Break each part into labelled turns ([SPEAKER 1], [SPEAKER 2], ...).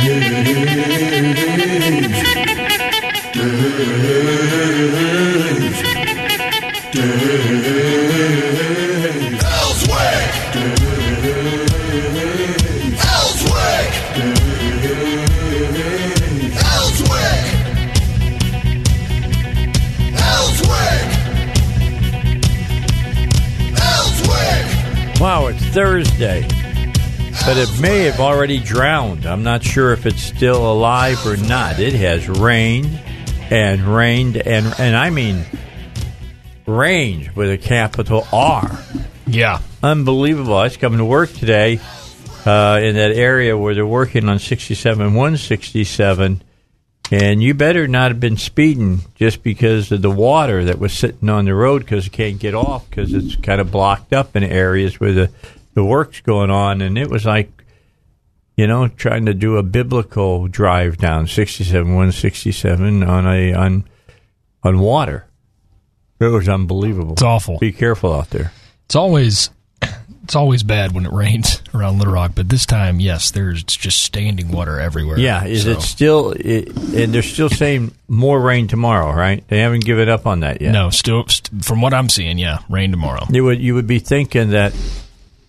[SPEAKER 1] Elswick! Thursday. But it may have already drowned. I'm not sure if it's still alive or not. It has rained and rained and and I mean rained with a capital R.
[SPEAKER 2] Yeah.
[SPEAKER 1] Unbelievable. I was coming to work today uh, in that area where they're working on 67 167, and you better not have been speeding just because of the water that was sitting on the road because you can't get off because it's kind of blocked up in areas where the, the work's going on. And it was like, you know, trying to do a biblical drive down 67 167 on a on on water. It was unbelievable.
[SPEAKER 2] It's awful.
[SPEAKER 1] Be careful out there.
[SPEAKER 2] It's always it's always bad when it rains around Little Rock, but this time, yes, there's just standing water everywhere.
[SPEAKER 1] Yeah, is
[SPEAKER 2] So-
[SPEAKER 1] it still? It, and they're still saying more rain tomorrow, right? They haven't given up on that yet.
[SPEAKER 2] No, still st- from what I'm seeing, yeah, rain tomorrow.
[SPEAKER 1] you would you would be thinking that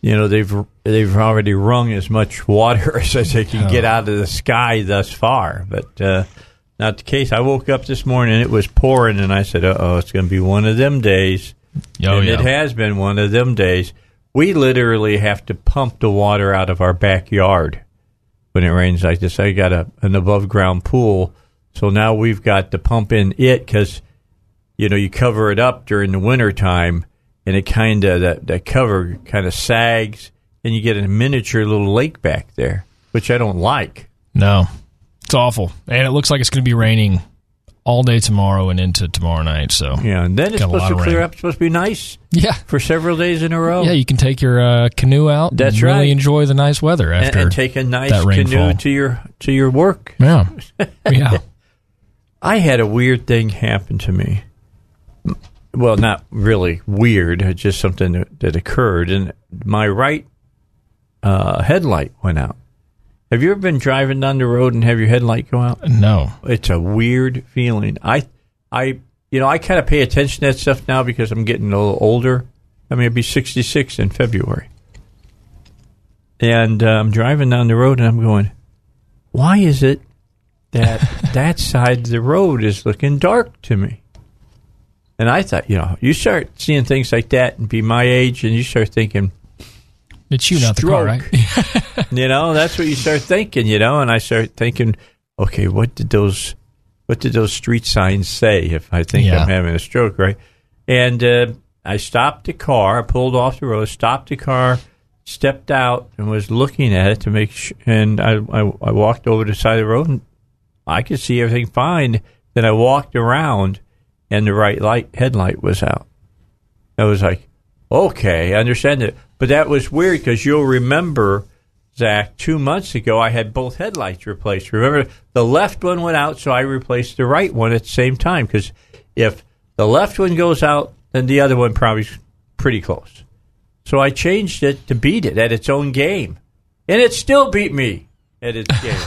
[SPEAKER 1] you know they've they've already wrung as much water as they can get out of the sky thus far, but uh, not the case. I woke up this morning and it was pouring, and I said, "Uh oh, it's going to be one of them days."
[SPEAKER 2] Oh,
[SPEAKER 1] and
[SPEAKER 2] yeah.
[SPEAKER 1] it has been one of them days. We literally have to pump the water out of our backyard when it rains like this. I got a, an above ground pool, so now we've got to pump in it because you know you cover it up during the winter time, and it kind of that that cover kind of sags, and you get a miniature little lake back there, which I don't like.
[SPEAKER 2] No, it's awful, and it looks like it's going to be raining all day tomorrow and into tomorrow night. So
[SPEAKER 1] Yeah, and then it's supposed to clear
[SPEAKER 2] rain.
[SPEAKER 1] up. It's supposed to be nice
[SPEAKER 2] yeah,
[SPEAKER 1] for several days in a row.
[SPEAKER 2] yeah, you can take your uh, canoe out.
[SPEAKER 1] That's
[SPEAKER 2] and really
[SPEAKER 1] right.
[SPEAKER 2] enjoy the nice weather after
[SPEAKER 1] and take a nice
[SPEAKER 2] that
[SPEAKER 1] canoe
[SPEAKER 2] rainfall.
[SPEAKER 1] to your to your work.
[SPEAKER 2] Yeah, yeah.
[SPEAKER 1] I had a weird thing happen to me. Well, not really weird, just something that, that occurred. And my right uh, headlight went out. Have you ever been driving down the road and have your headlight go out?
[SPEAKER 2] No,
[SPEAKER 1] It's a weird feeling. I, I, you know, I kind of pay attention to that stuff now because I'm getting a little older. I mean, I'll be 66 in February. And uh, I'm driving down the road and I'm going, why is it that that side of the road is looking dark to me? And I thought, you know, you start seeing things like that and be my age and you start thinking,
[SPEAKER 2] it's you, not the car, right?
[SPEAKER 1] You know, that's what you start thinking, you know, and I start thinking, okay, what did those what did those street signs say if I think
[SPEAKER 2] Yeah.
[SPEAKER 1] I'm having a stroke, right? And uh, I stopped the car, I pulled off the road, stopped the car, stepped out and was looking at it to make sure, and I, I I walked over to the side of the road and I could see everything fine. Then I walked around and the right light headlight was out. I was like, okay, I understand it. But that was weird because you'll remember, Zach, two months ago I had both headlights replaced. Remember, the left one went out, so I replaced the right one at the same time because if the left one goes out, then the other one probably is pretty close. So I changed it to beat it at its own game. And it still beat me at its game.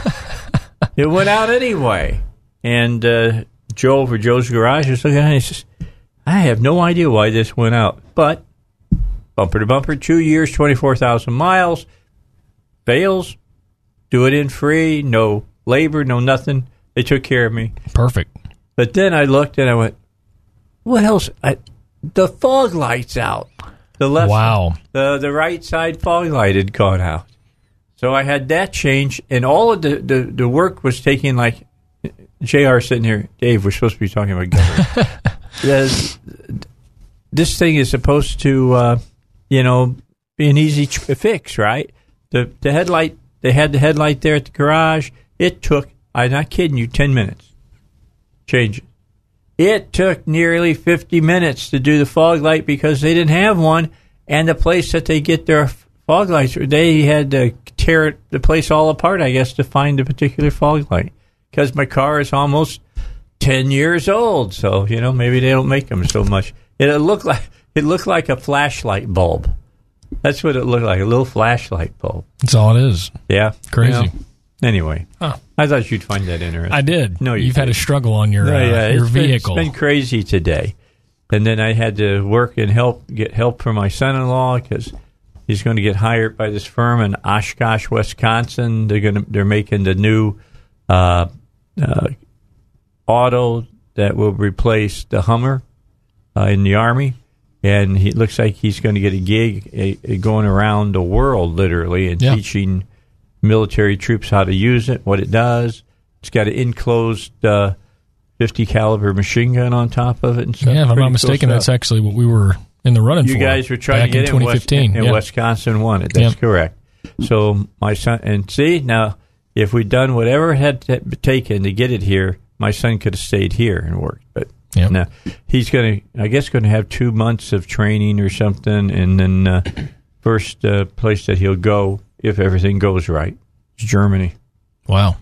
[SPEAKER 1] it went out anyway. And uh, Joe for Joe's garage was looking at it and says, I have no idea why this went out. But bumper to bumper, two years, 24,000 miles, fails, do it in free, no labor, no nothing. They took care of me.
[SPEAKER 2] Perfect.
[SPEAKER 1] But then I looked and I went, what else? I, the fog light's out. The left,
[SPEAKER 2] Wow.
[SPEAKER 1] the the right side fog light had gone out. So I had that change, and all of the, the, the work was taking like Jr. sitting here, Dave. We're supposed to be talking about government. This thing is supposed to, uh, you know, be an easy tr- fix, right? The the headlight. They had the headlight there at the garage. It took. I'm not kidding you. Ten minutes. Change it. It took nearly 50 minutes to do the fog light because they didn't have one, and the place that they get their fog lights, they had to tear the place all apart, I guess, to find a particular fog light. Because my car is almost 10 years old, so you know maybe they don't make them so much. It looked like it looked like a flashlight bulb. That's what it looked like—a little flashlight bulb.
[SPEAKER 2] That's all it is.
[SPEAKER 1] Yeah,
[SPEAKER 2] Crazy.
[SPEAKER 1] You know. Anyway,
[SPEAKER 2] Huh.
[SPEAKER 1] I thought you'd find that interesting.
[SPEAKER 2] I did.
[SPEAKER 1] No, you
[SPEAKER 2] you've had a struggle on your
[SPEAKER 1] No,
[SPEAKER 2] uh, your
[SPEAKER 1] it's been-
[SPEAKER 2] vehicle.
[SPEAKER 1] it's been crazy today, and then I had to work and help get help for my son-in-law because he's going to get hired by this firm in Oshkosh, Wisconsin. They're going to they're making the new uh, uh, auto that will replace the Hummer uh, in the army. And he it looks like he's going to get a gig a, a going around the world, literally, and
[SPEAKER 2] Yeah.
[SPEAKER 1] teaching military troops how to use it, what it does. It's got an enclosed uh, 50 caliber machine gun on top of it. And stuff.
[SPEAKER 2] yeah, if I'm not mistaken,
[SPEAKER 1] stuff.
[SPEAKER 2] that's actually what we were in the running
[SPEAKER 1] you
[SPEAKER 2] for.
[SPEAKER 1] guys were trying
[SPEAKER 2] back
[SPEAKER 1] to get
[SPEAKER 2] in
[SPEAKER 1] in West-
[SPEAKER 2] 2015.
[SPEAKER 1] and
[SPEAKER 2] yeah.
[SPEAKER 1] Wisconsin won it. That's
[SPEAKER 2] Yep.
[SPEAKER 1] correct. So my son and see now, if we'd done whatever it had to taken to get it here, my son could have stayed here and worked. But
[SPEAKER 2] Yep.
[SPEAKER 1] no, he's going to, I guess, going to have two months of training or something, and then uh, first uh, place that he'll go if everything goes right is Germany.
[SPEAKER 2] Wow,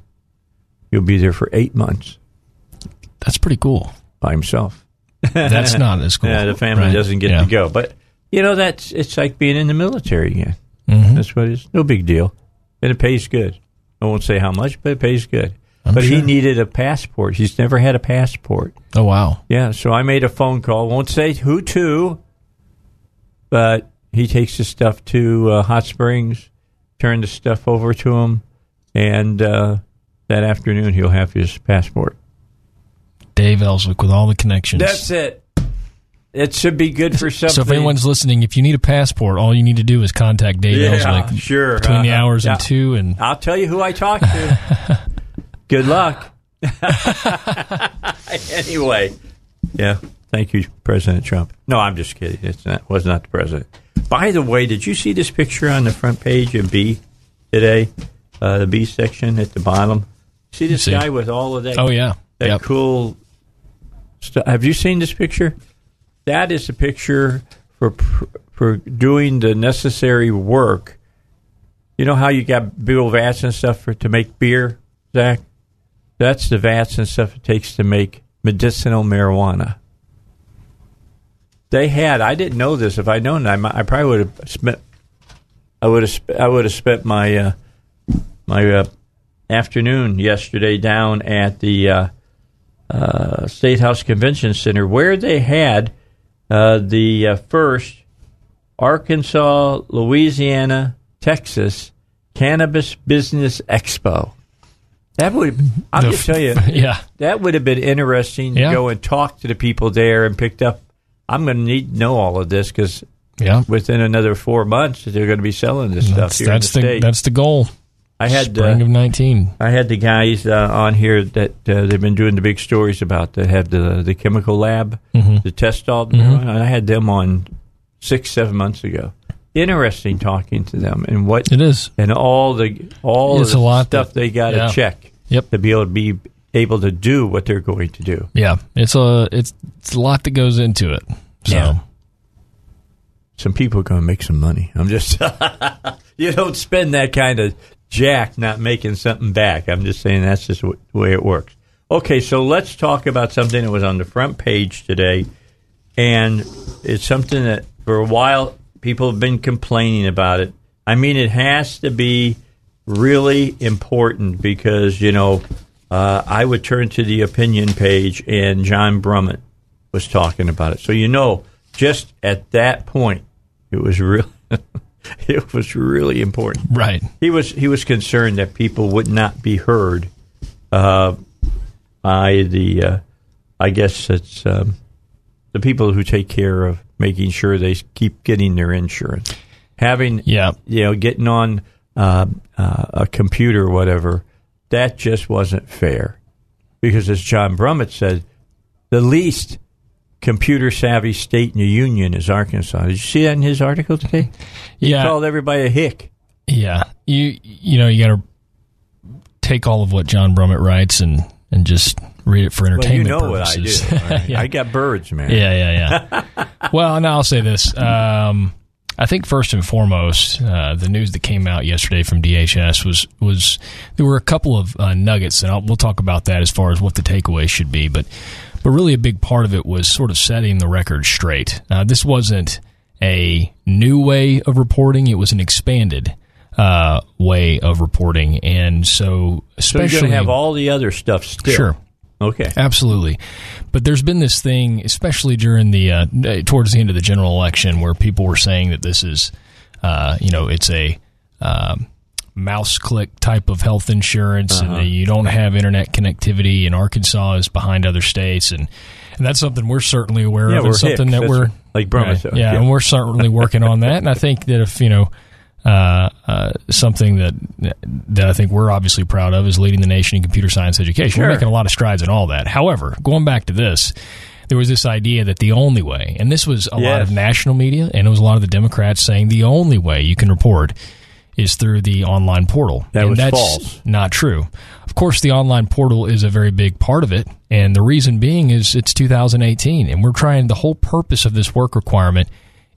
[SPEAKER 1] He'll be there for eight months
[SPEAKER 2] that's pretty cool.
[SPEAKER 1] by himself.
[SPEAKER 2] That's not as cool.
[SPEAKER 1] Yeah, the family
[SPEAKER 2] Right.
[SPEAKER 1] doesn't get
[SPEAKER 2] Yeah.
[SPEAKER 1] to go. But you know, that's it's like being in the military again.
[SPEAKER 2] Mhm.
[SPEAKER 1] That's what it is. No big deal, and it pays good. I won't say how much, but it pays good.
[SPEAKER 2] I'm
[SPEAKER 1] but he needed a passport. He's never had a passport.
[SPEAKER 2] Oh wow,
[SPEAKER 1] Yeah, so I made a phone call. Won't say who to, but he takes the stuff to uh, Hot Springs, turned the stuff over to him, and uh, that afternoon he'll have his passport.
[SPEAKER 2] Dave Elswick with all the connections.
[SPEAKER 1] That's it. It should be good for something.
[SPEAKER 2] so if anyone's listening, if you need a passport, all you need to do is contact Dave
[SPEAKER 1] Yeah,
[SPEAKER 2] Elswick
[SPEAKER 1] sure.
[SPEAKER 2] between the
[SPEAKER 1] Uh,
[SPEAKER 2] hours
[SPEAKER 1] yeah.
[SPEAKER 2] and two, and
[SPEAKER 1] I'll tell you who I talked to. Good luck. anyway, yeah. Thank you, President Trump. No, I'm just kidding. It's not was not the president. By the way, did you see this picture on the front page of B today? Uh, the B section at the bottom. See this
[SPEAKER 2] See.
[SPEAKER 1] guy with all of that?
[SPEAKER 2] oh yeah,
[SPEAKER 1] that
[SPEAKER 2] Yep.
[SPEAKER 1] cool stuff. Have you seen this picture? That is a picture for for doing the necessary work. You know how you got big old vats and stuff for to make beer, Zach? That's the vats and stuff it takes to make medicinal marijuana. They had. I didn't know this. If I'd known, I, I probably would have spent. I would have. I would have spent my uh, my uh, afternoon yesterday down at the uh, uh, State House Convention Center where they had uh, the uh, first Arkansas, Louisiana, Texas Cannabis Business Expo. That would, I'll
[SPEAKER 2] The
[SPEAKER 1] just tell you,
[SPEAKER 2] yeah,
[SPEAKER 1] that would have been interesting
[SPEAKER 2] Yeah.
[SPEAKER 1] to go and talk to the people there and picked up. I'm going to need to know all of this because
[SPEAKER 2] yeah.
[SPEAKER 1] within another four months they're going to be selling this stuff
[SPEAKER 2] That's,
[SPEAKER 1] here
[SPEAKER 2] that's
[SPEAKER 1] in
[SPEAKER 2] the
[SPEAKER 1] the
[SPEAKER 2] that's the goal.
[SPEAKER 1] I had uh,
[SPEAKER 2] Spring of nineteen.
[SPEAKER 1] I had the guys uh, on here that uh, they've been doing the big stories about that have the the chemical lab,
[SPEAKER 2] Mhm.
[SPEAKER 1] the test all. I had them on six seven months ago. Interesting talking to them and what
[SPEAKER 2] It is.
[SPEAKER 1] and all the all
[SPEAKER 2] It's
[SPEAKER 1] the
[SPEAKER 2] a lot
[SPEAKER 1] stuff
[SPEAKER 2] that-
[SPEAKER 1] they got to
[SPEAKER 2] yeah.
[SPEAKER 1] check
[SPEAKER 2] Yep.
[SPEAKER 1] to be able to be able to do what they're going to do.
[SPEAKER 2] Yeah, it's a it's it's a lot that goes into it. So
[SPEAKER 1] Yeah. Some people are going to make some money. I'm just you don't spend that kind of jack not making something back. I'm just saying that's just the way it works. Okay, so let's talk about something that was on the front page today, and it's something that for a while people have been complaining about it. I mean, it has to be really important because you know uh, I would turn to the opinion page and John Brummett was talking about it. So you know, just at that point, it was real. it was really important.
[SPEAKER 2] right.
[SPEAKER 1] He was he was concerned that people would not be heard uh, by the, uh, I guess it's um, the people who take care of making sure they keep getting their insurance, having
[SPEAKER 2] Yeah.
[SPEAKER 1] you know getting on uh, uh, a computer or whatever. That just wasn't fair. because as John Brummett said, the least computer savvy state in the union is Arkansas. Did you see that in his article today?
[SPEAKER 2] Yeah, He
[SPEAKER 1] called everybody a hick.
[SPEAKER 2] Yeah, you you know you got to take all of what John Brummett writes and and just read it for
[SPEAKER 1] Well, you
[SPEAKER 2] entertainment
[SPEAKER 1] know what I do.
[SPEAKER 2] purposes. yeah.
[SPEAKER 1] I got birds, man.
[SPEAKER 2] yeah, yeah, yeah. well, and I'll say this. Um, I think first and foremost, uh, the news that came out yesterday from DHS was was there were a couple of uh, nuggets, and I'll, we'll talk about that as far as what the takeaway should be. But but really, a big part of it was sort of setting the record straight. Uh, this wasn't a new way of reporting; it was an expanded uh, way of reporting, and so
[SPEAKER 1] So you're
[SPEAKER 2] especially
[SPEAKER 1] going to have all the other stuff still.
[SPEAKER 2] sure.
[SPEAKER 1] Okay.
[SPEAKER 2] Absolutely, but there's been this thing, especially during the uh, towards the end of the general election, where people were saying that this is, uh, you know, it's a um, mouse click type of health insurance, and you don't have internet connectivity, and Arkansas is behind other states, and and that's something we're certainly aware
[SPEAKER 1] Yeah,
[SPEAKER 2] of, and something
[SPEAKER 1] hicks.
[SPEAKER 2] that
[SPEAKER 1] That's
[SPEAKER 2] we're
[SPEAKER 1] like Brummett
[SPEAKER 2] yeah, yeah,
[SPEAKER 1] Yeah.
[SPEAKER 2] and we're certainly working on that, and I think that if you know. Uh, uh, something that that I think we're obviously proud of is leading the nation in computer science education. We're making a lot of strides in all that. However, going back to this, there was this idea that the only way, and this was a lot of national media, and it was a lot of the Democrats saying the only way you can report is through the online portal.
[SPEAKER 1] That
[SPEAKER 2] and
[SPEAKER 1] was
[SPEAKER 2] that's
[SPEAKER 1] false.
[SPEAKER 2] not true. Of course, the online portal is a very big part of it, and the reason being is it's 2018, and we're trying. The whole purpose of this work requirement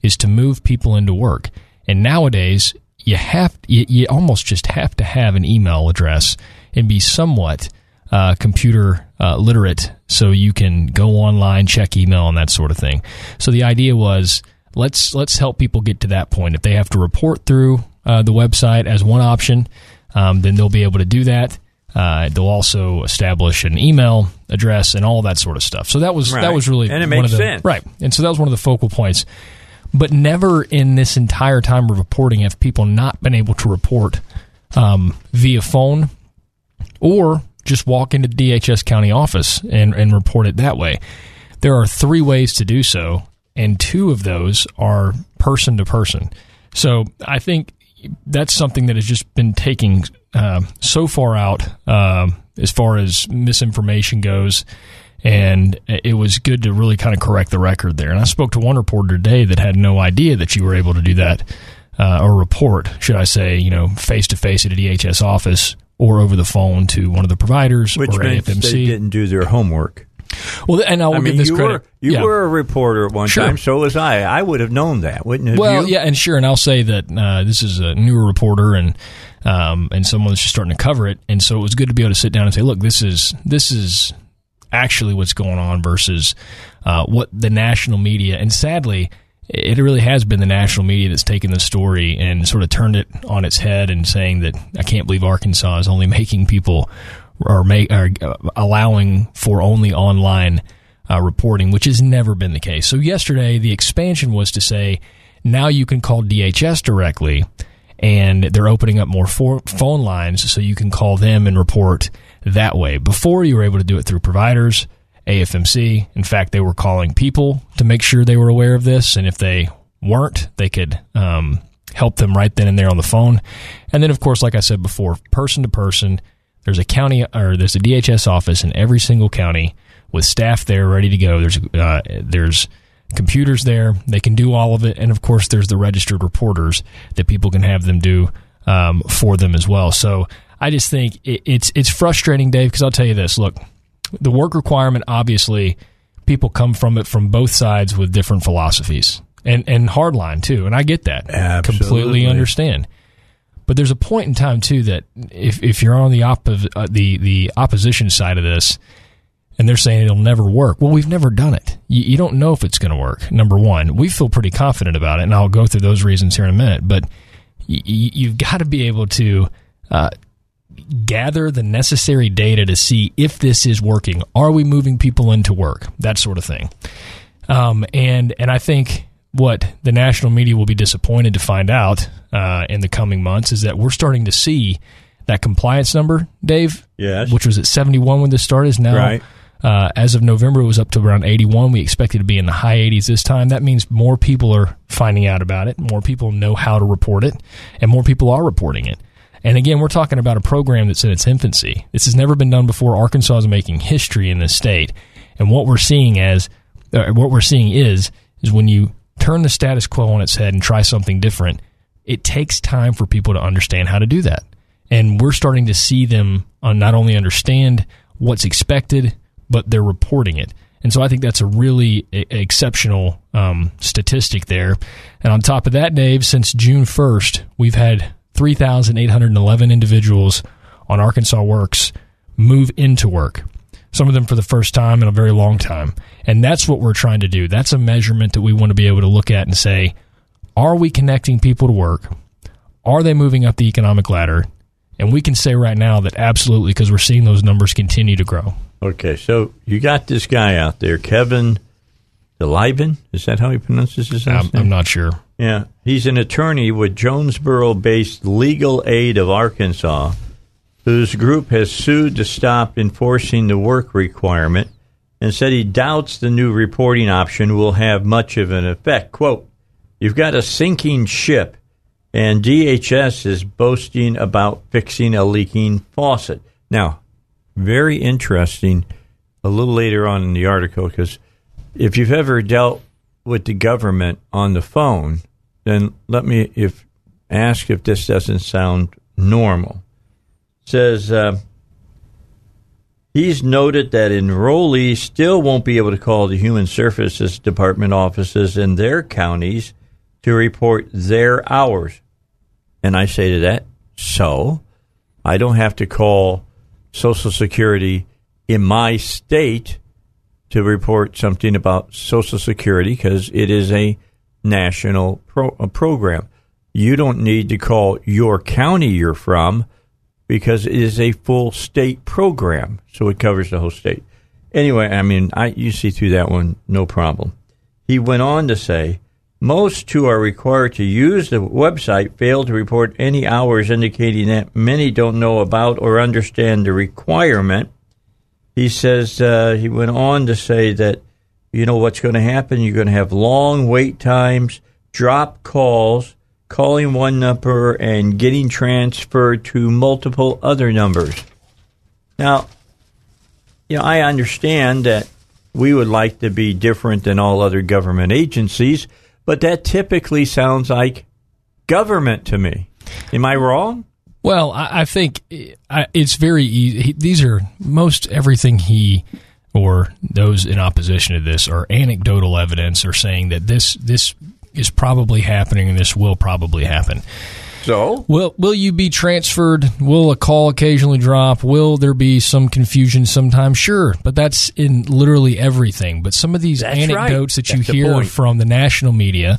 [SPEAKER 2] is to move people into work. And nowadays, you have you, you almost just have to have an email address and be somewhat uh, computer uh, literate, so you can go online, check email, and that sort of thing. So the idea was let's let's help people get to that point. If they have to report through uh, the website as one option, um, then they'll be able to do that. Uh, they'll also establish an email address and all that sort of stuff. So that was that was really
[SPEAKER 1] And it
[SPEAKER 2] one
[SPEAKER 1] makes
[SPEAKER 2] of the,
[SPEAKER 1] sense.
[SPEAKER 2] right. And so that was one of the focal points. But never in this entire time of reporting have people not been able to report um, via phone or just walk into the DHS county office and, and report it that way. There are three ways to do so, and two of those are person to person. So I think that's something that has just been taking um, so far out um, as far as misinformation goes. And it was good to really kind of correct the record there. And I spoke to one reporter today that had no idea that you were able to do that uh, or report, should I say, you know, face to face at a DHS office or over the phone to one of the providers
[SPEAKER 1] Which
[SPEAKER 2] or
[SPEAKER 1] means
[SPEAKER 2] AFMC.
[SPEAKER 1] they didn't do their homework.
[SPEAKER 2] Well, and I will
[SPEAKER 1] I mean,
[SPEAKER 2] give this
[SPEAKER 1] you
[SPEAKER 2] credit.
[SPEAKER 1] were you
[SPEAKER 2] Yeah.
[SPEAKER 1] were a reporter at one
[SPEAKER 2] Sure.
[SPEAKER 1] time. So was I. I would have known that, wouldn't
[SPEAKER 2] Well,
[SPEAKER 1] you?
[SPEAKER 2] yeah, and sure, and I'll say that uh, this is a newer reporter and um, and someone that's just starting to cover it, and so it was good to be able to sit down and say, look, this is this is actually what's going on versus uh, what the national media, and sadly. It really has been the national media that's taken the story and sort of turned it on its head and saying that I can't believe Arkansas is only making people make, or uh, allowing for only online uh, reporting, which has never been the case. So yesterday, the expansion was to say now you can call DHS directly, and they're opening up more for- phone lines so you can call them and report that way. Before you were able to do it through providers, AFMC. In fact, they were calling people to make sure they were aware of this, and if they weren't, they could um, help them right then and there on the phone. And then, of course, like I said before, person to person. There's a county or there's a DHS office in every single county with staff there ready to go. There's uh, there's computers there. They can do all of it, and of course, there's the registered reporters that people can have them do um, for them as well. So I just think it, it's it's frustrating, Dave, because I'll tell you this: look, the work requirement obviously people come from it from both sides with different philosophies and and hardline too, and I get that
[SPEAKER 1] Absolutely.
[SPEAKER 2] completely understand. But there's a point in time too that if if you're on the oppo- uh, the the opposition side of this, and they're saying it'll never work. Well, we've never done it. You, you don't know if it's going to work. Number one, we feel pretty confident about it, and I'll go through those reasons here in a minute. But y- you've got to be able to uh, gather the necessary data to see if this is working. Are we moving people into work? That sort of thing. Um, and and I think what the national media will be disappointed to find out uh, in the coming months is that we're starting to see that compliance number, Dave.
[SPEAKER 1] Yes.
[SPEAKER 2] Which was at 71 when this started. Is now
[SPEAKER 1] Right.
[SPEAKER 2] uh, as of November, it was up to around 81. We expect it to be in the high 80s this time. That means more people are finding out about it. More people know how to report it, and more people are reporting it. And again, we're talking about a program that's in its infancy. This has never been done before. Arkansas is making history in this state, and what we're seeing as uh, what we're seeing is is when you turn the status quo on its head and try something different, it takes time for people to understand how to do that. And we're starting to see them uh, not only understand what's expected, but they're reporting it. And so I think that's a really exceptional um, statistic there. And on top of that, Dave, since June 1st, we've had 3,811 individuals on Arkansas Works move into work. Some of them for the first time in a very long time. And that's what we're trying to do. That's a measurement that we want to be able to look at and say, are we connecting people to work? Are they moving up the economic ladder? And we can say right now that absolutely because we're seeing those numbers continue to grow.
[SPEAKER 1] Okay, so you got this guy out there, Kevin De Liban. Is that how he pronounces his
[SPEAKER 2] I'm,
[SPEAKER 1] name?
[SPEAKER 2] I'm not sure.
[SPEAKER 1] Yeah, he's an attorney with Jonesboro-based Legal Aid of Arkansas, whose group has sued to stop enforcing the work requirement, and said he doubts the new reporting option will have much of an effect. "Quote: You've got a sinking ship, and DHS is boasting about fixing a leaking faucet." Now, very interesting. A little later on in the article, because if you've ever dealt with the government on the phone, then let me if ask if this doesn't sound normal. Says uh, he's noted that enrollees still won't be able to call the Human Services Department offices in their counties to report their hours. And I say to that, so I don't have to call Social Security in my state to report something about Social Security because it is a national pro- a program. You don't need to call your county you're from because it is a full state program, so it covers the whole state. Anyway, I mean, I you see through that one, no problem. He went on to say, most who are required to use the website fail to report any hours, indicating that many don't know about or understand the requirement. He says uh, he went on to say that you know what's going to happen. You're going to have long wait times, drop calls, calling one number and getting transferred to multiple other numbers. Now, you know, I understand that we would like to be different than all other government agencies, but that typically sounds like government to me. Am I wrong?
[SPEAKER 2] Well, I, think it's very easy. These are most everything he or those in opposition to this are anecdotal evidence or saying that this this is probably happening and this will probably happen.
[SPEAKER 1] So,
[SPEAKER 2] Will will you be transferred? Will a call occasionally drop? Will there be some confusion sometimes? Sure, but that's in literally everything. But some of these
[SPEAKER 1] That's
[SPEAKER 2] anecdotes
[SPEAKER 1] right.
[SPEAKER 2] that you
[SPEAKER 1] That's
[SPEAKER 2] hear from the national media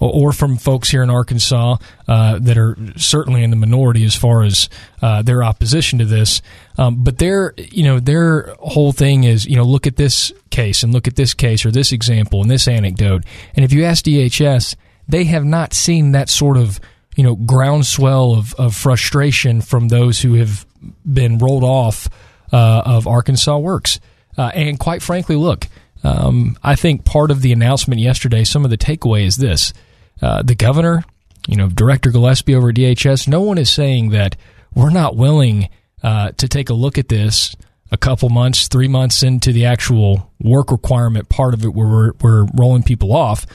[SPEAKER 2] or, or from folks here in Arkansas uh, that are certainly in the minority as far as uh, their opposition to this. Um, but their you know their whole thing is you know look at this case and look at this case or this example and this anecdote. And if you ask DHS, they have not seen that sort of you know groundswell of, of frustration from those who have been rolled off uh, of Arkansas Works. Uh, and quite frankly, look, um, I think part of the announcement yesterday, some of the takeaway is this: uh, the governor, you know, Director Gillespie over DHS, no one is saying that we're not willing uh, to take a look at this a couple months, three months into the actual work requirement part of it, where we're, we're rolling people off.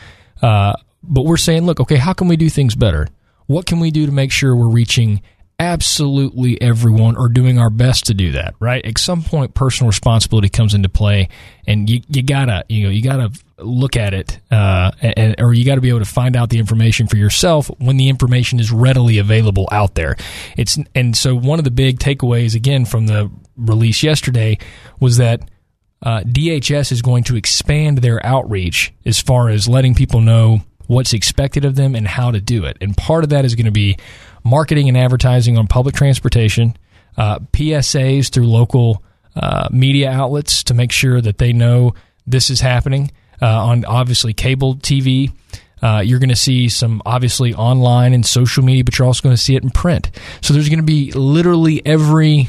[SPEAKER 2] Uh, but we're saying, look, okay, how can we do things better? What can we do to make sure we're reaching absolutely everyone are doing our best to do that, right? At some point, personal responsibility comes into play, and you, you gotta, you know, you gotta look at it, uh, and, or you gotta be able to find out the information for yourself when the information is readily available out there. It's and so one of the big takeaways again from the release yesterday was that uh, DHS is going to expand their outreach as far as letting people know what's expected of them and how to do it. And part of that is going to be marketing and advertising on public transportation, uh, PSAs through local uh, media outlets to make sure that they know this is happening. Uh, on obviously cable TV, uh, you're going to see some obviously online and social media, but you're also going to see it in print. So there's going to be literally every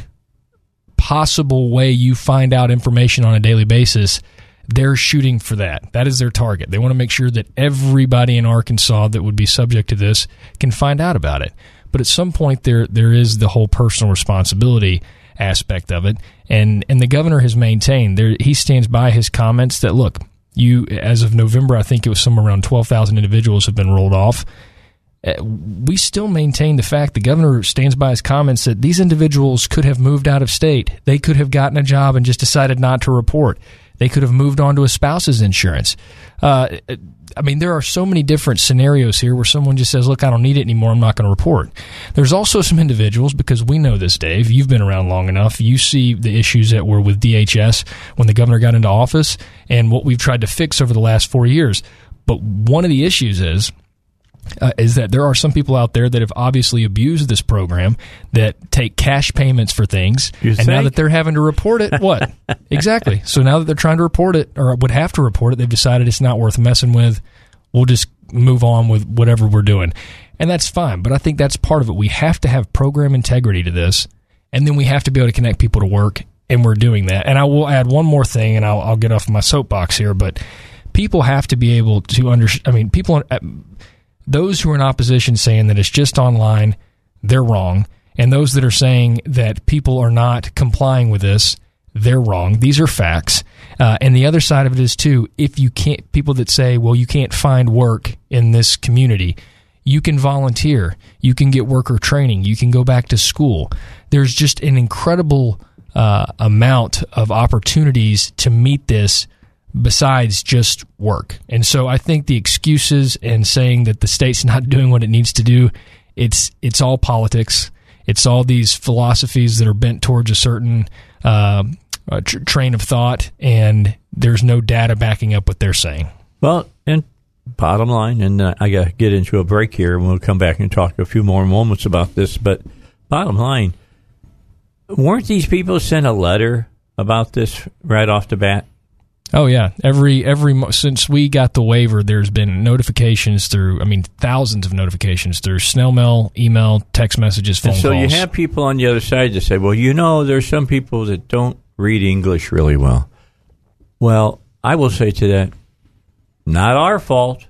[SPEAKER 2] possible way you find out information on a daily basis, they're shooting for that. That is their target. They want to make sure that everybody in Arkansas that would be subject to this can find out about it. But at some point there there is the whole personal responsibility aspect of it, and and the governor has maintained there he stands by his comments that look you as of November I think it was somewhere around twelve thousand individuals have been rolled off. Uh, we still maintain the fact the governor stands by his comments that these individuals could have moved out of state. They could have gotten a job and just decided not to report. They could have moved on to a spouse's insurance. Uh, I mean, there are so many different scenarios here where someone just says, "Look, I don't need it anymore. I'm not going to report." There's also some individuals because we know this, Dave. You've been around long enough. You see the issues that were with DHS when the governor got into office, and what we've tried to fix over the last four years. But one of the issues is uh, is that there are some people out there that have obviously abused this program that take cash payments for things,
[SPEAKER 1] You
[SPEAKER 2] and now that they're having to report it, what exactly? So now that they're trying to report it or would have to report it, they've decided it's not worth messing with. We'll just move on with whatever we're doing, and that's fine. But I think that's part of it. We have to have program integrity to this, and then we have to be able to connect people to work, and we're doing that. And I will add one more thing, and I'll, I'll get off my soapbox here, but people have to be able to understand. I mean, people those who are in opposition saying that it's just online, they're wrong. And those that are saying that people are not complying with this, they're wrong. These are facts. Uh, and the other side of it is, too, if you can't, people that say, well, you can't find work in this community, you can volunteer. You can get worker training. You can go back to school. There's just an incredible uh, amount of opportunities to meet this besides just work. And so I think the excuses and saying that the state's not doing what it needs to do, it's it's all politics. It's all these philosophies that are bent towards a certain uh, tr- train of thought, and there's no data backing up what they're saying.
[SPEAKER 1] Well, and bottom line, and uh, I got to get into a break here, and we'll come back and talk a few more moments about this. But bottom line, weren't these people sent a letter about this right off the bat?
[SPEAKER 2] Oh yeah, every every since we got the waiver, there's been notifications through. I mean, thousands of notifications through snail mail, email, text messages, phone
[SPEAKER 1] And so
[SPEAKER 2] calls.
[SPEAKER 1] you have people on the other side that say, well, you know, there's some people that don't read English really well. Well, I will say to that, not our fault.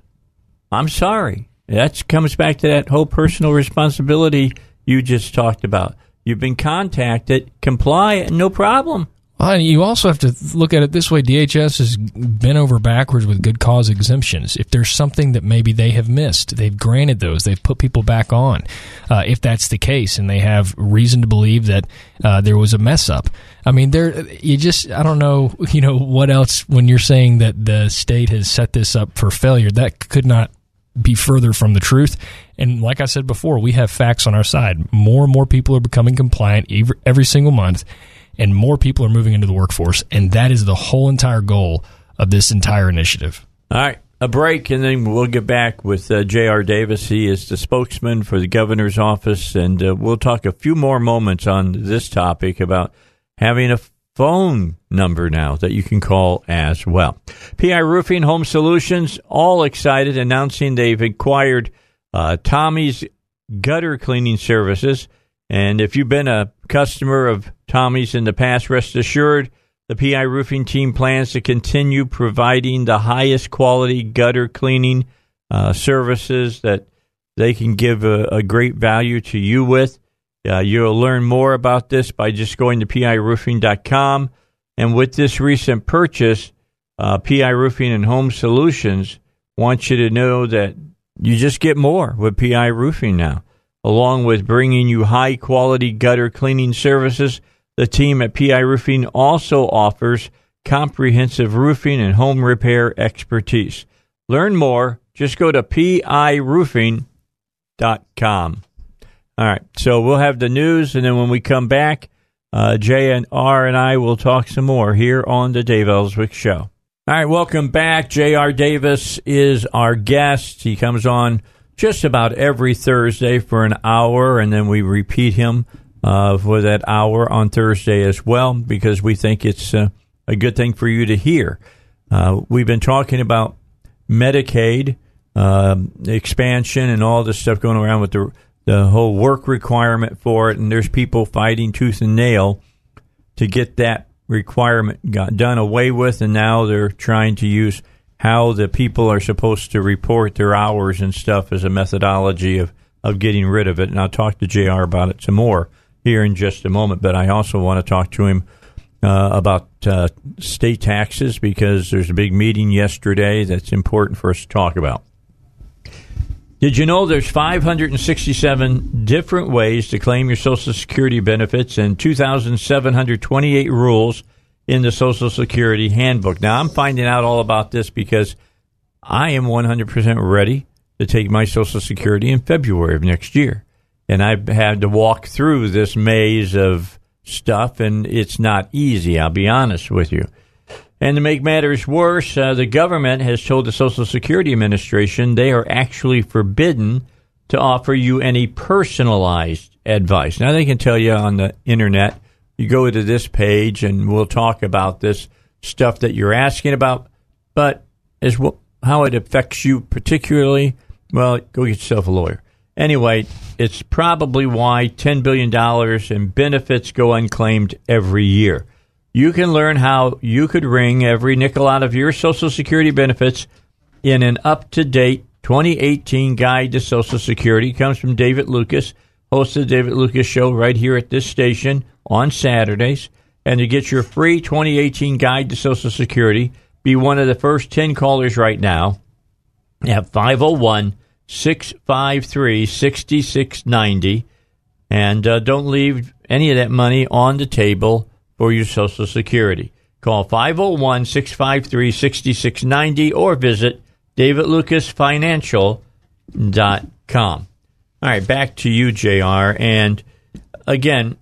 [SPEAKER 1] I'm sorry. That comes back to that whole personal responsibility you just talked about. You've been contacted, comply, no problem.
[SPEAKER 2] Well, you also have to look at it this way: DHS has been over backwards with good cause exemptions. If there's something that maybe they have missed, they've granted those. They've put people back on. Uh, if that's the case, and they have reason to believe that uh, there was a mess up. I mean, there you just I don't know, you know, what else when you're saying that the state has set this up for failure. That could not be further from the truth. And like I said before, we have facts on our side. More and more people are becoming compliant every, every single month, and more people are moving into the workforce. And that is the whole entire goal of this entire initiative.
[SPEAKER 1] All right, a break, and then we'll get back with uh, J.R. Davis. He is the spokesman for the governor's office, and uh, we'll talk a few more moments on this topic about having a phone number now that you can call as well. PI Roofing Home Solutions, all excited, announcing they've acquired uh, Tommy's gutter cleaning services. And if you've been a customer of Tommy's in the past, rest assured the PI Roofing team plans to continue providing the highest quality gutter cleaning uh, services that they can give a, a great value to you with. Uh, you'll learn more about this by just going to piroofing.com. And with this recent purchase, uh, PI Roofing and Home Solutions wants you to know that you just get more with PI Roofing now. Along with bringing you high quality gutter cleaning services, the team at PI Roofing also offers comprehensive roofing and home repair expertise. Learn more, just go to piroofing.com. All right, so we'll have the news, and then when we come back, uh, Jay and R and I will talk some more here on the Dave Elswick Show. All right, welcome back. J.R. Davis is our guest. He comes on just about every Thursday for an hour, and then we repeat him uh, for that hour on Thursday as well because we think it's uh, a good thing for you to hear. Uh, we've been talking about Medicaid um, expansion and all this stuff going around with the the whole work requirement for it, and there's people fighting tooth and nail to get that requirement got done away with, and now they're trying to use how the people are supposed to report their hours and stuff as a methodology of of getting rid of it. And I'll talk to JR about it some more here in just a moment. But I also want to talk to him uh, about uh, state taxes because there's a big meeting yesterday that's important for us to talk about. Did you know there's 567 different ways to claim your Social Security benefits and 2,728 rules in the Social Security Handbook? Now, I'm finding out all about this because I am 100% ready to take my Social Security in February of next year. And I've had to walk through this maze of stuff, and it's not easy, I'll be honest with you. And to make matters worse, uh, the government has told the Social Security Administration they are actually forbidden to offer you any personalized advice. Now, they can tell you on the internet, you go to this page and we'll talk about this stuff that you're asking about, but as well, how it affects you particularly, well, go get yourself a lawyer. Anyway, it's probably why $10 billion in benefits go unclaimed every year. You can learn how you could wring every nickel out of your Social Security benefits in an up to date 2018 guide to Social Security. It comes from David Lucas, host of the David Lucas Show right here at this station on Saturdays. And to get your free 2018 guide to Social Security, be one of the first 10 callers right now at 501 653 6690. And uh, don't leave any of that money on the table for your Social Security. Call 501 653 6690 or visit davidlucasfinancial.com. All right, back to you, JR. And again,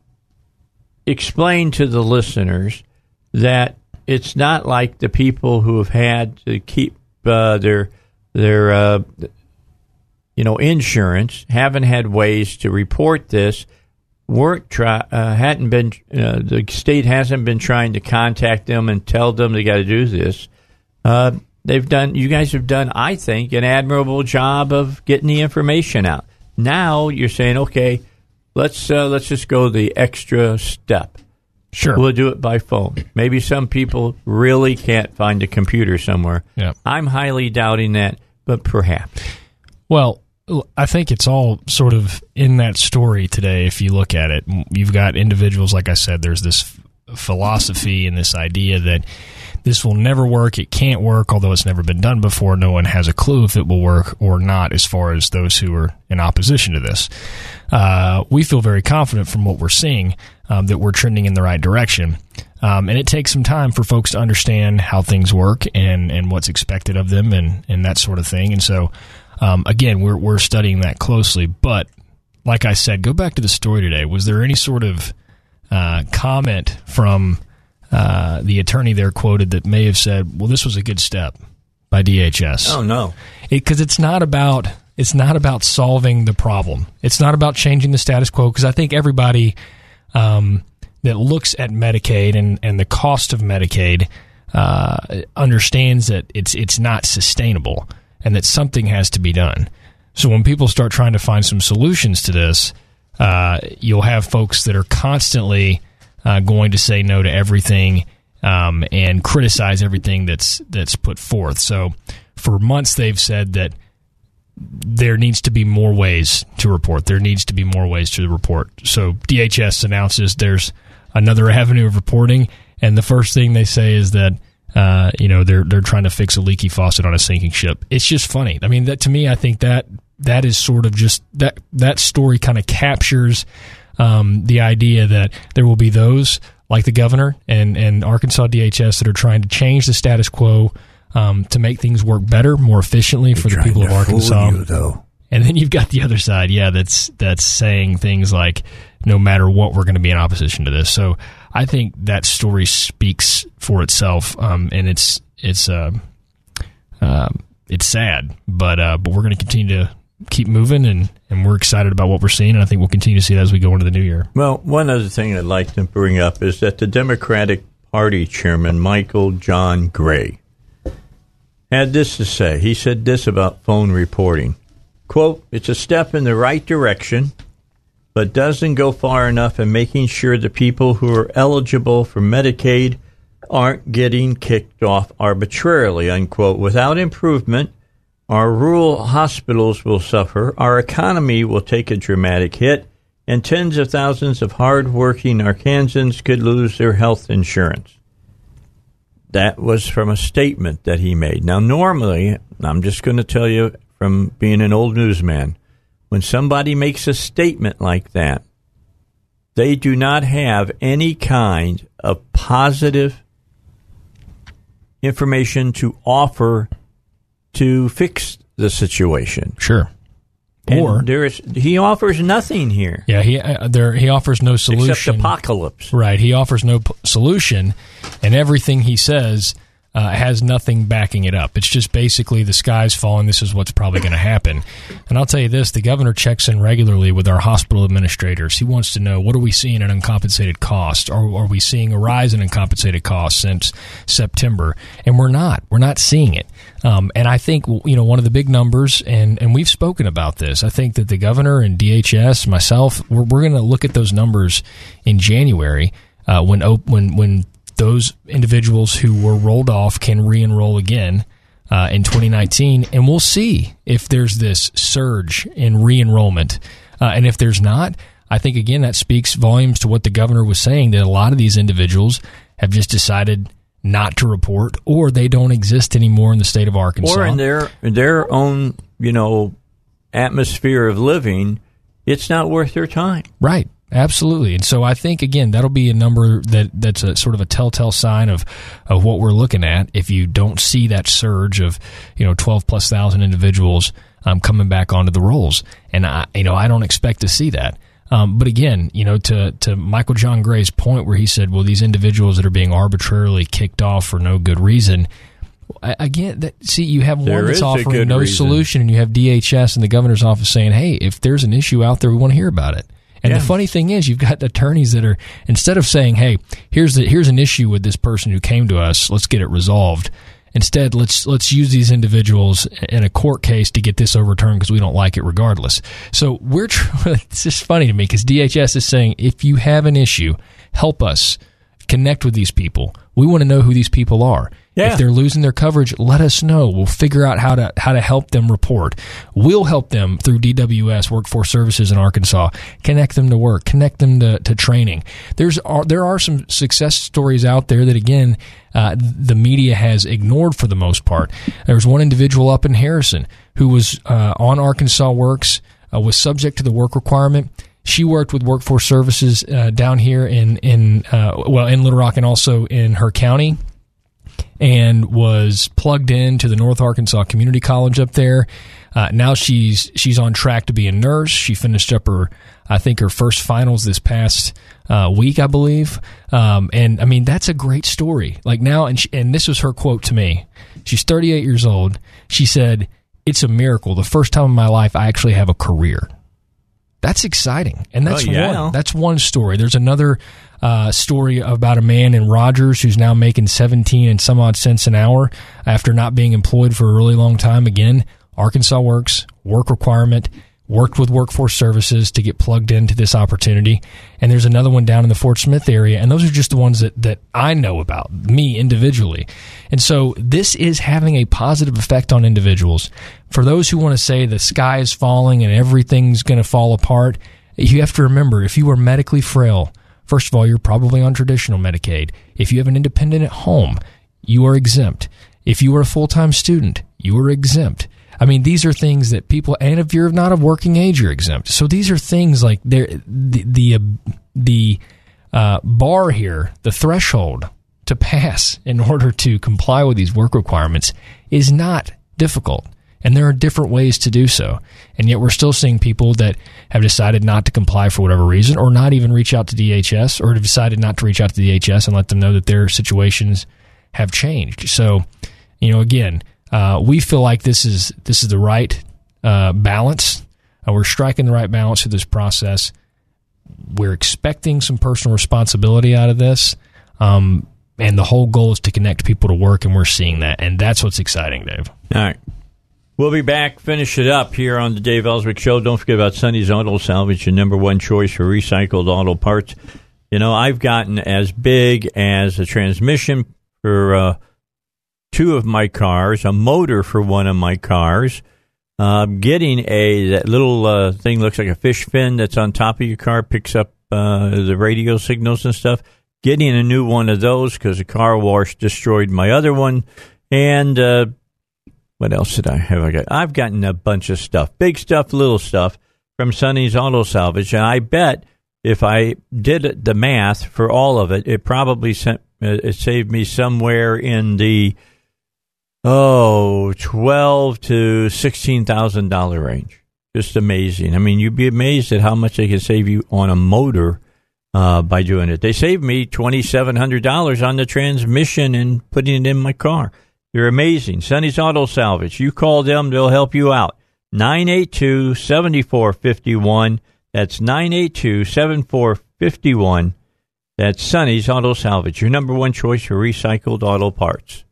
[SPEAKER 1] explain to the listeners that it's not like the people who have had to keep uh, their their uh, you know insurance haven't had ways to report this weren't try uh, hadn't been uh, the state hasn't been trying to contact them and tell them they got to do this. Uh, they've done. You guys have done, I think, an admirable job of getting the information out. Now you're saying, okay, let's uh, let's just go the extra step.
[SPEAKER 2] Sure.
[SPEAKER 1] We'll do it by phone. Maybe some people really can't find a computer somewhere.
[SPEAKER 2] Yeah.
[SPEAKER 1] I'm highly doubting that, but perhaps.
[SPEAKER 2] Well, I think it's all sort of in that story today. If you look at it, you've got individuals, like I said, there's this philosophy and this idea that this will never work. It can't work, although it's never been done before. No one has a clue if it will work or not, as far as those who are in opposition to this. Uh, we feel very confident from what we're seeing um, that we're trending in the right direction. Um, and it takes some time for folks to understand how things work and, and what's expected of them and, and that sort of thing. And so, um, again, we're, we're studying that closely. But like I said, go back to the story today. Was there any sort of uh, comment from uh, the attorney there quoted that may have said, "Well, this was a good step by DHS."
[SPEAKER 1] Oh no,
[SPEAKER 2] because it, it's not about it's not about solving the problem. It's not about changing the status quo. Because I think everybody um, that looks at Medicaid and, and the cost of Medicaid uh, understands that it's it's not sustainable and that something has to be done. So when people start trying to find some solutions to this, uh, you'll have folks that are constantly uh, going to say no to everything um, and criticize everything that's that's put forth. So for months they've said that there needs to be more ways to report. There needs to be more ways to report. So DHS announces there's another avenue of reporting, and the first thing they say is that uh, you know they're they're trying to fix a leaky faucet on a sinking ship. It's just funny. I mean, that to me, I think that that is sort of just that that story kind of captures um, the idea that there will be those like the governor and and Arkansas DHS that are trying to change the status quo um, to make things work better, more efficiently for the people of Arkansas.
[SPEAKER 1] You.
[SPEAKER 2] And then you've got the other side, yeah, that's that's saying things like, no matter what, we're going to be in opposition to this. So I think that story speaks for itself, um, and it's it's uh, uh, it's sad, but uh, but we're going to continue to keep moving, and and we're excited about what we're seeing, and I think we'll continue to see that as we go into the new year.
[SPEAKER 1] Well, one other thing I'd like to bring up is that the Democratic Party chairman Michael John Gray had this to say. He said this about phone reporting. Quote, it's a step in the right direction, but doesn't go far enough in making sure the people who are eligible for Medicaid aren't getting kicked off arbitrarily, unquote. Without improvement, Our rural hospitals will suffer. Our economy will take a dramatic hit. And tens of thousands of hardworking Arkansans could lose their health insurance. That was from a statement that he made. Now, normally, I'm just going to tell you from being an old newsman, when somebody makes a statement like that, they do not have any kind of positive information to offer to fix the situation.
[SPEAKER 2] Sure.
[SPEAKER 1] And
[SPEAKER 2] Or
[SPEAKER 1] there is he offers nothing here
[SPEAKER 2] yeah, he uh, there he offers no solution.
[SPEAKER 1] except apocalypse.
[SPEAKER 2] Right. He offers no p- solution, and everything he says uh, has nothing backing it up. It's just basically the sky's falling. This is what's probably going to happen. And I'll tell you this: the governor checks in regularly with our hospital administrators. He wants to know what are we seeing in uncompensated costs? Are, are we seeing a rise in uncompensated costs since September? And we're not. We're not seeing it. Um, and I think you know one of the big numbers, and and we've spoken about this. I think that the governor and DHS, myself, we're, we're going to look at those numbers in January uh, when when when those individuals who were rolled off can re-enroll again uh, in 2019, and we'll see if there's this surge in re-enrollment, uh, and if there's not. I think again that speaks volumes to what the governor was saying that a lot of these individuals have just decided not to report, or they don't exist anymore in the state of Arkansas.
[SPEAKER 1] Or in their in their own, you know, atmosphere of living, it's not worth their time.
[SPEAKER 2] Right. Absolutely. And so I think again that'll be a number that that's a sort of a telltale sign of of what we're looking at if you don't see that surge of, you know, 12 plus thousand individuals um, coming back onto the rolls. And I you know, I don't expect to see that. Um, but again, you know, to to Michael John Gray's point where he said, well, these individuals that are being arbitrarily kicked off for no good reason, I- Again, that, see, you have
[SPEAKER 1] There
[SPEAKER 2] one that's offering no
[SPEAKER 1] reason.
[SPEAKER 2] solution, and you have DHS and the governor's office saying, "Hey, if there's an issue out there, we want to hear about it." And
[SPEAKER 1] Yeah.
[SPEAKER 2] the funny thing is, you've got attorneys that are instead of saying, "Hey, here's the here's an issue with this person who came to us, let's get it resolved." Instead, let's let's use these individuals in a court case to get this overturned because we don't like it regardless. So we're tr- it's just funny to me because DHS is saying if you have an issue, help us connect with these people. We want to know who these people are.
[SPEAKER 1] Yeah.
[SPEAKER 2] If they're losing their coverage, let us know. We'll figure out how to how to help them report. We'll help them through DWS Workforce Services in Arkansas. Connect them to work. Connect them to, to training. There's are, there are some success stories out there that again uh, the media has ignored for the most part. There was one individual up in Harrison who was uh, on Arkansas Works uh, was subject to the work requirement. She worked with Workforce Services uh, down here in in uh, well in Little Rock and also in her county and was plugged into the North Arkansas Community College up there. Uh, now she's she's on track to be a nurse. She finished up her I think her first finals this past uh, week, I believe. Um, and I mean that's a great story. Like now, and she, and this was her quote to me. She's 38 years old. She said, "It's a miracle. The first time in my life I actually have a career." That's exciting, and that's
[SPEAKER 1] Oh, yeah.
[SPEAKER 2] one. That's one story. There's another uh, story about a man in Rogers who's now making 17 and some odd cents an hour after not being employed for a really long time. Again, Arkansas Works work requirement. Worked with Workforce Services to get plugged into this opportunity, and there's another one down in the Fort Smith area, and those are just the ones that that I know about me individually, and so this is having a positive effect on individuals. For those who want to say the sky is falling and everything's going to fall apart, you have to remember if you are medically frail, first of all, you're probably on traditional Medicaid. If you have an independent at home, you are exempt. If you are a full time student, you are exempt. I mean, these are things that people, and if you're not of working age, you're exempt. So these are things like the the uh, the uh, bar here, the threshold to pass in order to comply with these work requirements is not difficult. And there are different ways to do so. And yet we're still seeing people that have decided not to comply for whatever reason or not even reach out to DHS or have decided not to reach out to DHS and let them know that their situations have changed. So, you know, again, uh, we feel like this is this is the right uh, balance. Uh, we're striking the right balance through this process. We're expecting some personal responsibility out of this. Um, and the whole goal is to connect people to work, and we're seeing that. And that's what's exciting, Dave.
[SPEAKER 1] All right. We'll be back, finish it up here on the Dave Elswick Show. Don't forget about Sonny's Auto Salvage, your number one choice for recycled auto parts. You know, I've gotten as big as a transmission for uh, two of my cars, a motor for one of my cars, uh, getting a that little uh, thing looks like a fish fin that's on top of your car, picks up uh, the radio signals and stuff. Getting a new one of those because a car wash destroyed my other one, and uh, what else did I have? I got I've gotten a bunch of stuff, big stuff, little stuff from Sonny's Auto Salvage, and I bet if I did the math for all of it, it probably sent it saved me somewhere in the oh twelve to sixteen thousand dollar range. Just amazing. I mean, you'd be amazed at how much they can save you on a motor uh, by doing it. They saved me twenty seven hundred dollars on the transmission and putting it in my car. They're amazing. Sonny's Auto Salvage. You call them, they'll help you out. 982 7451. That's 982 7451. That's Sonny's Auto Salvage, your number one choice for recycled auto parts.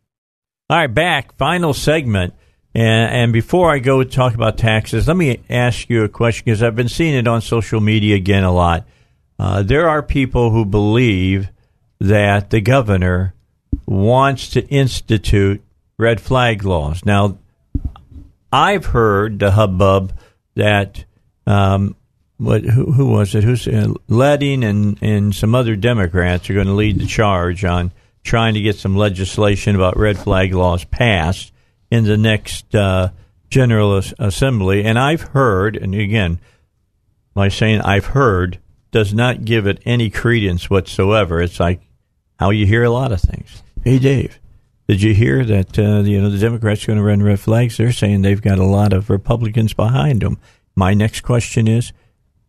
[SPEAKER 1] All right, back, final segment. And, and before I go talk about taxes, let me ask you a question because I've been seeing it on social media again a lot. Uh, there are people who believe that the governor wants to institute red flag laws. Now, I've heard the hubbub that um, what who, who, was it? Who's uh, Leding and and some other Democrats are going to lead the charge on trying to get some legislation about red flag laws passed in the next uh, General Assembly. And I've heard, and again, my saying I've heard does not give it any credence whatsoever. It's like how you hear a lot of things. Hey, Dave, did you hear that uh, you know the Democrats are going to run red flags? They're saying they've got a lot of Republicans behind them. My next question is,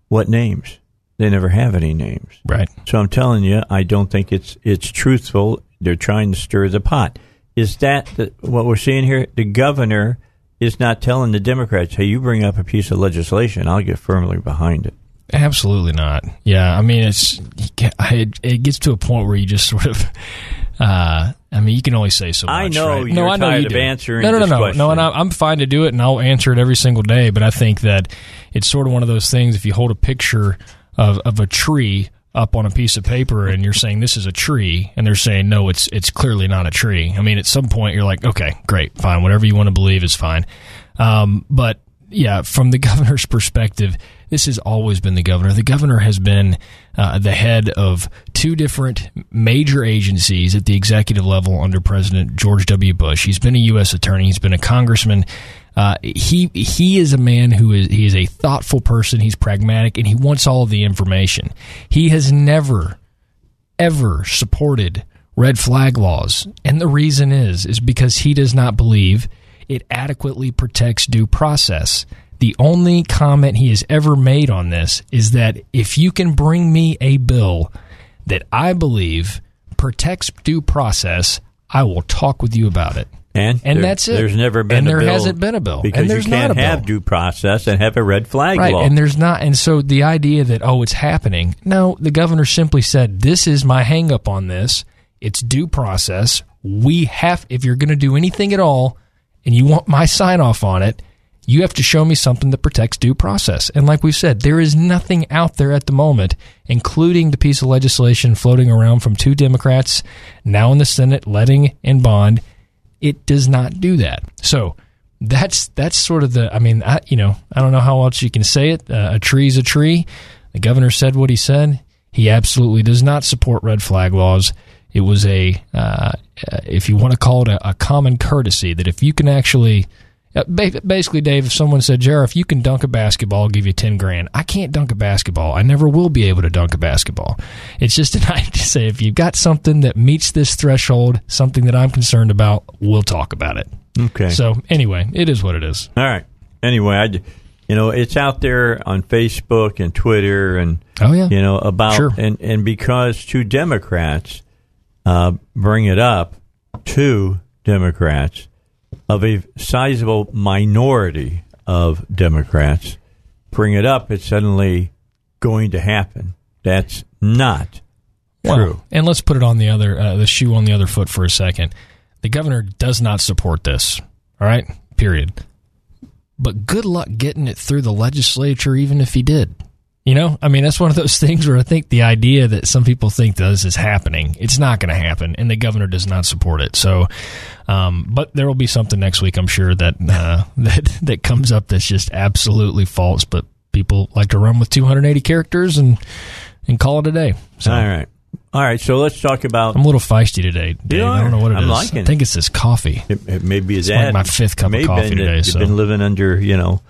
[SPEAKER 1] what names? They never have any names.
[SPEAKER 2] Right.
[SPEAKER 1] So I'm telling you, I don't think it's it's truthful. They're trying to stir the pot. Is that the, what we're seeing here? The governor is not telling the Democrats, "Hey, you bring up a piece of legislation, I'll get firmly behind it."
[SPEAKER 2] Absolutely not. Yeah, I mean, it's it, gets to a point where you just sort of. Uh, I mean, you can only say so much.
[SPEAKER 1] I know
[SPEAKER 2] right?
[SPEAKER 1] you're
[SPEAKER 2] no, I know
[SPEAKER 1] tired
[SPEAKER 2] you
[SPEAKER 1] of
[SPEAKER 2] do.
[SPEAKER 1] answering
[SPEAKER 2] No, no, no, no,
[SPEAKER 1] question.
[SPEAKER 2] no. And I, I'm fine to do it, and I'll answer it every single day. But I think that it's sort of one of those things. If you hold a picture of of a tree up on a piece of paper, and you're saying this is a tree, and they're saying no, it's it's clearly not a tree. I mean, at some point, you're like, okay, great, fine, whatever you want to believe is fine. Um, but yeah, from the governor's perspective, this has always been the governor. The governor has been uh, the head of two different major agencies at the executive level under President George W. Bush. He's been a U.S. attorney. He's been a congressman. Uh, he he is a man who is he is a thoughtful person. He's pragmatic and he wants all of the information. He has never ever supported red flag laws, and the reason is is because he does not believe it adequately protects due process. The only comment he has ever made on this is that if you can bring me a bill that I believe protects due process, I will talk with you about it.
[SPEAKER 1] And,
[SPEAKER 2] And
[SPEAKER 1] there-
[SPEAKER 2] that's it.
[SPEAKER 1] There's never been
[SPEAKER 2] And
[SPEAKER 1] a
[SPEAKER 2] there
[SPEAKER 1] bill
[SPEAKER 2] hasn't been a bill.
[SPEAKER 1] because
[SPEAKER 2] And there's
[SPEAKER 1] you
[SPEAKER 2] not
[SPEAKER 1] can't have due process and have a red flag
[SPEAKER 2] Right,
[SPEAKER 1] law.
[SPEAKER 2] and there's not, and so the idea that oh, it's happening. No, the governor simply said, "This is my hang up on this. It's due process. We have, if you're going to do anything at all, and you want my sign off on it, you have to show me something that protects due process." And like we've said, there is nothing out there at the moment, including the piece of legislation floating around from two Democrats now in the Senate, Leding and Bond. It does not do that. So that's that's sort of the. I mean, I, you know, I don't know how else you can say it. Uh, a tree's a tree. The governor said what he said. He absolutely does not support red flag laws. It was a, uh, if you want to call it a, a common courtesy, that if you can actually, basically, Dave, if someone said, Jared, if you can dunk a basketball, I'll give you 10 grand. I can't dunk a basketball. I never will be able to dunk a basketball. It's just an idea to say, if you've got something that meets this threshold, something that I'm concerned about, we'll talk about it.
[SPEAKER 1] okay.
[SPEAKER 2] So, anyway, it is what it is.
[SPEAKER 1] All right. Anyway, I, you know, it's out there on Facebook and Twitter and
[SPEAKER 2] Oh, yeah.
[SPEAKER 1] you know about
[SPEAKER 2] Sure.
[SPEAKER 1] and and because two Democrats uh, bring it up, two Democrats of a sizable minority of Democrats bring it up, it's suddenly going to happen. That's not
[SPEAKER 2] Well,
[SPEAKER 1] true.
[SPEAKER 2] and let's put it on the other uh, the shoe on the other foot for a second. The governor does not support this. All right, period. But good luck getting it through the legislature, even if he did. You know, I mean, that's one of those things where I think the idea that some people think this is happening, it's not going to happen, and the governor does not support it. So, Um, but there will be something next week, I'm sure that uh, that that comes up that's just absolutely false. But people like to run with 280 characters and and call it a day. So
[SPEAKER 1] All right. All right. So let's talk about.
[SPEAKER 2] I'm a little feisty today. Dave.
[SPEAKER 1] You
[SPEAKER 2] I don't know what it is.
[SPEAKER 1] I'm liking
[SPEAKER 2] I think it's this coffee.
[SPEAKER 1] It, it may be
[SPEAKER 2] It's
[SPEAKER 1] that.
[SPEAKER 2] like my fifth cup of coffee today,
[SPEAKER 1] You've
[SPEAKER 2] so-
[SPEAKER 1] been living under, you know,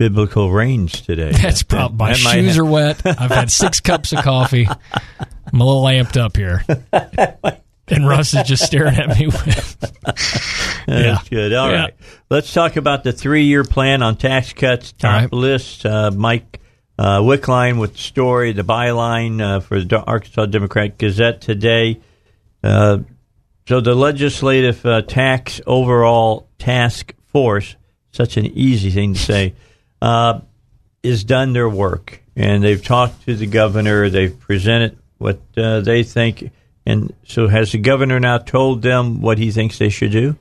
[SPEAKER 1] biblical range today.
[SPEAKER 2] That's probably my
[SPEAKER 1] That
[SPEAKER 2] shoes are wet. I've had six cups of coffee. I'm a little amped up here. And Russ is just staring at me. With, yeah.
[SPEAKER 1] Good. All right,
[SPEAKER 2] Yeah.
[SPEAKER 1] Let's talk about the three-year plan on tax cuts. Top
[SPEAKER 2] right.
[SPEAKER 1] list. Uh, Mike uh, Wickline with the story, the byline uh, for the Arkansas Democrat Gazette today. Uh, so the legislative uh, tax overall task force, such an easy thing to say, uh, is done their work, and they've talked to the governor. They've presented what uh, they think, and so has the governor now told them what he thinks they should do,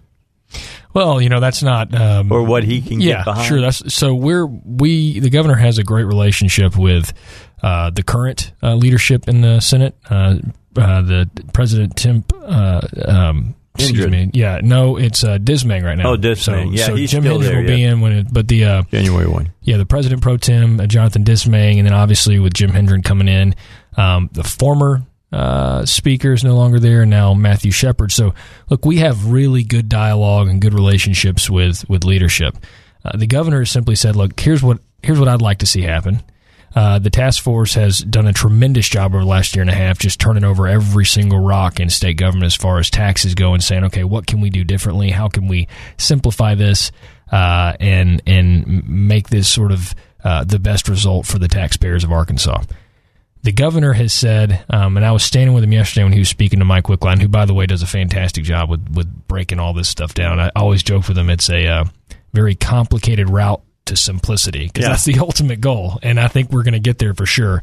[SPEAKER 2] Well, you know, that's not. Um,
[SPEAKER 1] or what he can
[SPEAKER 2] yeah,
[SPEAKER 1] get behind.
[SPEAKER 2] sure. That's so. We're we the governor has a great relationship with uh, the current uh, leadership in the Senate. Uh, uh, the President Tim. Uh, um, excuse me. Yeah, no, it's uh, Dismang right now.
[SPEAKER 1] Oh, Dismang.
[SPEAKER 2] So,
[SPEAKER 1] Yeah,
[SPEAKER 2] so
[SPEAKER 1] he's
[SPEAKER 2] Jim
[SPEAKER 1] still
[SPEAKER 2] Hendren
[SPEAKER 1] there,
[SPEAKER 2] will be
[SPEAKER 1] yeah.
[SPEAKER 2] in when it, but the uh,
[SPEAKER 1] January one.
[SPEAKER 2] yeah, the president pro tem, uh, Jonathan Dismang, and then obviously with Jim Hendren coming in, um, the former uh, speaker is no longer there, and now Matthew Shepherd. So, look, we have really good dialogue and good relationships with with leadership. Uh, the governor has simply said, "Look, here's what here's what I'd like to see happen." Uh, the task force has done a tremendous job over the last year and a half, just turning over every single rock in state government as far as taxes go, and saying, "Okay, what can we do differently? How can we simplify this uh, and and make this sort of uh, the best result for the taxpayers of Arkansas?" the governor has said, um, and I was standing with him yesterday when he was speaking to Mike Wickline, who, by the way, does a fantastic job with, with breaking all this stuff down. I always joke with him; it's a uh, very complicated route to simplicity because
[SPEAKER 1] Yeah.
[SPEAKER 2] that's the ultimate goal, and I think we're going to get there for sure.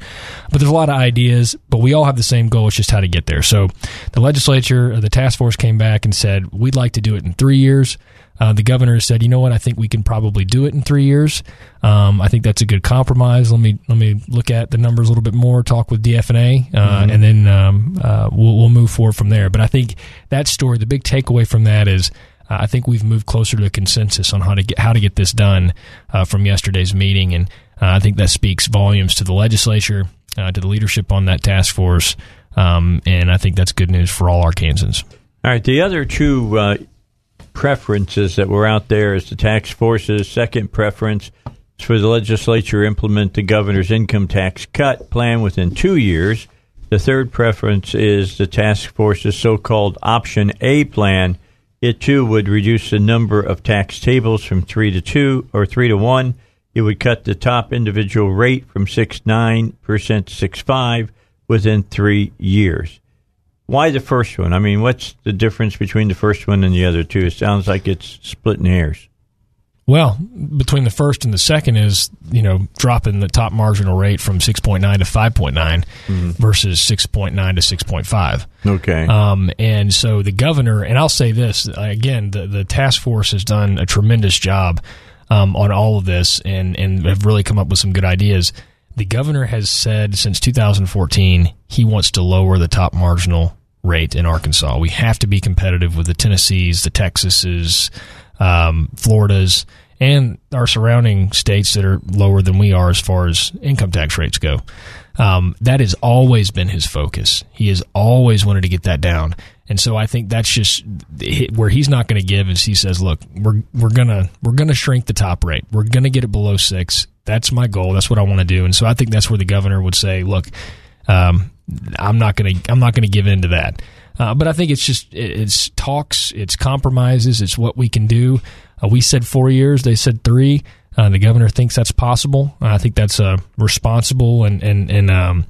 [SPEAKER 2] But there's a lot of ideas, but we all have the same goal. It's just how to get there. So the legislature, or the task force, came back and said we'd like to do it in three years. Uh, the governor said, "You know what? I think we can probably do it in three years. Um, I think that's a good compromise. Let me let me look at the numbers a little bit more, talk with DFNA, uh, and then um, uh, we'll we'll move forward from there." But I think that story, the big takeaway from that is, uh, I think we've moved closer to a consensus on how to get how to get this done uh, from yesterday's meeting, and uh, I think that speaks volumes to the legislature, uh, to the leadership on that task force, um, and I think that's good news for all Arkansans.
[SPEAKER 1] All right. The other two uh, preferences that were out there is the tax force's second preference is for the legislature implement the governor's income tax cut plan within two years. The third preference is the task force's so-called Option A plan. It too would reduce the number of tax tables from three to two or three to one. It would cut the top individual rate from six nine percent to six five within three years. Why the first one? I mean, what's the difference between the first one and the other two? It sounds like it's splitting hairs.
[SPEAKER 2] Well, between the first and the second is, you know, dropping the top marginal rate from 6.9 to 5.9 versus 6.9 to 6.5.
[SPEAKER 1] Okay.
[SPEAKER 2] Um, and so the governor, and I'll say this again, the, the task force has done a tremendous job um, on all of this and, and have really come up with some good ideas. The governor has said since 2014 he wants to lower the top marginal rate in Arkansas. We have to be competitive with the Tennessees, the Texases, um, Floridas, and our surrounding states that are lower than we are as far as income tax rates go. Um, that has always been his focus. He has always wanted to get that down. And so I think that's just where he's not going to give is he says, look, we're, we're going to, we're going to shrink the top rate. We're going to get it below six. That's my goal. That's what I want to do. And so I think that's where the governor would say, look, um, I'm not going to, I'm not going to give in to that. Uh, but I think it's just, it, it's talks, it's compromises, it's what we can do. Uh, we said four years. They said three. Uh, the governor thinks that's possible. Uh, I think that's a responsible and, and, and, um,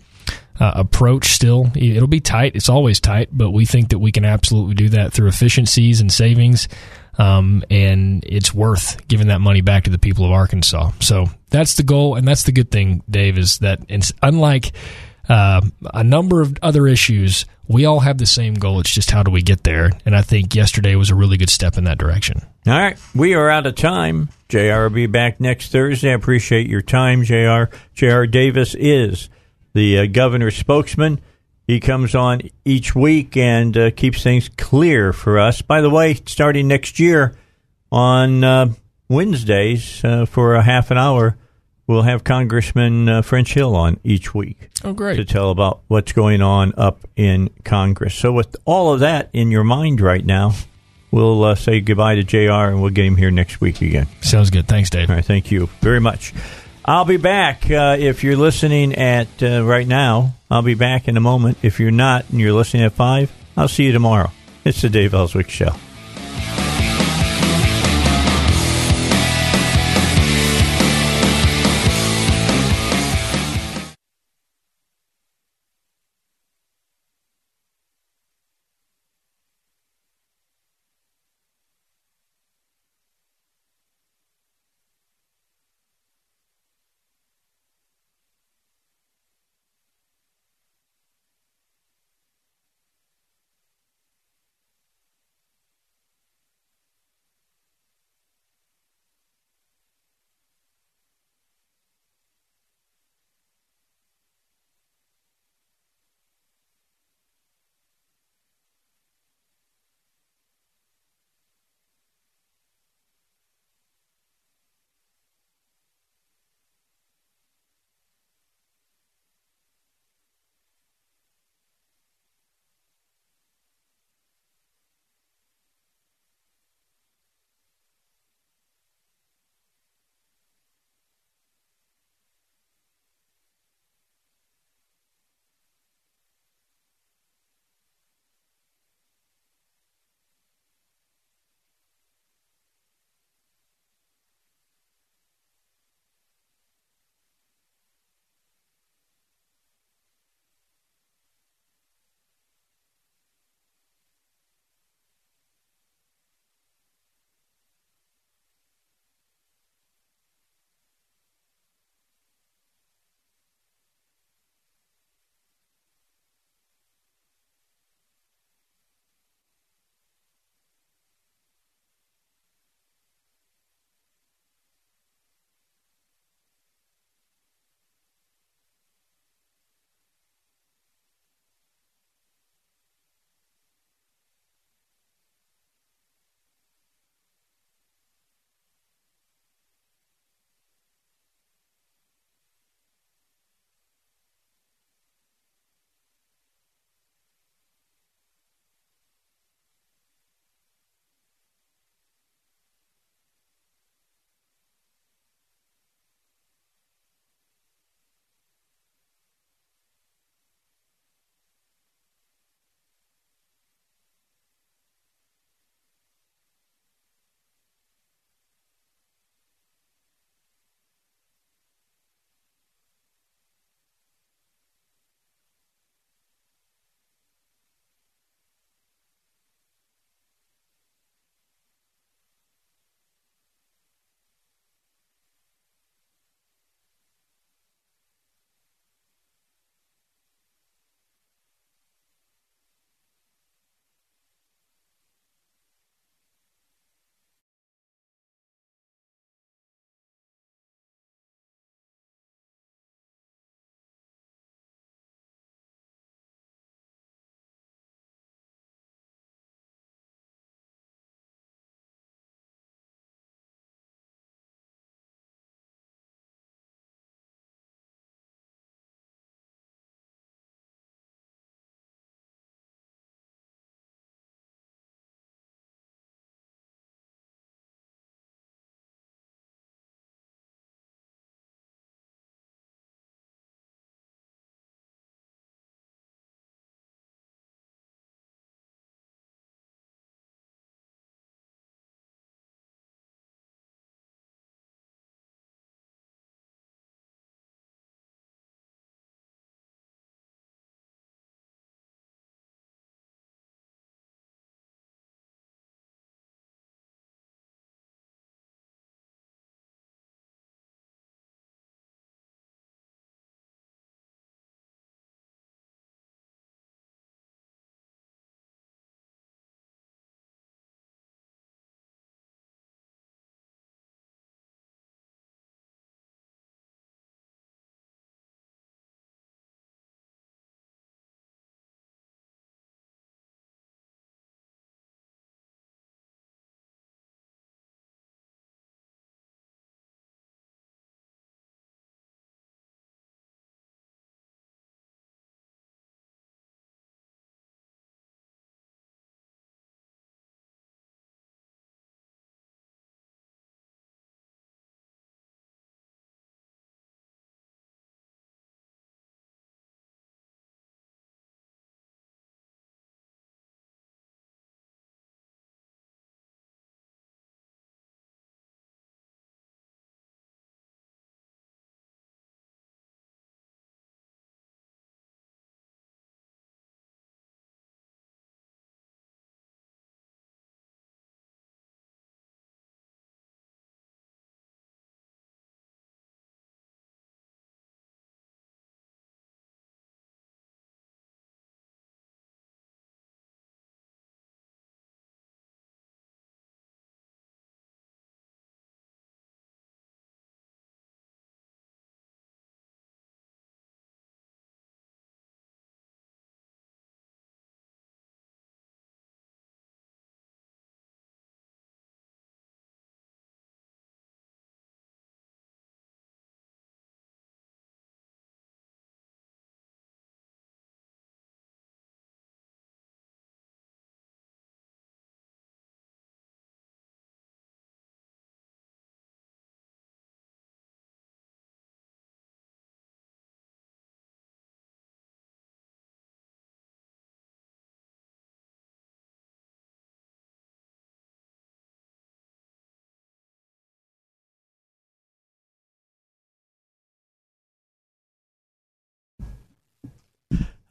[SPEAKER 2] uh, approach still. It'll be tight. It's always tight, but we think that we can absolutely do that through efficiencies and savings. Um, and it's worth giving that money back to the people of Arkansas. So that's the goal. And that's the good thing, Dave, is that it's unlike, uh, a number of other issues, we all have the same goal. It's just how do we get there? And I think yesterday was a really good step in that direction.
[SPEAKER 1] All right. We are out of time. JR will be back next Thursday. I appreciate your time, JR. JR Davis is the uh, governor's spokesman. He comes on each week and uh, keeps things clear for us. By the way, starting next year on uh, Wednesdays uh, for a half an hour, we'll have Congressman uh, French Hill on each week
[SPEAKER 2] Oh,
[SPEAKER 1] to tell about what's going on up in Congress. So, with all of that in your mind right now, we'll uh, say goodbye to JR and we'll get him here next week again.
[SPEAKER 2] Sounds good. Thanks, Dave.
[SPEAKER 1] All right, thank you very much. I'll be back uh, if you're listening at uh, right now. I'll be back in a moment. If you're not and you're listening at five, I'll see you tomorrow. It's the Dave Elswick Show.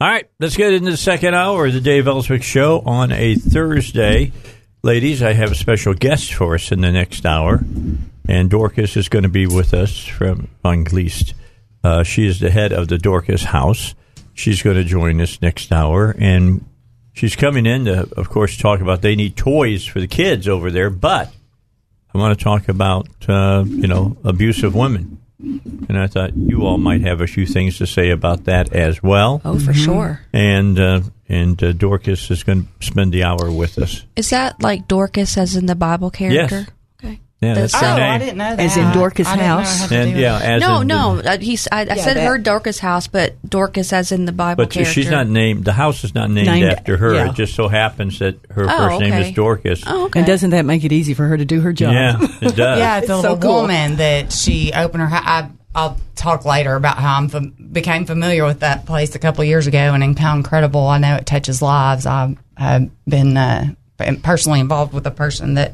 [SPEAKER 1] All right, let's get into the second hour of the Dave Elswick Show on a Thursday. Ladies, I have a special guest for us in the next hour, and Dorcas is going to be with us from Angleast. Uh, she is the head of the Dorcas House. She's going to join us next hour, and she's coming in to, of course, talk about they need toys for the kids over there, but I want to talk about, uh, you know, abusive women. And I thought you all might have a few things to say about that as well.
[SPEAKER 3] Oh, for sure.
[SPEAKER 1] And uh, and uh, Dorcas is going to spend the hour with us.
[SPEAKER 3] Is that like Dorcas as in the Bible character? Okay.
[SPEAKER 1] Yeah, that's
[SPEAKER 3] That's-
[SPEAKER 1] her
[SPEAKER 4] Oh,
[SPEAKER 1] name.
[SPEAKER 4] I didn't know that.
[SPEAKER 5] As in Dorcas
[SPEAKER 4] I didn't know
[SPEAKER 5] House?
[SPEAKER 4] I had to
[SPEAKER 1] And yeah, as
[SPEAKER 3] No,
[SPEAKER 1] in
[SPEAKER 3] no.
[SPEAKER 1] the-
[SPEAKER 3] Uh, he's, I, I
[SPEAKER 5] Yeah,
[SPEAKER 3] said
[SPEAKER 5] that-
[SPEAKER 3] her Dorcas house, but Dorcas as in the Bible
[SPEAKER 1] but
[SPEAKER 3] character.
[SPEAKER 1] she's not named. The house is not named,
[SPEAKER 5] Named-
[SPEAKER 1] after her.
[SPEAKER 5] yeah.
[SPEAKER 1] It just so happens that her
[SPEAKER 3] Oh,
[SPEAKER 1] first name is Dorcas.
[SPEAKER 3] Oh, okay.
[SPEAKER 5] And doesn't that make it easy for her to do her job?
[SPEAKER 1] Yeah, it does.
[SPEAKER 4] Yeah, it's
[SPEAKER 5] It's
[SPEAKER 4] little
[SPEAKER 5] so cool.
[SPEAKER 4] woman that she opened her. I, I'll talk later about how I fam- became familiar with that place a couple years ago, and in how incredible I know it touches lives. I've, I've been uh, been personally involved with a person that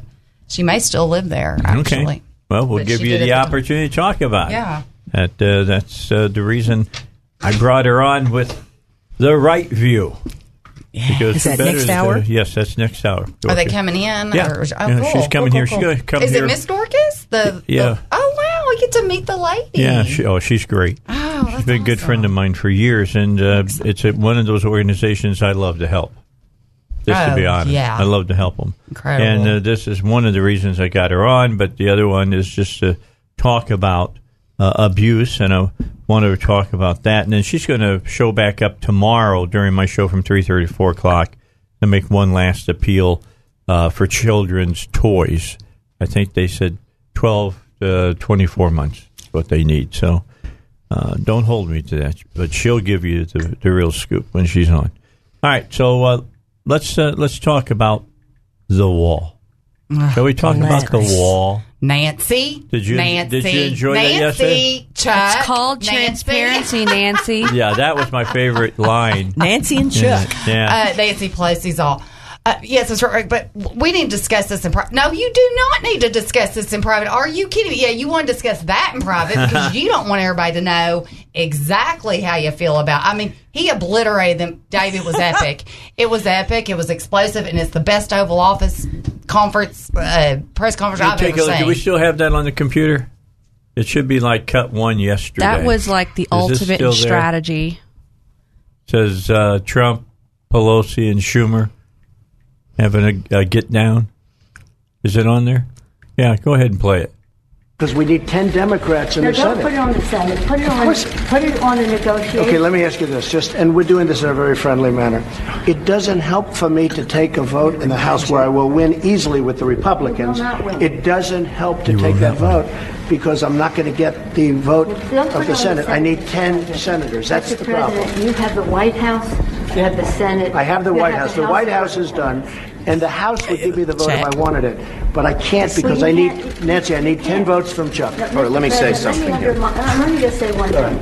[SPEAKER 4] she may still live there. Actually,
[SPEAKER 1] Okay. Well, we'll
[SPEAKER 4] But
[SPEAKER 1] give you the opportunity to talk about it.
[SPEAKER 4] Yeah.
[SPEAKER 1] That uh, that's uh, the reason I brought her on with the right view. Because
[SPEAKER 5] Is that
[SPEAKER 1] the better
[SPEAKER 5] next
[SPEAKER 1] the-
[SPEAKER 5] hour?
[SPEAKER 1] yes, that's next hour.
[SPEAKER 4] Are they coming in?
[SPEAKER 1] Yeah.
[SPEAKER 4] Or, oh,
[SPEAKER 1] Yeah,
[SPEAKER 4] cool,
[SPEAKER 1] she's coming
[SPEAKER 4] cool,
[SPEAKER 1] here. She's
[SPEAKER 4] cool.
[SPEAKER 1] gonna come
[SPEAKER 4] Is
[SPEAKER 1] here.
[SPEAKER 4] it Miss Dorcas? The,
[SPEAKER 1] Yeah.
[SPEAKER 4] the- oh wow, we get to meet the lady.
[SPEAKER 1] Yeah, she, oh, she's great.
[SPEAKER 4] Oh,
[SPEAKER 1] she's
[SPEAKER 4] that's
[SPEAKER 1] been a good friend of mine for years, and uh, it's a, one of those organizations I love to help. Just to
[SPEAKER 4] Oh,
[SPEAKER 1] be honest,
[SPEAKER 4] yeah.
[SPEAKER 1] I love to help them.
[SPEAKER 4] Incredible.
[SPEAKER 1] And uh, this is one of the reasons I got her on, but the other one is just to talk about uh, abuse, and I want her to talk about that. And then she's going to show back up tomorrow during my show from three thirty to four o'clock to make one last appeal uh, for children's toys. I think they said twelve to twenty four months is what they need. So uh, don't hold me to that, but she'll give you the, the real scoop when she's on. All right, so uh, let's uh, let's talk about the wall. Shall we talk about the wall?
[SPEAKER 4] Nancy.
[SPEAKER 1] Did you-
[SPEAKER 4] Nancy,
[SPEAKER 1] did you enjoy that
[SPEAKER 4] Nancy,
[SPEAKER 1] yesterday?
[SPEAKER 4] Chuck,
[SPEAKER 3] It's called
[SPEAKER 4] Nancy.
[SPEAKER 3] transparency, Nancy.
[SPEAKER 1] Yeah, that was my favorite line.
[SPEAKER 5] Nancy and Chuck.
[SPEAKER 1] Yeah,
[SPEAKER 4] Uh, Nancy Pelosi's all. Uh, yes, that's right. But we need to discuss this in private. No, you do not need to discuss this in private. Are you kidding me? Yeah, you want to discuss that in private because you don't want everybody to know exactly how you feel about. I mean, he obliterated them. David was epic. it was epic. It was explosive, and it's the best Oval Office conference uh, press conference
[SPEAKER 1] You
[SPEAKER 4] I've
[SPEAKER 1] take
[SPEAKER 4] ever
[SPEAKER 1] a look.
[SPEAKER 4] seen.
[SPEAKER 1] Do we still have that on the computer? It should be like cut one yesterday.
[SPEAKER 3] That was like the
[SPEAKER 1] Is
[SPEAKER 3] ultimate
[SPEAKER 1] still
[SPEAKER 3] in
[SPEAKER 1] there?
[SPEAKER 3] strategy.
[SPEAKER 1] says uh, Trump, Pelosi, and Schumer having a, a get down. Is it on there? Yeah, go ahead and play it.
[SPEAKER 6] Because we need 10 Democrats in
[SPEAKER 7] No,
[SPEAKER 6] the
[SPEAKER 7] don't
[SPEAKER 6] Senate.
[SPEAKER 7] put it on the Senate. Put it on.
[SPEAKER 6] course.
[SPEAKER 7] Put it on the negotiation.
[SPEAKER 6] Okay, let me ask you this, just, and we're doing this in a very friendly manner. It doesn't help for me to take a vote in the House where I will win easily with the Republicans.
[SPEAKER 7] You will not win.
[SPEAKER 6] It doesn't help to
[SPEAKER 1] You
[SPEAKER 6] take that
[SPEAKER 1] not
[SPEAKER 6] vote because I'm not going to get the vote
[SPEAKER 7] Don't put
[SPEAKER 6] of
[SPEAKER 7] it
[SPEAKER 6] the Senate. I need 10 senators. That's
[SPEAKER 7] Mr.
[SPEAKER 6] the problem.
[SPEAKER 7] President, you have the White House. You have the Senate.
[SPEAKER 6] I have the
[SPEAKER 7] you
[SPEAKER 6] White House. The White House is done, and the House would give me the vote if I wanted it. But I can't because I need, Nancy, I need 10 votes from Chuck.
[SPEAKER 7] All right, let me say something Let me, undermi- uh, let me just say one thing.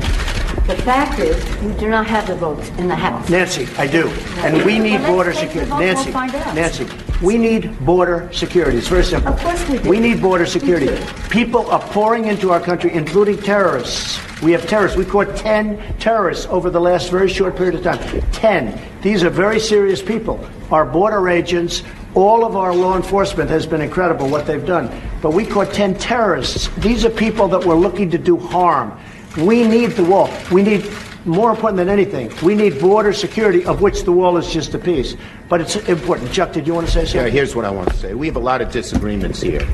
[SPEAKER 7] The fact is, you do not have the votes in the House.
[SPEAKER 6] Nancy, I do. And we need
[SPEAKER 7] Well,
[SPEAKER 6] border security.
[SPEAKER 7] vote, we'll
[SPEAKER 6] Nancy. Nancy, we need border security. It's very simple.
[SPEAKER 7] Of course we do.
[SPEAKER 6] We need border security. People are pouring into our country, including terrorists. We have terrorists. We caught 10 terrorists over the last very short period of time. 10. These are very serious people. Our border agents, all of our law enforcement has been incredible what they've done. But we caught 10 terrorists. These are people that were looking to do harm. We need the wall. We need more important than anything, we need border security, of which the wall is just a piece. But it's important. Chuck, did you want to say
[SPEAKER 8] Yeah,
[SPEAKER 6] something?
[SPEAKER 8] here's what I want to say. We have a lot of disagreements here.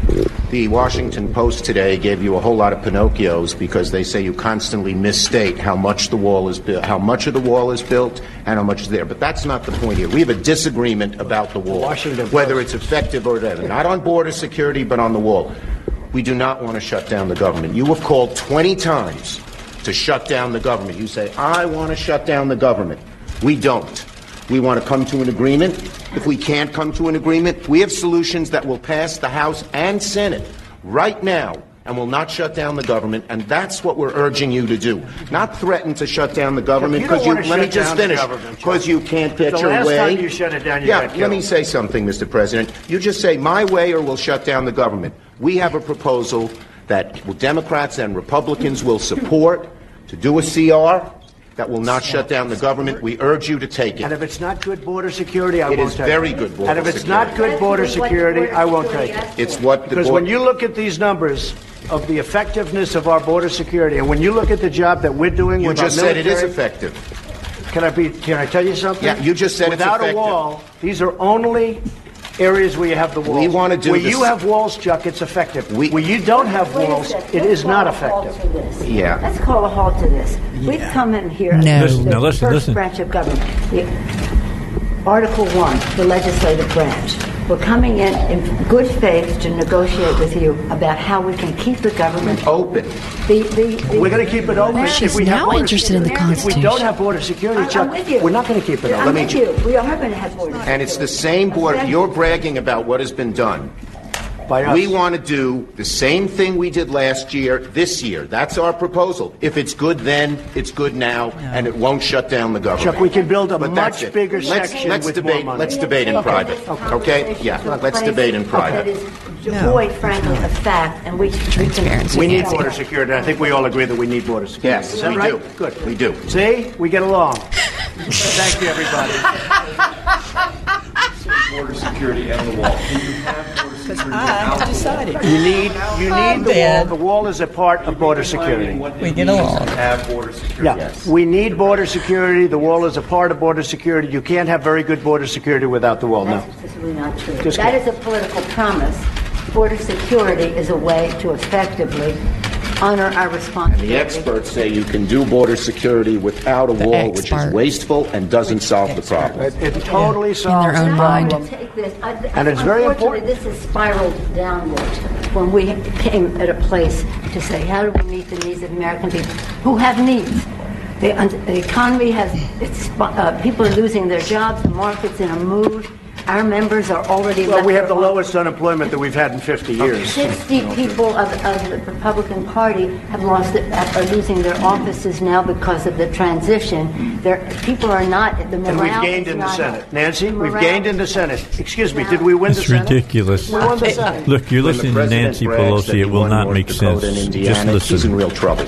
[SPEAKER 8] The Washington Post today gave you a whole lot of Pinocchios because they say you constantly misstate how much the wall is built, how much of the wall is built, and how much is there. But that's not the point here. We have a disagreement about the wall,
[SPEAKER 6] Washington
[SPEAKER 8] whether
[SPEAKER 6] Post.
[SPEAKER 8] it's effective or whatever. Not on border security, but on the wall. We do not want to shut down the government. You have called 20 times to shut down the government. You say, I want to shut down the government. We don't. We want to come to an agreement. If we can't come to an agreement, we have solutions that will pass the House and Senate right now and will not shut down the government. And that's what we're urging you to do. Not threaten to shut down the government because you,
[SPEAKER 6] wanna
[SPEAKER 8] let me just finish. Because you can't get
[SPEAKER 6] The
[SPEAKER 8] your
[SPEAKER 6] last
[SPEAKER 8] way.
[SPEAKER 6] time you shut it down, you
[SPEAKER 8] yeah, let me say something, Mr. President. You just say my way or we'll shut down the government. We have a proposal that Democrats and Republicans will support to do a CR that will not shut down the government. We urge you to take it.
[SPEAKER 6] And if it's not good border security, I
[SPEAKER 8] It
[SPEAKER 6] won't
[SPEAKER 8] is
[SPEAKER 6] take
[SPEAKER 8] very
[SPEAKER 6] it.
[SPEAKER 8] good border
[SPEAKER 6] And if it's
[SPEAKER 8] security.
[SPEAKER 6] not good border security, I won't take it.
[SPEAKER 8] It's what the
[SPEAKER 6] Because
[SPEAKER 8] board-
[SPEAKER 6] when you look at these numbers of the effectiveness of our border security, and when you look at the job that we're doing
[SPEAKER 8] You
[SPEAKER 6] with
[SPEAKER 8] just
[SPEAKER 6] our
[SPEAKER 8] said it is
[SPEAKER 6] military-
[SPEAKER 8] effective.
[SPEAKER 6] Can I be? Can I tell you something?
[SPEAKER 8] Yeah, you just said it's
[SPEAKER 6] without
[SPEAKER 8] effective.
[SPEAKER 6] a wall. These are only areas where you have the walls.
[SPEAKER 8] We wanna do
[SPEAKER 6] Where
[SPEAKER 8] this-
[SPEAKER 6] you have walls, Chuck, it's effective.
[SPEAKER 8] We-
[SPEAKER 6] where you don't have
[SPEAKER 7] Wait
[SPEAKER 6] walls,
[SPEAKER 7] second.
[SPEAKER 6] it
[SPEAKER 7] Let's
[SPEAKER 6] is not
[SPEAKER 7] call a halt
[SPEAKER 6] effective.
[SPEAKER 8] Yeah.
[SPEAKER 7] Let's call a halt to this. We've come in here as
[SPEAKER 1] No.
[SPEAKER 7] the
[SPEAKER 1] now listen,
[SPEAKER 7] first
[SPEAKER 1] listen.
[SPEAKER 7] branch of government. The Article 1, the legislative branch. We're coming in in good faith to negotiate with you about how we can keep the government
[SPEAKER 8] Open.
[SPEAKER 7] The, the, the,
[SPEAKER 6] We're going to keep it open
[SPEAKER 3] She's
[SPEAKER 6] if we have
[SPEAKER 3] now
[SPEAKER 6] border
[SPEAKER 3] interested in the
[SPEAKER 6] security. If we don't have border security,
[SPEAKER 7] I'm
[SPEAKER 6] Chuck,
[SPEAKER 7] with you.
[SPEAKER 6] we're not going to keep it
[SPEAKER 7] I'm
[SPEAKER 6] open.
[SPEAKER 7] with you. We are going to have border
[SPEAKER 8] And it's the same
[SPEAKER 7] border.
[SPEAKER 8] You're bragging about what has been done.
[SPEAKER 6] By us.
[SPEAKER 8] We want to do the same thing we did last year, this year. That's our proposal. If it's good then, it's good now, and it won't shut down the government.
[SPEAKER 6] Chuck, we can build a
[SPEAKER 8] But
[SPEAKER 6] much bigger
[SPEAKER 8] let's,
[SPEAKER 6] section
[SPEAKER 8] let's
[SPEAKER 6] with
[SPEAKER 8] debate,
[SPEAKER 6] more money.
[SPEAKER 8] Let's debate in
[SPEAKER 7] Okay.
[SPEAKER 8] private. Okay? Yeah,
[SPEAKER 7] To
[SPEAKER 8] let's debate in private.
[SPEAKER 7] is devoid, frankly, of fact, and we
[SPEAKER 3] Transparency.
[SPEAKER 6] We need border security. I think we all agree that we need border security.
[SPEAKER 8] Yes,
[SPEAKER 6] Is that
[SPEAKER 8] we
[SPEAKER 6] right?
[SPEAKER 8] do.
[SPEAKER 6] Good.
[SPEAKER 8] We do.
[SPEAKER 6] See, we get along. Thank you, everybody.
[SPEAKER 9] Border security and the wall. Can you have
[SPEAKER 5] I decided.
[SPEAKER 6] You need, you need the wall. The wall is a part of border security.
[SPEAKER 5] We get along.
[SPEAKER 9] have border security?
[SPEAKER 6] Yeah, we need border security. The wall is a part of border security. You can't have very good border security without the wall. No.
[SPEAKER 7] That's just not true.
[SPEAKER 6] Just
[SPEAKER 7] That
[SPEAKER 6] kidding.
[SPEAKER 7] is a political promise. Border security is a way to effectively honor our
[SPEAKER 8] The
[SPEAKER 7] responsibility.
[SPEAKER 8] The experts say you can do border security without a wall, which is
[SPEAKER 3] experts.
[SPEAKER 8] wasteful and doesn't solve the problem.
[SPEAKER 6] It, it totally solves
[SPEAKER 3] their own
[SPEAKER 6] the
[SPEAKER 3] mind.
[SPEAKER 6] problem.
[SPEAKER 7] Take this. I-
[SPEAKER 6] And it's very
[SPEAKER 7] unfortunately,
[SPEAKER 6] important.
[SPEAKER 7] This has spiraled downward when we came at a place to say, how do we meet the needs of American people who have needs? The, the economy has, it's, uh, people are losing their jobs, the market's in a mood. Our members are already
[SPEAKER 6] Well, we have the
[SPEAKER 7] their-
[SPEAKER 6] lowest unemployment that we've had in 50 years.
[SPEAKER 7] 60 people of, of the Republican Party have lost, it, uh, are losing their offices now because of the transition. There, people are not, at the morale
[SPEAKER 6] And we've gained in the
[SPEAKER 7] not-
[SPEAKER 6] Senate. Nancy,
[SPEAKER 7] the
[SPEAKER 6] we've gained in the Senate. Excuse me, did we win the Senate?
[SPEAKER 1] It's ridiculous.
[SPEAKER 6] We won the Senate.
[SPEAKER 1] Look, you're
[SPEAKER 8] When
[SPEAKER 1] listening to Nancy Pelosi. It will not make
[SPEAKER 8] Dakota
[SPEAKER 1] sense.
[SPEAKER 8] and
[SPEAKER 1] Just
[SPEAKER 8] Indiana, He's in real trouble.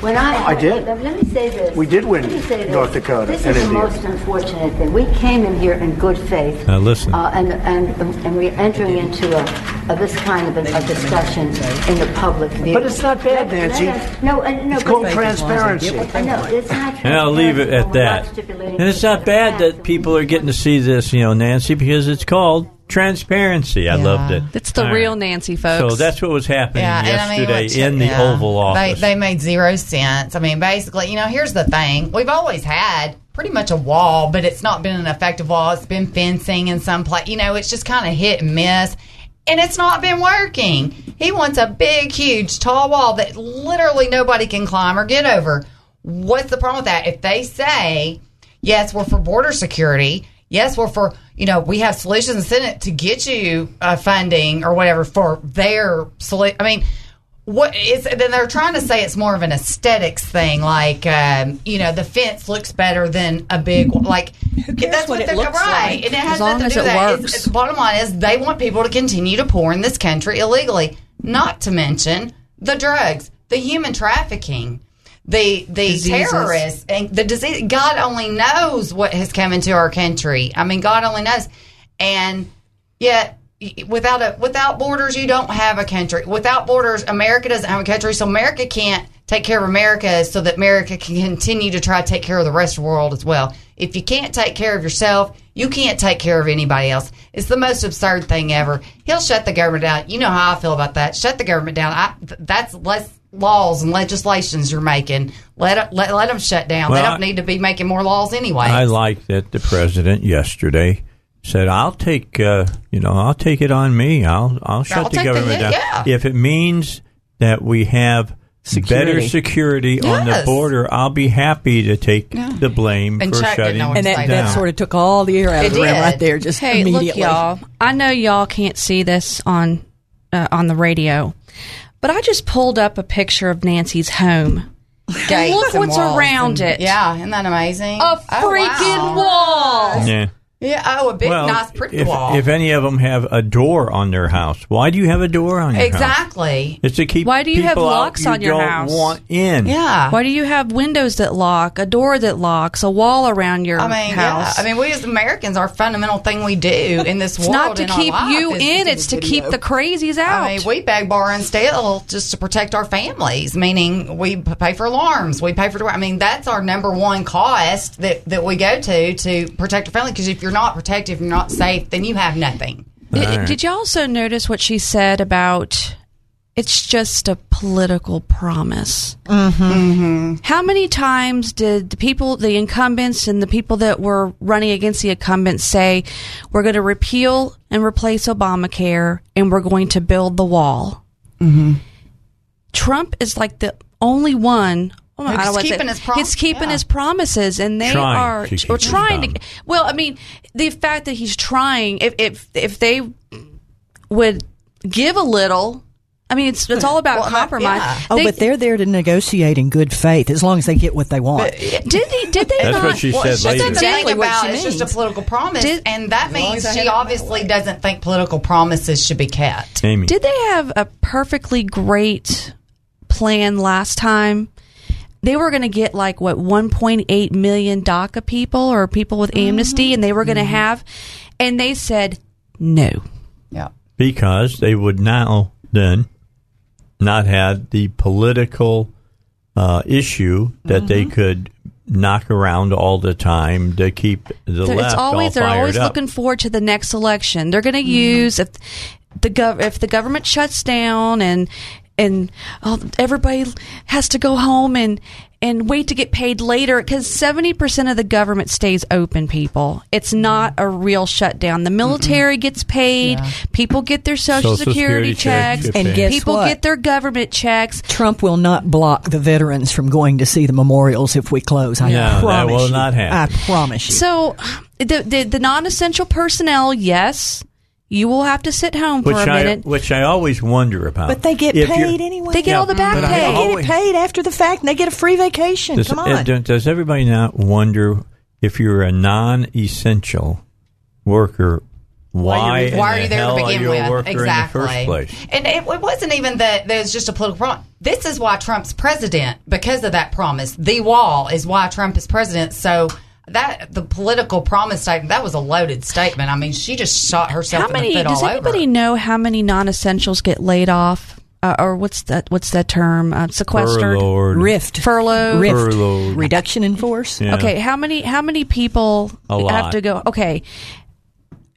[SPEAKER 7] When I,
[SPEAKER 6] I did.
[SPEAKER 7] Let, let me say this.
[SPEAKER 6] We did win
[SPEAKER 7] Let this.
[SPEAKER 6] North Dakota
[SPEAKER 7] This
[SPEAKER 6] and
[SPEAKER 7] is the
[SPEAKER 6] Indiana.
[SPEAKER 7] most unfortunate thing. We came in here in good faith.
[SPEAKER 1] Now listen.
[SPEAKER 7] Uh, and, and, and we're entering into a, a this kind of a, a discussion in the public view.
[SPEAKER 6] But it's not bad,
[SPEAKER 7] Let- let
[SPEAKER 6] Nancy.
[SPEAKER 7] us- no, uh, no.
[SPEAKER 6] It's called transparency.
[SPEAKER 7] I know, it's not
[SPEAKER 1] And I'll leave it at that. And it's not bad that people are getting to see this, you know, Nancy, because it's called transparency. I
[SPEAKER 3] Yeah.
[SPEAKER 1] loved it.
[SPEAKER 3] That's the
[SPEAKER 1] All
[SPEAKER 3] real
[SPEAKER 1] right.
[SPEAKER 3] Nancy, folks.
[SPEAKER 1] So that's what was happening
[SPEAKER 4] Yeah, and I mean,
[SPEAKER 1] yesterday in the
[SPEAKER 4] yeah.
[SPEAKER 1] Oval Office.
[SPEAKER 4] They, they made zero sense. I mean, basically, you know, here's the thing: we've always had pretty much a wall, but it's not been an effective wall. It's been fencing in some place. You know, it's just kind of hit and miss, and it's not been working. He wants a big, huge, tall wall that literally nobody can climb or get over. What's the problem with that? If they say, yes, we're for border security. Yes, we're for, you know, we have solutions in the Senate to get you uh, funding or whatever for their solution. I mean, what is then they're trying to say it's more of an aesthetics thing, like um, you know, the fence looks better than a big like.
[SPEAKER 5] cares
[SPEAKER 4] that's
[SPEAKER 5] what it
[SPEAKER 4] they're
[SPEAKER 5] looks
[SPEAKER 4] right,
[SPEAKER 5] like?
[SPEAKER 4] and it has nothing to do with that. It's- it's- the bottom line is they want people to continue to pour in this country illegally. Not to mention the drugs, the human trafficking the the
[SPEAKER 3] Diseases.
[SPEAKER 4] terrorists and the disease. God only knows what has come into our country. I mean, God only knows. And yet, without a without borders, you don't have a country. Without borders, America doesn't have a country. So America can't take care of America, so that America can continue to try to take care of the rest of the world as well. If you can't take care of yourself, you can't take care of anybody else. It's the most absurd thing ever. He'll shut the government down. You know how I feel about that. Shut the government down. I, that's less laws and legislations you're making. Let let let them shut down.
[SPEAKER 1] Well,
[SPEAKER 4] they don't
[SPEAKER 1] I-
[SPEAKER 4] need to be making more laws anyway.
[SPEAKER 1] I like that the president yesterday said, "I'll take, uh, you know, I'll take it on me. I'll, I'll shut
[SPEAKER 4] I'll
[SPEAKER 1] the
[SPEAKER 4] take the
[SPEAKER 1] government down
[SPEAKER 4] yeah.
[SPEAKER 1] if it means that we have."
[SPEAKER 5] Security.
[SPEAKER 1] Better security on the border. I'll be happy to take the blame
[SPEAKER 4] And
[SPEAKER 1] for
[SPEAKER 4] Chuck
[SPEAKER 1] shutting
[SPEAKER 4] know
[SPEAKER 5] And that,
[SPEAKER 1] down.
[SPEAKER 5] that sort of took all the air out
[SPEAKER 4] It
[SPEAKER 5] of the room right there, just
[SPEAKER 3] Hey,
[SPEAKER 5] immediately.
[SPEAKER 3] look, y'all. I know y'all can't see this on uh, on the radio, but I just pulled up a picture of Nancy's home.
[SPEAKER 4] Gates
[SPEAKER 3] look what's around
[SPEAKER 4] and-
[SPEAKER 3] it.
[SPEAKER 4] Yeah, isn't that amazing?
[SPEAKER 3] A
[SPEAKER 4] Oh,
[SPEAKER 3] freaking
[SPEAKER 4] wow.
[SPEAKER 3] wall.
[SPEAKER 1] yeah.
[SPEAKER 4] Yeah. Oh, a big,
[SPEAKER 1] well,
[SPEAKER 4] nice, pretty
[SPEAKER 1] if,
[SPEAKER 4] wall.
[SPEAKER 1] if any of them have a door on their house, why do you have a door on your house?
[SPEAKER 4] exactly.
[SPEAKER 1] It's to keep
[SPEAKER 3] Why do you have locks
[SPEAKER 1] you
[SPEAKER 3] on your
[SPEAKER 1] don't
[SPEAKER 3] house?
[SPEAKER 1] Want in?
[SPEAKER 4] Yeah.
[SPEAKER 3] Why do you have windows that lock, a door that locks, a wall around your
[SPEAKER 4] I mean,
[SPEAKER 3] house?
[SPEAKER 4] yeah. I mean, we as Americans, our fundamental thing we do in this world.
[SPEAKER 3] it's
[SPEAKER 4] world,
[SPEAKER 3] not to
[SPEAKER 4] in
[SPEAKER 3] keep you in; it's to keep the crazies out.
[SPEAKER 4] I mean, we beg, bar, and steal just to protect our families. Meaning, we pay for alarms, we pay for. I mean, that's our number one cost that that we go to to protect our family. Because if you're not protected, you're not safe, then you have nothing.
[SPEAKER 3] Did, did you also notice what she said about it's just a political promise? Mm-hmm. How many times did the people, the incumbents, and the people that were running against the incumbents say, we're going to repeal and replace Obamacare and we're going to build the wall? Mm-hmm. Trump is like the only one. Oh well,
[SPEAKER 4] Who's
[SPEAKER 3] I don't
[SPEAKER 4] keeping
[SPEAKER 3] say-
[SPEAKER 4] his prom-
[SPEAKER 3] He's keeping
[SPEAKER 4] yeah.
[SPEAKER 3] his promises, and they
[SPEAKER 1] Trying
[SPEAKER 3] are
[SPEAKER 1] to keep
[SPEAKER 3] or trying to. Well, I mean, the fact that he's trying, if if if they would give a little, I mean, it's it's all about
[SPEAKER 4] Well, that-
[SPEAKER 3] compromise.
[SPEAKER 4] yeah.
[SPEAKER 5] Oh,
[SPEAKER 3] They-
[SPEAKER 5] but they're there to negotiate in good faith as long as they get what they want.
[SPEAKER 3] Uh, did they did they
[SPEAKER 1] That's
[SPEAKER 3] not?
[SPEAKER 1] what she
[SPEAKER 4] Well,
[SPEAKER 1] said
[SPEAKER 4] it's
[SPEAKER 1] later.
[SPEAKER 4] just the thing
[SPEAKER 5] Exactly what
[SPEAKER 4] about
[SPEAKER 5] she
[SPEAKER 4] it's just a political promise,
[SPEAKER 3] Did-
[SPEAKER 4] and that means she
[SPEAKER 5] had it my
[SPEAKER 4] obviously doesn't think political promises should be kept.
[SPEAKER 1] Amy.
[SPEAKER 3] Did they have a perfectly great plan last time? They were going to get like what 1.8 million DACA people or people with amnesty, and they were going to have, and they said no.
[SPEAKER 4] Yeah.
[SPEAKER 1] because they would now then not have the political uh, issue that
[SPEAKER 3] Mm-hmm.
[SPEAKER 1] they could knock around all the time to keep the
[SPEAKER 3] They're-
[SPEAKER 1] left
[SPEAKER 3] it's always
[SPEAKER 1] all
[SPEAKER 3] they're always
[SPEAKER 1] up.
[SPEAKER 3] looking forward to the next election. They're going to use if the gov- if the government shuts down and and oh, everybody has to go home and and wait to get paid later because 70% of the government stays open people it's mm-hmm. not a real shutdown the military gets paid people get their social,
[SPEAKER 1] Social
[SPEAKER 3] security,
[SPEAKER 1] Security checks
[SPEAKER 3] checks
[SPEAKER 5] And guess
[SPEAKER 3] people
[SPEAKER 5] what?
[SPEAKER 3] get their government checks
[SPEAKER 5] Trump will not block the veterans from going to see the memorials if we close. I
[SPEAKER 1] No, that
[SPEAKER 5] promise
[SPEAKER 1] will
[SPEAKER 5] you.
[SPEAKER 1] not happen.
[SPEAKER 5] I promise you.
[SPEAKER 3] So the the, the non-essential personnel, yes, you will have to sit home for
[SPEAKER 1] which
[SPEAKER 3] a
[SPEAKER 1] I
[SPEAKER 3] minute.
[SPEAKER 1] which I always wonder about.
[SPEAKER 5] but they get
[SPEAKER 1] If
[SPEAKER 5] paid anyway.
[SPEAKER 3] They get all the back
[SPEAKER 1] but I
[SPEAKER 3] pay.
[SPEAKER 5] They get it paid after the fact, and they get a free vacation.
[SPEAKER 1] Does,
[SPEAKER 5] Come on.
[SPEAKER 1] does everybody not wonder if you're a non-essential worker? Why, in
[SPEAKER 4] Why are you
[SPEAKER 1] the
[SPEAKER 4] there to begin with? exactly.
[SPEAKER 1] in the first place?
[SPEAKER 4] And it, it wasn't even that there's just a political problem. This is why Trump's president because of that promise. The wall is why Trump is president. So that the political promise statement that was a loaded statement. I mean, she just shot herself
[SPEAKER 3] How
[SPEAKER 4] in
[SPEAKER 3] many?
[SPEAKER 4] the foot
[SPEAKER 3] Does
[SPEAKER 4] all
[SPEAKER 3] anybody
[SPEAKER 4] over.
[SPEAKER 3] know how many non-essentials get laid off, uh, or what's that? What's that term? Uh, sequestered,
[SPEAKER 1] Furloughed.
[SPEAKER 5] Rift.
[SPEAKER 3] furloughed.
[SPEAKER 5] Rift.
[SPEAKER 1] Furloughed.
[SPEAKER 5] Reduction in force.
[SPEAKER 1] Yeah.
[SPEAKER 3] Okay, how many? How many people
[SPEAKER 1] A
[SPEAKER 3] have to go? Okay.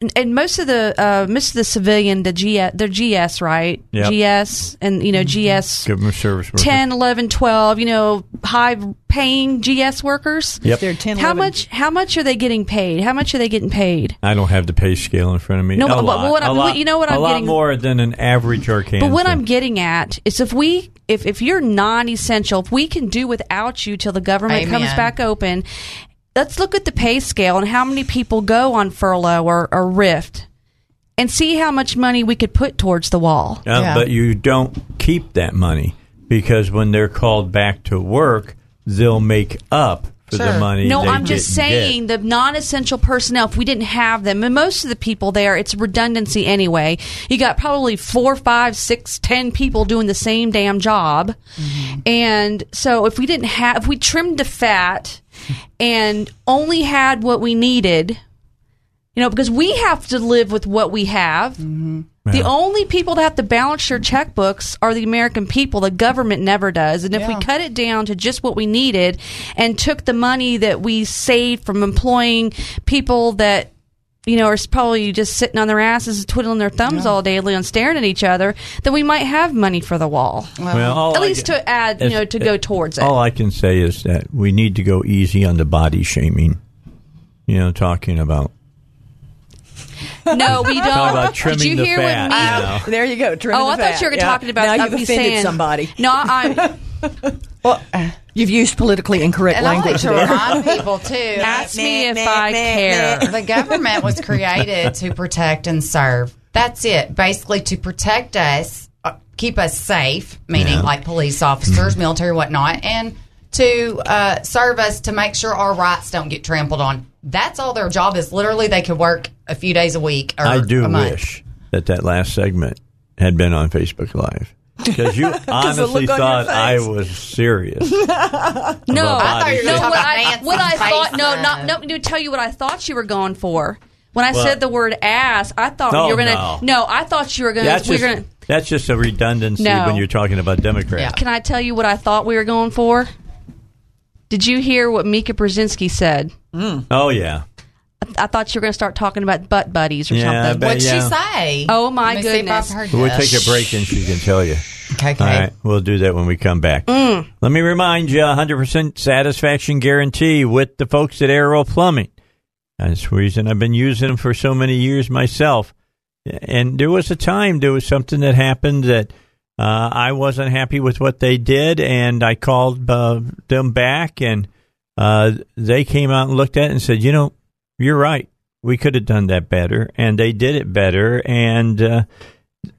[SPEAKER 3] And- And most of the uh, most of the civilian, the GS, they're GS, right?
[SPEAKER 1] Yep.
[SPEAKER 3] GS, and you know GS
[SPEAKER 1] Government service workers.
[SPEAKER 3] 10, 11, 12, you know, high paying GS workers.
[SPEAKER 1] Yep.
[SPEAKER 5] They're 10,
[SPEAKER 3] How
[SPEAKER 5] 11.
[SPEAKER 3] much? How much are they getting paid? How much are they getting paid?
[SPEAKER 1] I don't have the pay scale in front of me.
[SPEAKER 3] No,
[SPEAKER 1] a
[SPEAKER 3] but- but
[SPEAKER 1] lot,
[SPEAKER 3] what
[SPEAKER 1] a
[SPEAKER 3] I'm-
[SPEAKER 1] lot,
[SPEAKER 3] you know what
[SPEAKER 1] a
[SPEAKER 3] I'm
[SPEAKER 1] lot
[SPEAKER 3] getting-
[SPEAKER 1] more than an average Arkansan.
[SPEAKER 3] But what I'm getting at is if we, if if you're non-essential, if we can do without you till the government
[SPEAKER 4] Amen.
[SPEAKER 3] comes back open, let's look at the pay scale and how many people go on furlough or, or rift, and see how much money we could put towards the wall.
[SPEAKER 1] Uh,
[SPEAKER 4] Yeah.
[SPEAKER 1] But you don't keep that money because when they're called back to work, they'll make up for the money.
[SPEAKER 3] No,
[SPEAKER 1] they
[SPEAKER 3] I'm just
[SPEAKER 1] didn't
[SPEAKER 3] saying
[SPEAKER 1] get.
[SPEAKER 3] the non-essential personnel. If we didn't have them, and most of the people there, it's redundancy anyway. You got probably four, five, six, ten people doing the same damn job, and so if we didn't have, if we trimmed the fat and only had what we needed, you know, because we have to live with what we have. Mm-hmm. The
[SPEAKER 1] Yeah.
[SPEAKER 3] only people that have to balance their checkbooks are the American people. The government never does. And if we cut it down to just what we needed and took the money that we saved from employing people that you know, are probably just sitting on their asses, twiddling their thumbs all day and staring at each other, then we might have money for the wall.
[SPEAKER 1] Well, all
[SPEAKER 3] At least
[SPEAKER 1] can-
[SPEAKER 3] to add, you know, to go towards it.
[SPEAKER 1] All I can say is that we need to go easy on the body shaming. You know, talking about
[SPEAKER 3] no, we don't.
[SPEAKER 1] talking about
[SPEAKER 3] Did you
[SPEAKER 1] the
[SPEAKER 3] hear
[SPEAKER 1] fat.
[SPEAKER 3] when me?
[SPEAKER 1] you oh, know.
[SPEAKER 5] There you go. trimming
[SPEAKER 3] Oh,
[SPEAKER 5] the
[SPEAKER 3] I thought
[SPEAKER 5] fat.
[SPEAKER 3] you were
[SPEAKER 5] Yeah.
[SPEAKER 3] talking about
[SPEAKER 5] now you've offended
[SPEAKER 3] saying-
[SPEAKER 5] somebody.
[SPEAKER 3] No, I.
[SPEAKER 5] Well, you've used politically incorrect
[SPEAKER 4] And I like
[SPEAKER 5] language
[SPEAKER 4] to
[SPEAKER 5] there.
[SPEAKER 4] remind people too.
[SPEAKER 3] Ask me if I care.
[SPEAKER 4] the government was created to protect and serve. That's it. Basically, to protect us, uh, keep us safe, meaning
[SPEAKER 1] Yeah.
[SPEAKER 4] like police officers, military, whatnot, and to uh, serve us to make sure our rights don't get trampled on. That's all their job is. Literally, they could work a few days a week or
[SPEAKER 1] I do
[SPEAKER 4] a month.
[SPEAKER 1] wish that that last segment had been on Facebook Live. Because you honestly
[SPEAKER 5] look on your
[SPEAKER 1] thought I was serious.
[SPEAKER 3] No,
[SPEAKER 4] I thought you were
[SPEAKER 3] no. What I, what I thought, no,
[SPEAKER 4] face,
[SPEAKER 3] not no. Let me tell you what I thought you were going for. When I
[SPEAKER 1] What?
[SPEAKER 3] said the word ass, I thought
[SPEAKER 1] No,
[SPEAKER 3] you were gonna.
[SPEAKER 1] no.
[SPEAKER 3] I thought you were gonna.
[SPEAKER 1] That's
[SPEAKER 3] we
[SPEAKER 1] just,
[SPEAKER 3] were gonna.
[SPEAKER 1] that's just a redundancy
[SPEAKER 3] No.
[SPEAKER 1] when you're talking about Democrats.
[SPEAKER 3] Can I tell you what I thought we were going for? Did you hear what Mika Brzezinski said?
[SPEAKER 1] Oh, yeah.
[SPEAKER 3] I thought you were going to start talking about butt buddies or
[SPEAKER 1] Yeah,
[SPEAKER 3] something.
[SPEAKER 1] bet-
[SPEAKER 4] What'd
[SPEAKER 1] yeah.
[SPEAKER 4] she say?
[SPEAKER 3] Oh, my
[SPEAKER 4] Let me see if I've
[SPEAKER 3] goodness.
[SPEAKER 4] heard
[SPEAKER 1] We'll take a break and she can tell you.
[SPEAKER 4] Okay, okay.
[SPEAKER 1] All right, we'll do that when we come back.
[SPEAKER 3] Mm.
[SPEAKER 1] Let me remind you 100% satisfaction guarantee with the folks at Arrow Plumbing. That's the reason I've been using them for so many years myself. And there was a time, there was something that happened that uh, I wasn't happy with what they did, and I called uh, them back, and uh, they came out and looked at it and said, You know, you're right. We could have done that better. And they did it better. And. Uh,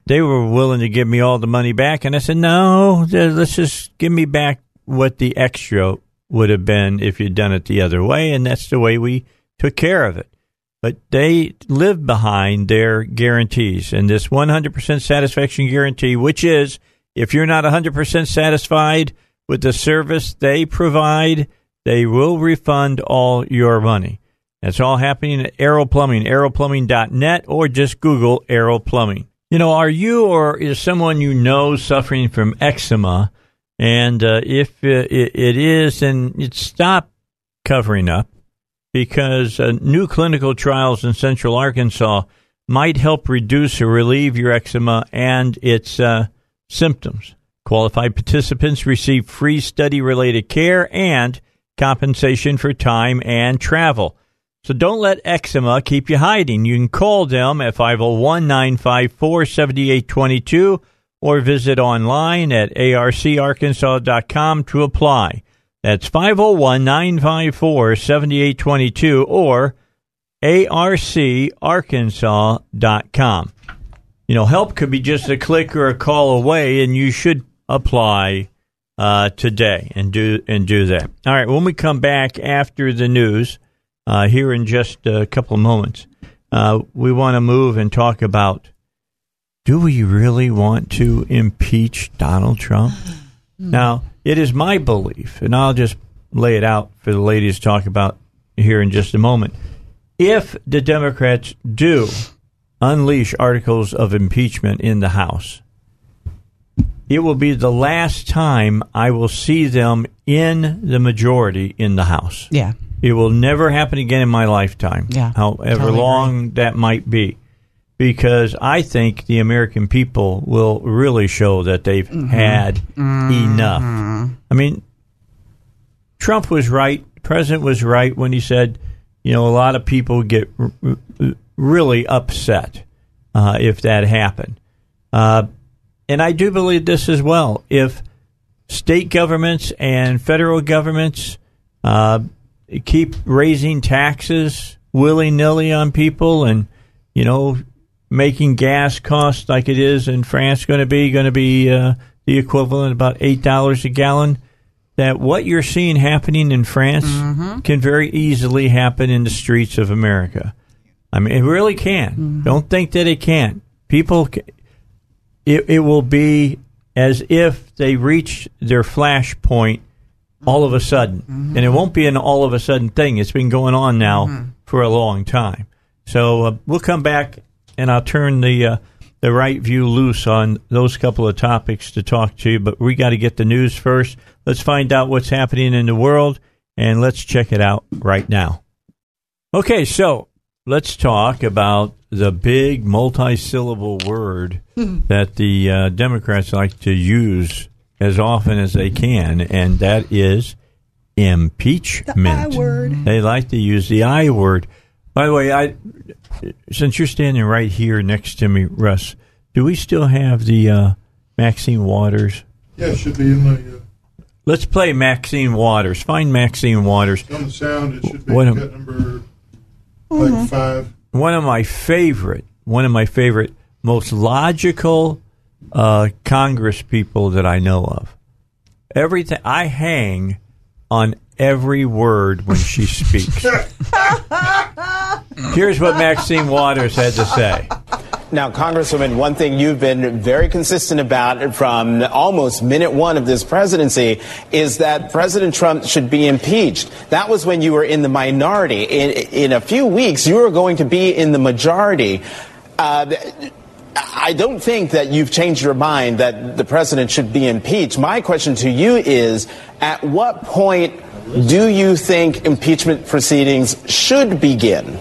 [SPEAKER 1] they were willing to give me all the money back, and I said, "No, let's just give me back what the extra would have been if you'd done it the other way." And that's the way we took care of it. But they live behind their guarantees, and this 100% satisfaction guarantee, which is if you're not 100% satisfied with the service they provide, they will refund all your money. That's all happening at Arrow Plumbing, arrowplumbing.net, or just Google Arrow Plumbing. You know, are you or is someone you know suffering from eczema? And uh, if uh, it, it is, then it stop covering up because uh, new clinical trials in Central Arkansas might help reduce or relieve your eczema and its uh, symptoms. Qualified participants receive free study related care and compensation for time and travel. So don't let eczema keep you hiding. You can call them at 501 954 7822 or visit online at arcarkansas.com to apply. That's 501 954 7822 or arcarkansas.com. You know, help could be just a click or a call away, and you should apply uh, today and do and do that. All right, when we come back after the news, uh, here in just a couple of moments, uh, we want to move and talk about: Do we really want to impeach Donald Trump? Now, it is my belief, and I'll just lay it out for the ladies to talk about here in just a moment. If the Democrats do unleash articles of impeachment in the House, it will be the last time I will see them in the majority in the House.
[SPEAKER 10] Yeah.
[SPEAKER 1] It will never happen again in my lifetime.
[SPEAKER 10] Yeah,
[SPEAKER 1] However
[SPEAKER 10] totally
[SPEAKER 1] long that might be. Because I think the American people will really show that they've
[SPEAKER 10] Mm-hmm.
[SPEAKER 1] had enough. I mean, Trump was right. The president was right when he said, you know, a lot of people get r- r- really upset uh, if that happened. Uh, and I do believe this as well. If state governments and federal governments uh, keep raising taxes willy nilly on people and, you know, making gas costs like it is in France going to be going to be uh, the equivalent about eight dollars a gallon. That what you're seeing happening in France can very easily happen in the streets of America. I mean, it really can. Don't think that it can't. People, it, it will be as if they reach their flash point all of a sudden. And it won't be an all of a sudden thing. It's been going on now for a long time. So uh, we'll come back and I'll turn the uh, the right view loose on those couple of topics to talk to you. But we got to get the news first. Let's find out what's happening in the world and let's check it out right now. Okay, so let's talk about the big multi-syllable word that the uh, Democrats like to use as often as they can, and that is impeachment.
[SPEAKER 5] I word.
[SPEAKER 1] They like to use the I word. By the way, I since you're standing right here next to me, Russ, do we still have the uh, Maxine Waters?
[SPEAKER 11] Yeah, it should be in the, uh,
[SPEAKER 1] Let's play Maxine Waters. Find Maxine Waters.
[SPEAKER 11] on the sound. It should be
[SPEAKER 1] What am-
[SPEAKER 11] cut number like five.
[SPEAKER 1] one of my favorite, one of my favorite, most logical uh, Congress people that I know of. Everything I hang on every word when she speaks. Here's what Maxine Waters had to say.
[SPEAKER 10] Now, Congresswoman, one thing you've been very consistent about from almost minute one of this presidency is that President Trump should be impeached. That was when you were in the minority. In, in a few weeks, you are going to be in the majority. Uh, I don't think that you've changed your mind that the president should be impeached. My question to you is at what point do you think impeachment proceedings should begin?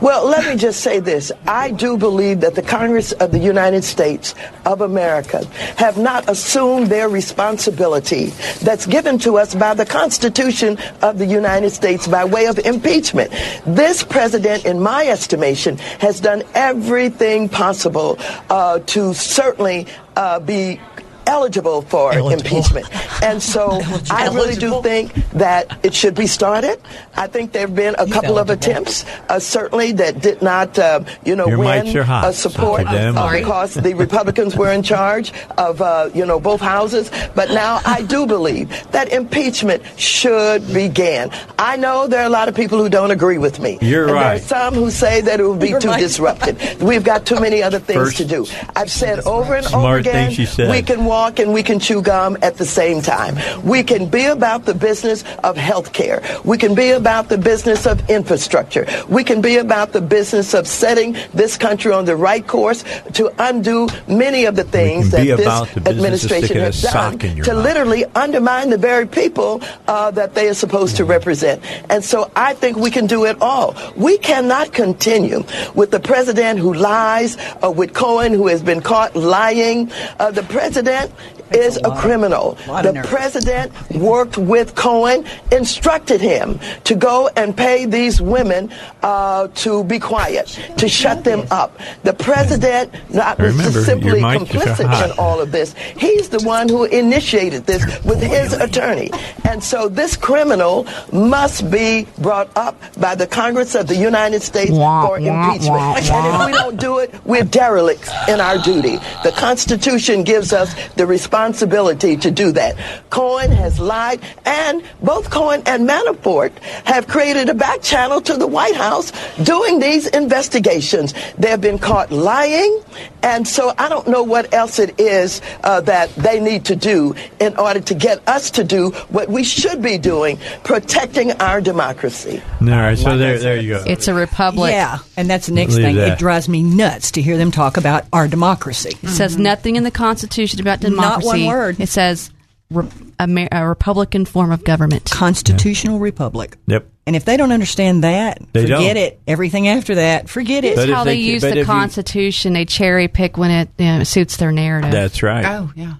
[SPEAKER 12] Well, let me just say this. I do believe that the Congress of the United States of America have not assumed their responsibility that's given to us by the Constitution of the United States by way of impeachment. This president, in my estimation, has done everything possible uh, to certainly uh, be eligible for impeachment. And so I really do think that it should be started. I think there have been a couple of attempts, uh, certainly, that did not, uh, you know,
[SPEAKER 1] Your
[SPEAKER 12] win
[SPEAKER 1] mics hot,
[SPEAKER 12] uh, support uh, because the Republicans were in charge of, uh, you know, both houses. But now I do believe that impeachment should begin. I know there are a lot of people who don't agree with me.
[SPEAKER 1] You're
[SPEAKER 12] and There are some who say that it would be
[SPEAKER 1] You're
[SPEAKER 12] too
[SPEAKER 1] right.
[SPEAKER 12] disruptive. We've got too many other things
[SPEAKER 1] First
[SPEAKER 12] to do. I've said over and over
[SPEAKER 1] Smart
[SPEAKER 12] again,
[SPEAKER 1] thing she said.
[SPEAKER 12] we can walk and we can chew gum at the same time. We can be about the business of health care. We can be about the business of infrastructure. We can be about the business of setting this country on the right course to undo many of the things that this administration has done
[SPEAKER 1] sock in your
[SPEAKER 12] to
[SPEAKER 1] mouth.
[SPEAKER 12] literally undermine the very people uh, that they are supposed to represent. And so I think we can do it all. We cannot continue with the president who lies, uh, with Cohen who has been caught lying. Uh, the president is a, criminal.
[SPEAKER 5] lot
[SPEAKER 12] The president worked with Cohen, instructed him to go and pay these women uh, to be quiet, to shut them up. The president not
[SPEAKER 1] Remember,
[SPEAKER 12] simply
[SPEAKER 1] your mic is
[SPEAKER 12] complicit in all of this. He's the one who initiated this with his attorney. And so this criminal must be brought up by the Congress of the United States for impeachment. And if we don't do it, we're derelicts in our duty. The Constitution gives us the responsibility to do that. Cohen has lied, and both Cohen and Manafort have created a back channel to the White House doing these investigations. They have been caught lying, and so I don't know what else it is uh, that they need to do in order to get us to do what we should be doing, protecting our democracy.
[SPEAKER 1] All right, so there, there you go.
[SPEAKER 3] It's a republic.
[SPEAKER 5] Yeah, and that's the next
[SPEAKER 1] Leave
[SPEAKER 5] thing.
[SPEAKER 1] that.
[SPEAKER 5] It drives me nuts to hear them talk about our democracy.
[SPEAKER 3] It says nothing in the Constitution about democracy.
[SPEAKER 5] one word.
[SPEAKER 3] It says re- Amer- a Republican form of government.
[SPEAKER 5] Constitutional republic.
[SPEAKER 1] Yep.
[SPEAKER 5] And if they don't understand that,
[SPEAKER 1] They
[SPEAKER 5] forget
[SPEAKER 1] don't.
[SPEAKER 5] it. Everything after that, forget it.
[SPEAKER 3] This is how they, use the
[SPEAKER 1] if you-
[SPEAKER 3] Constitution. They cherry pick when it you know, suits their narrative.
[SPEAKER 1] That's right.
[SPEAKER 4] Oh yeah,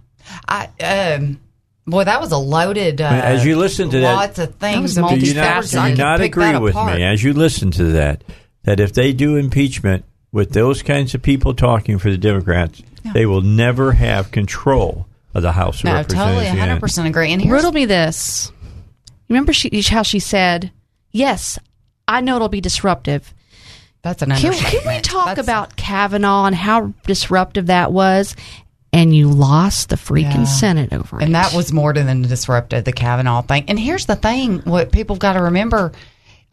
[SPEAKER 4] I um, boy, that was a loaded. Uh,
[SPEAKER 1] As you listen to that,
[SPEAKER 4] lots of things.
[SPEAKER 1] do you not, do you not agree with
[SPEAKER 4] apart.
[SPEAKER 1] me as you listen to that? That if they do impeachment with those kinds of people talking for the Democrats, they will never have control of the House of
[SPEAKER 4] No,
[SPEAKER 1] Representatives.
[SPEAKER 4] totally,
[SPEAKER 1] again.
[SPEAKER 4] hundred percent agree. And here's
[SPEAKER 3] Riddle me this. Remember she, how she said, "Yes, I know it'll be disruptive."
[SPEAKER 4] That's an
[SPEAKER 3] Can, can we talk
[SPEAKER 4] That's-
[SPEAKER 3] about Kavanaugh and how disruptive that was? And you lost the freaking
[SPEAKER 4] Yeah.
[SPEAKER 3] Senate over it.
[SPEAKER 4] And that was more than disruptive, the Kavanaugh thing. And here's the thing: what people have got to remember.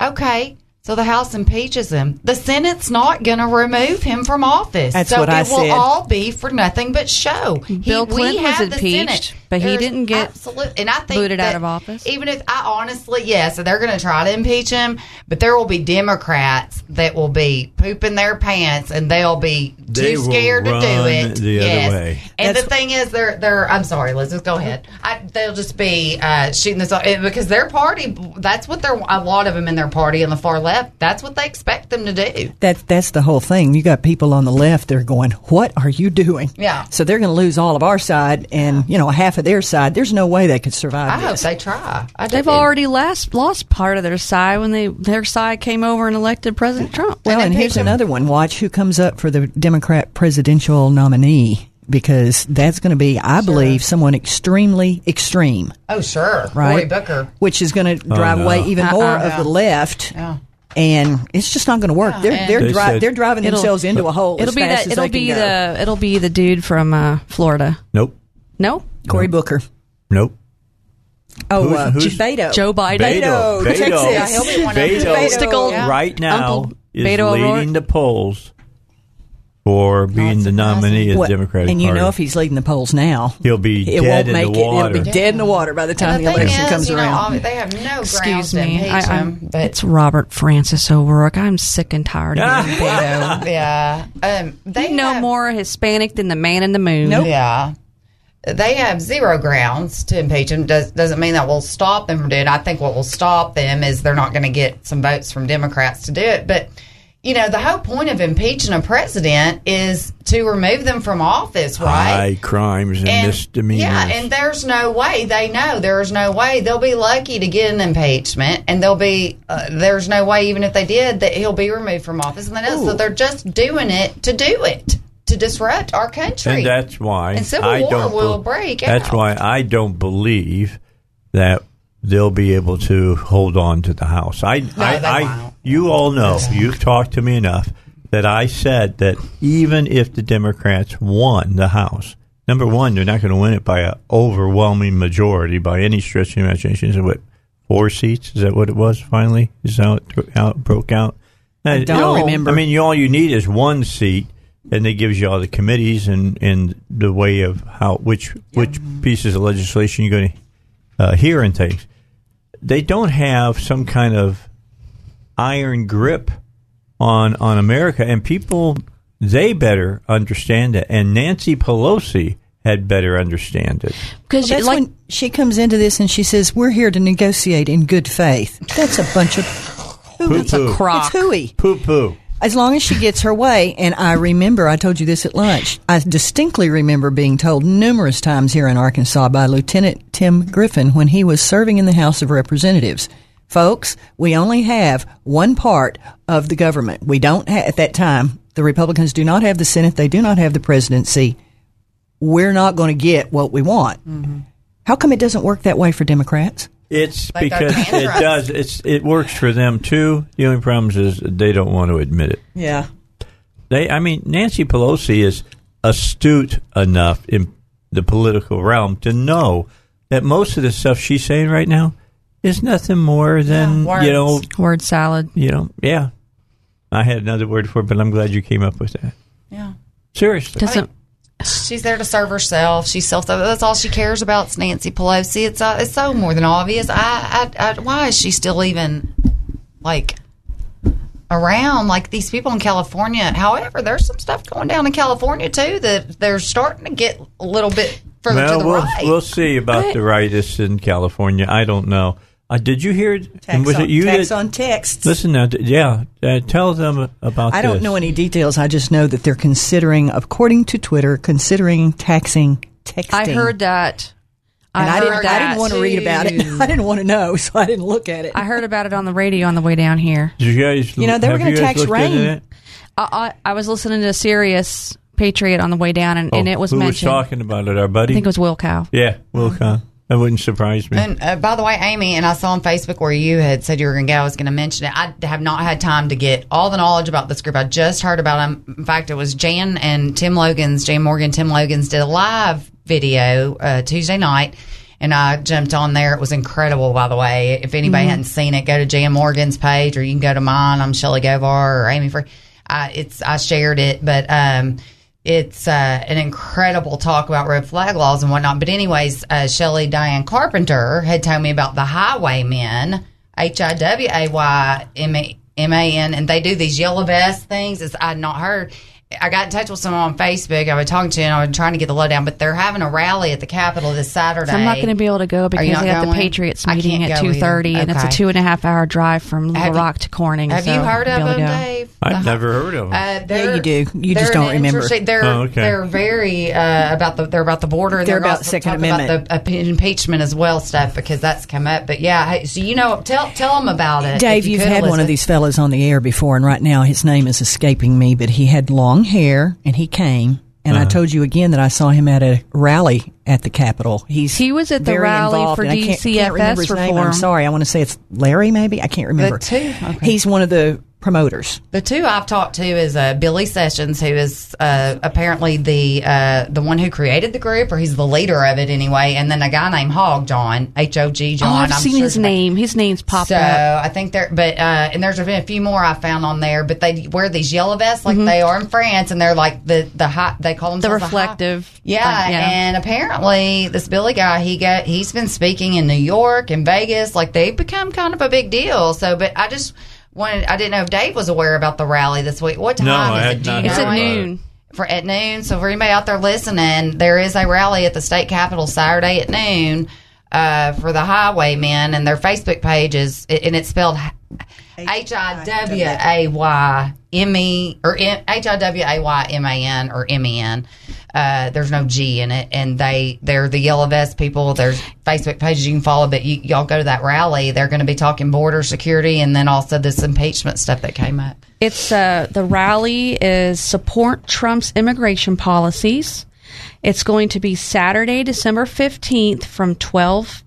[SPEAKER 4] Okay, so the House impeaches him. The Senate's not going to remove him from office.
[SPEAKER 5] That's
[SPEAKER 4] so
[SPEAKER 5] what I
[SPEAKER 4] it will all be for nothing but show. He-
[SPEAKER 3] Bill
[SPEAKER 4] we
[SPEAKER 3] Clinton was impeached,
[SPEAKER 4] Senate.
[SPEAKER 3] but he
[SPEAKER 4] There's
[SPEAKER 3] didn't get
[SPEAKER 4] absolute, and I think
[SPEAKER 3] booted out
[SPEAKER 4] that
[SPEAKER 3] of office.
[SPEAKER 4] Even if I honestly, yes, they're going to try to impeach him, but there will be Democrats that will be pooping their pants, and they'll be
[SPEAKER 1] They
[SPEAKER 4] too
[SPEAKER 1] will
[SPEAKER 4] scared to do
[SPEAKER 1] run
[SPEAKER 4] it.
[SPEAKER 1] the other
[SPEAKER 4] yes.
[SPEAKER 1] way.
[SPEAKER 4] And the thing is, they're they're. I'm sorry, Liz. Just go ahead. I, they'll just be uh, shooting this off because their party. That's what they're. A lot of them in their party on the far left. That's what they expect them to do.
[SPEAKER 5] That that's the whole thing. You got people on the left. They're going, "What are you doing?"
[SPEAKER 4] Yeah.
[SPEAKER 5] So they're going to lose all of our side and you know half of their side. There's no way they could survive
[SPEAKER 4] I hope they try. I
[SPEAKER 3] They've
[SPEAKER 4] do.
[SPEAKER 3] already last lost part of their side when they their side came over and elected President Trump.
[SPEAKER 5] Well, and here's another one. Watch who comes up for the Democrat presidential nominee because that's going to be, I believe, someone extremely extreme,
[SPEAKER 4] Oh sure,
[SPEAKER 5] right?
[SPEAKER 4] Cory Booker.
[SPEAKER 5] which is going to
[SPEAKER 1] Oh,
[SPEAKER 5] drive
[SPEAKER 1] no.
[SPEAKER 5] away even
[SPEAKER 4] Uh-uh.
[SPEAKER 5] more
[SPEAKER 4] Yeah.
[SPEAKER 5] of the left.
[SPEAKER 4] Yeah.
[SPEAKER 5] And it's just not going to work. they're they're,
[SPEAKER 1] They
[SPEAKER 5] dri-
[SPEAKER 1] said-
[SPEAKER 5] they're driving themselves into a hole.
[SPEAKER 3] It'll
[SPEAKER 5] as
[SPEAKER 3] be
[SPEAKER 5] fast
[SPEAKER 3] that.
[SPEAKER 5] as
[SPEAKER 3] It'll
[SPEAKER 5] they can
[SPEAKER 3] be
[SPEAKER 5] go.
[SPEAKER 3] the. It'll be the dude from uh, Florida.
[SPEAKER 1] Nope.
[SPEAKER 3] No,
[SPEAKER 5] Cory Booker.
[SPEAKER 1] Nope.
[SPEAKER 5] Oh,
[SPEAKER 1] Who's-
[SPEAKER 5] uh,
[SPEAKER 1] who's-
[SPEAKER 5] Beto.
[SPEAKER 3] Joe Biden.
[SPEAKER 1] Beto.
[SPEAKER 5] Beto,
[SPEAKER 1] Beto.
[SPEAKER 5] Texas.
[SPEAKER 4] He'll be one of
[SPEAKER 1] Beto.
[SPEAKER 4] the
[SPEAKER 3] Mystical
[SPEAKER 4] Yeah.
[SPEAKER 1] right now
[SPEAKER 3] Uncle
[SPEAKER 1] is
[SPEAKER 3] Beto
[SPEAKER 1] leading
[SPEAKER 3] O'Rourke.
[SPEAKER 1] the polls for being the nominee of the
[SPEAKER 5] What-
[SPEAKER 1] Democratic
[SPEAKER 5] and you
[SPEAKER 1] Party.
[SPEAKER 5] know if he's leading the polls now,
[SPEAKER 1] He'll be
[SPEAKER 5] it
[SPEAKER 1] dead
[SPEAKER 5] won't
[SPEAKER 1] in
[SPEAKER 5] make
[SPEAKER 1] the water.
[SPEAKER 5] It'll be dead in the water by the time the,
[SPEAKER 4] the
[SPEAKER 5] election
[SPEAKER 4] is,
[SPEAKER 5] comes
[SPEAKER 4] you know,
[SPEAKER 5] around.
[SPEAKER 4] they have no
[SPEAKER 3] Excuse me. I. I'm,
[SPEAKER 4] But
[SPEAKER 3] it's Robert Francis O'Rourke. I'm sick and tired of hearing Beto.
[SPEAKER 4] yeah, um, they
[SPEAKER 3] He no
[SPEAKER 4] have-
[SPEAKER 3] more Hispanic than the man in the moon.
[SPEAKER 4] Yeah. They have zero grounds to impeach him. Does, doesn't mean that will stop them from doing it. I think what will stop them is they're not going to get some votes from Democrats to do it. But, you know, the whole point of impeaching a president is to remove them from office, right?
[SPEAKER 1] High crimes and, misdemeanors.
[SPEAKER 4] Yeah, and there's no way they know there's no way they'll be lucky to get an impeachment, and they'll be uh, there's no way even if they did that he'll be removed from office, and they know so they're just doing it to do it to disrupt our country.
[SPEAKER 1] And that's why
[SPEAKER 4] And civil
[SPEAKER 1] I
[SPEAKER 4] war
[SPEAKER 1] don't
[SPEAKER 4] will
[SPEAKER 1] be-
[SPEAKER 4] break
[SPEAKER 1] That's
[SPEAKER 4] out.
[SPEAKER 1] why I don't believe that they'll be able to hold on to the House. I, I,
[SPEAKER 4] they
[SPEAKER 1] I. you all know, you've talked to me enough that I said that even if the Democrats won the House, number one, they're not going to win it by an overwhelming majority by any stretch of the imagination. Is it what four seats? Is that what it was? Finally, is that how it, how it broke out?
[SPEAKER 5] I don't remember.
[SPEAKER 1] I mean, you, all you need is one seat, and it gives you all the committees and, and the way of how which which pieces of legislation you're going to uh, hear and things. They don't have some kind of iron grip on on America, and people they better understand it. And Nancy Pelosi had better understand it.
[SPEAKER 3] Because
[SPEAKER 5] Well, that's
[SPEAKER 3] like
[SPEAKER 5] when she comes into this and she says, "We're here to negotiate in good faith." That's a bunch of
[SPEAKER 3] That's a
[SPEAKER 1] Poo-poo.
[SPEAKER 3] crock.
[SPEAKER 5] It's hooey.
[SPEAKER 1] Poo poo.
[SPEAKER 5] As long as she gets her way, and I remember, I told you this at lunch. I distinctly remember being told numerous times here in Arkansas by Lieutenant Tim Griffin when he was serving in the House of Representatives. Folks, we only have one part of the government. We don't have, at that time, the Republicans do not have the Senate. They do not have the presidency. We're not going to get what we want. How come it doesn't work that way for Democrats?
[SPEAKER 1] It's
[SPEAKER 4] Like
[SPEAKER 1] because it does. It's it works for them too. The only problem is they don't want to admit it.
[SPEAKER 5] Yeah.
[SPEAKER 1] They, I mean, Nancy Pelosi is astute enough in the political realm to know that most of the stuff she's saying right now is nothing more than
[SPEAKER 4] Yeah,
[SPEAKER 1] you know,
[SPEAKER 3] word salad.
[SPEAKER 1] you know, yeah. I had another word for it, but I'm glad you came up with that.
[SPEAKER 4] Yeah.
[SPEAKER 1] Seriously,
[SPEAKER 3] Doesn't
[SPEAKER 4] She's there to serve herself. She's self. That's all she cares about. Is Nancy Pelosi. It's uh, it's so more than obvious. I, I, I why is she still even like around? Like these people in California. However, there's some stuff going down in California too that they're starting to get a little bit further
[SPEAKER 1] well,
[SPEAKER 4] to the
[SPEAKER 1] we'll
[SPEAKER 4] right.
[SPEAKER 1] we'll see about
[SPEAKER 3] But-
[SPEAKER 1] the rightists in California. I don't know. Uh, did you hear? and
[SPEAKER 5] Tax
[SPEAKER 1] was
[SPEAKER 5] on,
[SPEAKER 1] it you
[SPEAKER 5] tax
[SPEAKER 1] that?
[SPEAKER 5] on texts.
[SPEAKER 1] Listen now, d- yeah. Uh, tell them about.
[SPEAKER 5] I don't
[SPEAKER 1] this.
[SPEAKER 5] know any details. I just know that they're considering, according to Twitter, considering taxing texting.
[SPEAKER 3] I heard that.
[SPEAKER 5] and I,
[SPEAKER 3] heard
[SPEAKER 5] didn't. I didn't want to read about it. I didn't want to know, so I didn't look at it.
[SPEAKER 3] I heard about it on the radio on the way down here.
[SPEAKER 1] Did you guys?
[SPEAKER 5] You know, they were gonna tax rain.
[SPEAKER 3] I, I, I was listening to Sirius Patriot on the way down, and, and
[SPEAKER 1] Oh,
[SPEAKER 3] it was
[SPEAKER 1] who
[SPEAKER 3] mentioned.
[SPEAKER 1] was talking about it? Our buddy, I
[SPEAKER 3] think it was Wilkow.
[SPEAKER 1] yeah, Wilkow. That wouldn't surprise me.
[SPEAKER 4] And uh, by the way, Amy, and I saw on Facebook where you had said you were going to go. I was going to mention it. I have not had time to get all the knowledge about this group. I just heard about them. In fact, it was Jan and Tim Logan's, Jan Morgan, Tim Logan's did a live video uh, Tuesday night. And I jumped on there. It was incredible, by the way. If anybody hadn't seen it, go to Jan Morgan's page or you can go to mine. I'm Shelly Govar or Amy Free. I, it's, I shared it, but, um, it's uh, an incredible talk about red flag laws and whatnot. But anyways, uh, Shelley Diane Carpenter had told me about the Highwaymen, H I W A Y M A N, and they do these yellow vest things. As I'd not heard. I got in touch with someone on Facebook. I was talking to, and I was trying to get the lowdown. But they're having a rally at the Capitol this Saturday.
[SPEAKER 3] So I'm not going to be able to go because
[SPEAKER 4] you
[SPEAKER 3] they
[SPEAKER 4] not
[SPEAKER 3] have the? Patriots meeting at two thirty,
[SPEAKER 4] either.
[SPEAKER 3] and it's a two and a half hour drive from Little
[SPEAKER 4] Have you-
[SPEAKER 3] Rock to Corning.
[SPEAKER 4] Have
[SPEAKER 3] so
[SPEAKER 4] you heard
[SPEAKER 3] I'll
[SPEAKER 4] of
[SPEAKER 3] be able
[SPEAKER 4] them,
[SPEAKER 3] to go.
[SPEAKER 4] Dave?
[SPEAKER 1] I've
[SPEAKER 4] The-
[SPEAKER 1] never heard of them.
[SPEAKER 4] Uh, they're-
[SPEAKER 5] you do. You just don't remember.
[SPEAKER 4] They're
[SPEAKER 1] Oh, okay.
[SPEAKER 4] they're very uh, about the they're about the border. and
[SPEAKER 5] They're
[SPEAKER 4] gonna
[SPEAKER 5] about
[SPEAKER 4] also
[SPEAKER 5] Second
[SPEAKER 4] talk
[SPEAKER 5] Amendment.
[SPEAKER 4] about the impeachment as well stuff because that's come up. But yeah, hey, so you know, tell tell them about it,
[SPEAKER 5] Dave,
[SPEAKER 4] you
[SPEAKER 5] you've
[SPEAKER 4] could,
[SPEAKER 5] had one of these fellows on the air before, and right now his name is escaping me, but he had long hair and he came. And
[SPEAKER 1] Uh-huh.
[SPEAKER 5] I told you again that I saw him at a rally at the Capitol. He's
[SPEAKER 3] He was at the rally
[SPEAKER 5] involved,
[SPEAKER 3] for
[SPEAKER 5] and I can't, can't remember
[SPEAKER 3] DCFS
[SPEAKER 5] name. I'm sorry. I want to say it's Larry, maybe. I can't remember.
[SPEAKER 4] two? Okay.
[SPEAKER 5] He's one of the promoters.
[SPEAKER 4] The two I've talked to is uh, Billy Sessions, who is uh, apparently the uh, the one who created the group, or he's the leader of it anyway. And then a guy named Hog John, H O G John.
[SPEAKER 3] oh, I've
[SPEAKER 4] I'm
[SPEAKER 3] seen
[SPEAKER 4] sure
[SPEAKER 3] his name. His name's popped
[SPEAKER 4] so
[SPEAKER 3] up.
[SPEAKER 4] I think there, but uh, and there's been a few more I found on there. But they wear these yellow vests like
[SPEAKER 3] Mhm.
[SPEAKER 4] they are in France, and they're like the the high. They call them
[SPEAKER 3] The
[SPEAKER 4] themselves a high-
[SPEAKER 3] reflective.
[SPEAKER 4] yeah,
[SPEAKER 3] like, yeah.
[SPEAKER 4] and apparently this Billy guy, he got he's been speaking in New York and Vegas, like they've become kind of a big deal. So, but I just wanted, I didn't know if Dave was aware about the rally this week. What time
[SPEAKER 1] No,
[SPEAKER 4] is
[SPEAKER 1] had
[SPEAKER 4] it? Do you know?
[SPEAKER 3] It's at
[SPEAKER 1] heard about it.
[SPEAKER 3] noon.
[SPEAKER 4] For at noon. So for anybody out there listening, there is a rally at the state capitol Saturday at noon. Uh, for the highwaymen and their Facebook page is, and it's spelled H I W A Y M E or H I W A Y M A N or M E N. Uh, there's no G in it, and they they're the yellow vest people. There's Facebook pages you can follow, but you, y'all go to that rally. They're going to be talking border security and then also this impeachment stuff that came up.
[SPEAKER 3] It's uh, the rally is support Trump's immigration policies. It's going to be Saturday, December fifteenth, from twelve.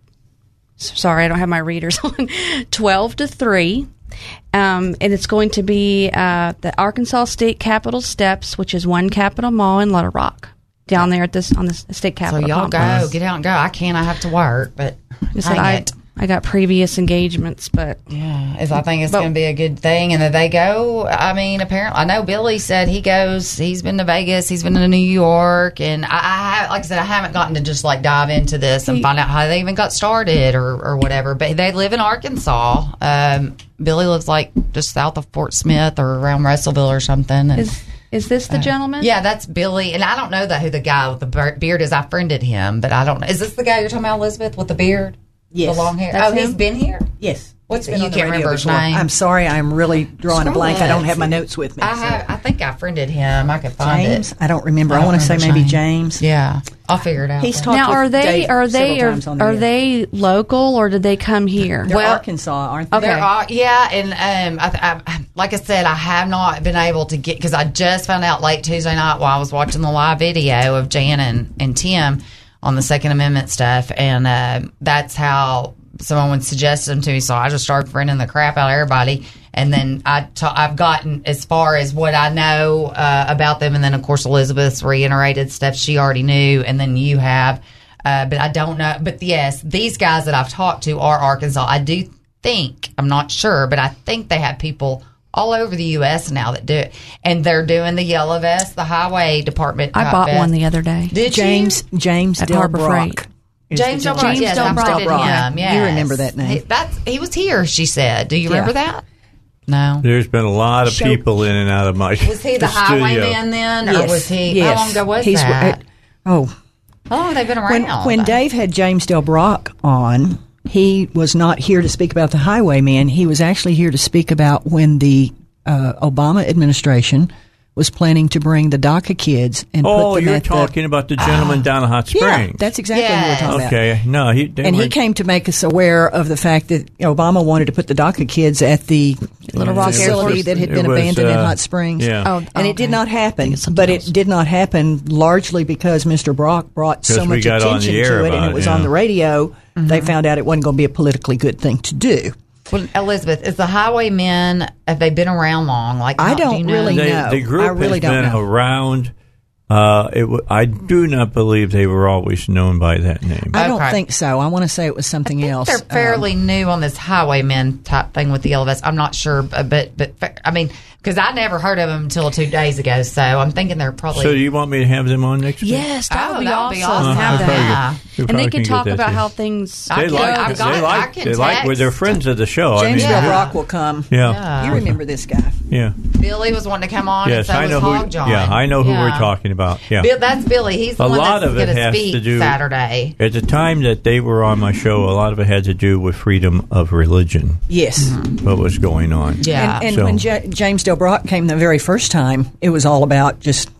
[SPEAKER 3] Sorry, I don't have my readers on. Twelve to three, um, and it's going to be uh, the Arkansas State Capitol steps, which is one Capitol Mall in Little Rock, down there at this on the state capitol.
[SPEAKER 4] So y'all
[SPEAKER 3] complex.
[SPEAKER 4] go, get out and go. I can't. I have to work, but
[SPEAKER 3] I I, got previous engagements, but
[SPEAKER 4] Yeah, is I think it's going to be a good thing, and that they go. I mean, apparently, I know Billy said he goes. He's been to Vegas. He's been to New York, and I, I like I said, I haven't gotten to just like dive into this and find out how they even got started or or whatever. But they live in Arkansas. Um, Billy lives like just south of Fort Smith or around Russellville or something. And,
[SPEAKER 3] is is this the gentleman?
[SPEAKER 4] yeah, that's Billy, and I don't know that who the guy with the beard is. I friended him, but I don't know. Is this the guy you're talking about, Elizabeth, with the beard?
[SPEAKER 5] Yes.
[SPEAKER 4] the long hair.
[SPEAKER 3] That's
[SPEAKER 4] oh, he's been here.
[SPEAKER 5] Yes.
[SPEAKER 4] What's
[SPEAKER 5] He's been
[SPEAKER 4] you
[SPEAKER 5] on the
[SPEAKER 4] can't
[SPEAKER 5] radio
[SPEAKER 4] remember his
[SPEAKER 5] before.
[SPEAKER 4] name?
[SPEAKER 5] I'm sorry, I'm really drawing a blank. I don't have my notes with me.
[SPEAKER 4] I
[SPEAKER 5] so.
[SPEAKER 4] have. I think I friended him. I could find
[SPEAKER 5] James?
[SPEAKER 4] it.
[SPEAKER 5] I don't remember.
[SPEAKER 4] I
[SPEAKER 5] I, want to say maybe
[SPEAKER 4] name.
[SPEAKER 5] James.
[SPEAKER 4] Yeah, I'll figure it out.
[SPEAKER 5] He's
[SPEAKER 4] but-
[SPEAKER 5] talked
[SPEAKER 3] Now, are they
[SPEAKER 5] Dave
[SPEAKER 3] are they are,
[SPEAKER 5] the
[SPEAKER 3] are they local or did they come here?
[SPEAKER 5] They're
[SPEAKER 4] Well-
[SPEAKER 5] Arkansas, aren't they?
[SPEAKER 3] Okay.
[SPEAKER 4] There are, yeah, and um, I, I, like I said, I have not been able to get because I just found out late Tuesday night while I was watching the live video of Jan and, and Tim on the Second Amendment stuff, and uh, that's how someone would suggest them to me. So I just started friending the crap out of everybody, and then I ta- I've gotten as far as what I know uh, about them, and then of course Elizabeth's reiterated stuff she already knew, and then you have. Uh, but I don't know. But yes, these guys that I've talked to are Arkansas. I do think I'm not sure, but I think they have people all over the U.S. now that do it, and they're doing the yellow vest, the highway department.
[SPEAKER 3] I bought
[SPEAKER 4] vest.
[SPEAKER 3] one the other day.
[SPEAKER 4] Did
[SPEAKER 5] James James
[SPEAKER 3] At
[SPEAKER 5] Del
[SPEAKER 3] Harbor
[SPEAKER 5] Brock.
[SPEAKER 3] Freight.
[SPEAKER 4] James
[SPEAKER 5] the
[SPEAKER 4] Del Brock,
[SPEAKER 3] James
[SPEAKER 4] yes,
[SPEAKER 3] Del
[SPEAKER 4] I
[SPEAKER 3] Brock.
[SPEAKER 4] friended
[SPEAKER 5] Yeah.
[SPEAKER 4] him.
[SPEAKER 5] You remember that name.
[SPEAKER 4] He, that's he was here. She said. Do you remember that? No.
[SPEAKER 1] There's been a lot of
[SPEAKER 5] Show-
[SPEAKER 1] people in and out of my
[SPEAKER 4] Was he the,
[SPEAKER 1] studio.
[SPEAKER 4] highwayman then, or
[SPEAKER 5] Yes,
[SPEAKER 4] was he?
[SPEAKER 5] yes.
[SPEAKER 4] How long ago was
[SPEAKER 5] He's- uh,
[SPEAKER 4] that?
[SPEAKER 5] Oh, oh
[SPEAKER 4] How long have they been
[SPEAKER 5] when,
[SPEAKER 4] around?
[SPEAKER 5] when Dave had James Del Brock on, he was not here to speak about the highwayman. He was actually here to speak about when the uh, Obama administration was planning to bring the DACA kids and
[SPEAKER 1] Oh,
[SPEAKER 5] put them
[SPEAKER 1] you're
[SPEAKER 5] at
[SPEAKER 1] talking about the gentleman down in Hot
[SPEAKER 5] the, yeah,
[SPEAKER 1] Springs.
[SPEAKER 5] that's exactly
[SPEAKER 4] Yes.
[SPEAKER 5] what we're talking about.
[SPEAKER 1] okay. No, he they
[SPEAKER 5] And he came to make us aware of the fact that Obama wanted to put the DACA kids at the
[SPEAKER 3] Little Rock
[SPEAKER 5] facility
[SPEAKER 3] Airport.
[SPEAKER 5] that had been
[SPEAKER 1] was,
[SPEAKER 5] abandoned in
[SPEAKER 1] uh,
[SPEAKER 5] Hot Springs.
[SPEAKER 1] yeah.
[SPEAKER 3] Oh,
[SPEAKER 5] and
[SPEAKER 3] okay.
[SPEAKER 5] it did not happen.
[SPEAKER 3] think it's something
[SPEAKER 5] But
[SPEAKER 3] else.
[SPEAKER 5] it did not happen largely because Mr. Brock brought so much attention to it, and
[SPEAKER 1] about
[SPEAKER 5] it
[SPEAKER 1] it,
[SPEAKER 5] was
[SPEAKER 1] yeah.
[SPEAKER 5] on the radio. They found out it wasn't going to be a politically good thing to do.
[SPEAKER 4] Well, Elizabeth, is the highwaymen have they been around long? Like
[SPEAKER 5] I
[SPEAKER 4] how- do
[SPEAKER 5] don't
[SPEAKER 4] you know?
[SPEAKER 5] really
[SPEAKER 1] They-
[SPEAKER 5] know.
[SPEAKER 1] The group
[SPEAKER 5] I really
[SPEAKER 1] has
[SPEAKER 5] don't
[SPEAKER 1] been
[SPEAKER 5] know.
[SPEAKER 1] around. Uh, it w- I do not believe they were always known by that name.
[SPEAKER 5] I don't
[SPEAKER 4] Okay.
[SPEAKER 5] think so. I want to say it was something else.
[SPEAKER 4] They're
[SPEAKER 5] Um,
[SPEAKER 4] fairly new on this highwaymen type thing with the yellow vest. I'm not sure, but but, but I mean, because I never heard of them until two days ago. So I'm thinking they're probably.
[SPEAKER 1] so, do you want me to have them on next week?
[SPEAKER 3] Yes, that
[SPEAKER 4] Oh,
[SPEAKER 3] would be
[SPEAKER 4] that would
[SPEAKER 3] awesome.
[SPEAKER 4] be awesome.
[SPEAKER 3] to have
[SPEAKER 1] Uh,
[SPEAKER 3] them.
[SPEAKER 4] Yeah.
[SPEAKER 3] And they
[SPEAKER 1] probably
[SPEAKER 3] could
[SPEAKER 1] can
[SPEAKER 3] talk about
[SPEAKER 1] too.
[SPEAKER 3] how things.
[SPEAKER 1] They like.
[SPEAKER 4] I've got
[SPEAKER 1] They like.
[SPEAKER 4] I can
[SPEAKER 1] They like. Well, they're friends of the show.
[SPEAKER 5] James
[SPEAKER 1] I
[SPEAKER 5] Del
[SPEAKER 1] mean,
[SPEAKER 5] Brock will come.
[SPEAKER 1] Yeah.
[SPEAKER 4] Yeah.
[SPEAKER 5] You remember this guy?
[SPEAKER 1] Yeah.
[SPEAKER 4] Billy was wanting to come on.
[SPEAKER 1] Yes,
[SPEAKER 4] and so
[SPEAKER 1] I know
[SPEAKER 4] was
[SPEAKER 1] who.
[SPEAKER 4] Hog John.
[SPEAKER 1] Yeah, I know who we're talking about. Yeah.
[SPEAKER 4] Bill, that's Billy. He's the
[SPEAKER 1] a
[SPEAKER 4] one
[SPEAKER 1] lot of it has to do
[SPEAKER 4] Saturday.
[SPEAKER 1] At the time that they were on my show, a lot of it had to do with freedom of religion.
[SPEAKER 5] Yes.
[SPEAKER 1] What was going on?
[SPEAKER 4] Yeah.
[SPEAKER 5] And, and when James Del Brock came the very first time, it was all about just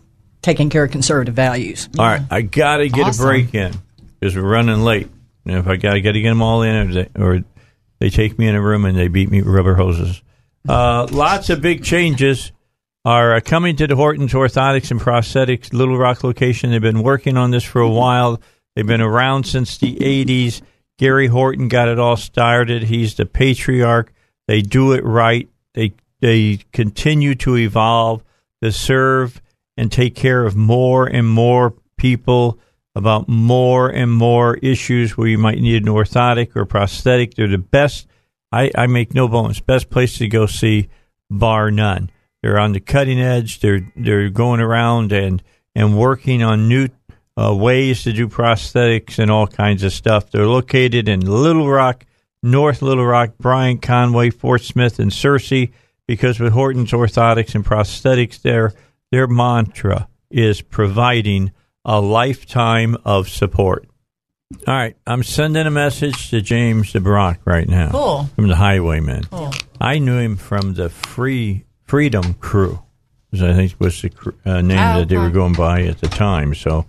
[SPEAKER 5] taking care of conservative values.
[SPEAKER 1] All right, I got to get
[SPEAKER 4] Awesome.
[SPEAKER 1] a break in because we're running late. And if I got to get them all in, or they, or they take me in a room and they beat me with rubber hoses. Uh, lots of big changes are uh, coming to the Hortons Orthotics and Prosthetics Little Rock location. They've been working on this for a while. They've been around since the 80s. Gary Horton got it all started. He's the patriarch. They do it right. They they continue to evolve to serve and take care of more and more people about more and more issues where you might need an orthotic or prosthetic. They're the best. I, I make no bones. Best place to go see, bar none. They're on the cutting edge. They're they're going around and and working on new uh, ways to do prosthetics and all kinds of stuff. They're located in Little Rock, North Little Rock, Bryant, Conway, Fort Smith, and Searcy. Because with Horton's Orthotics and Prosthetics, their their mantra is providing a lifetime of support. All right, I'm sending a message to James DeBrock right now.
[SPEAKER 4] Cool.
[SPEAKER 1] From the Highwaymen.
[SPEAKER 4] Cool.
[SPEAKER 1] I knew him from the Free Freedom Crew, which I think was the uh, name
[SPEAKER 4] Oh,
[SPEAKER 1] that they were going by at the time. So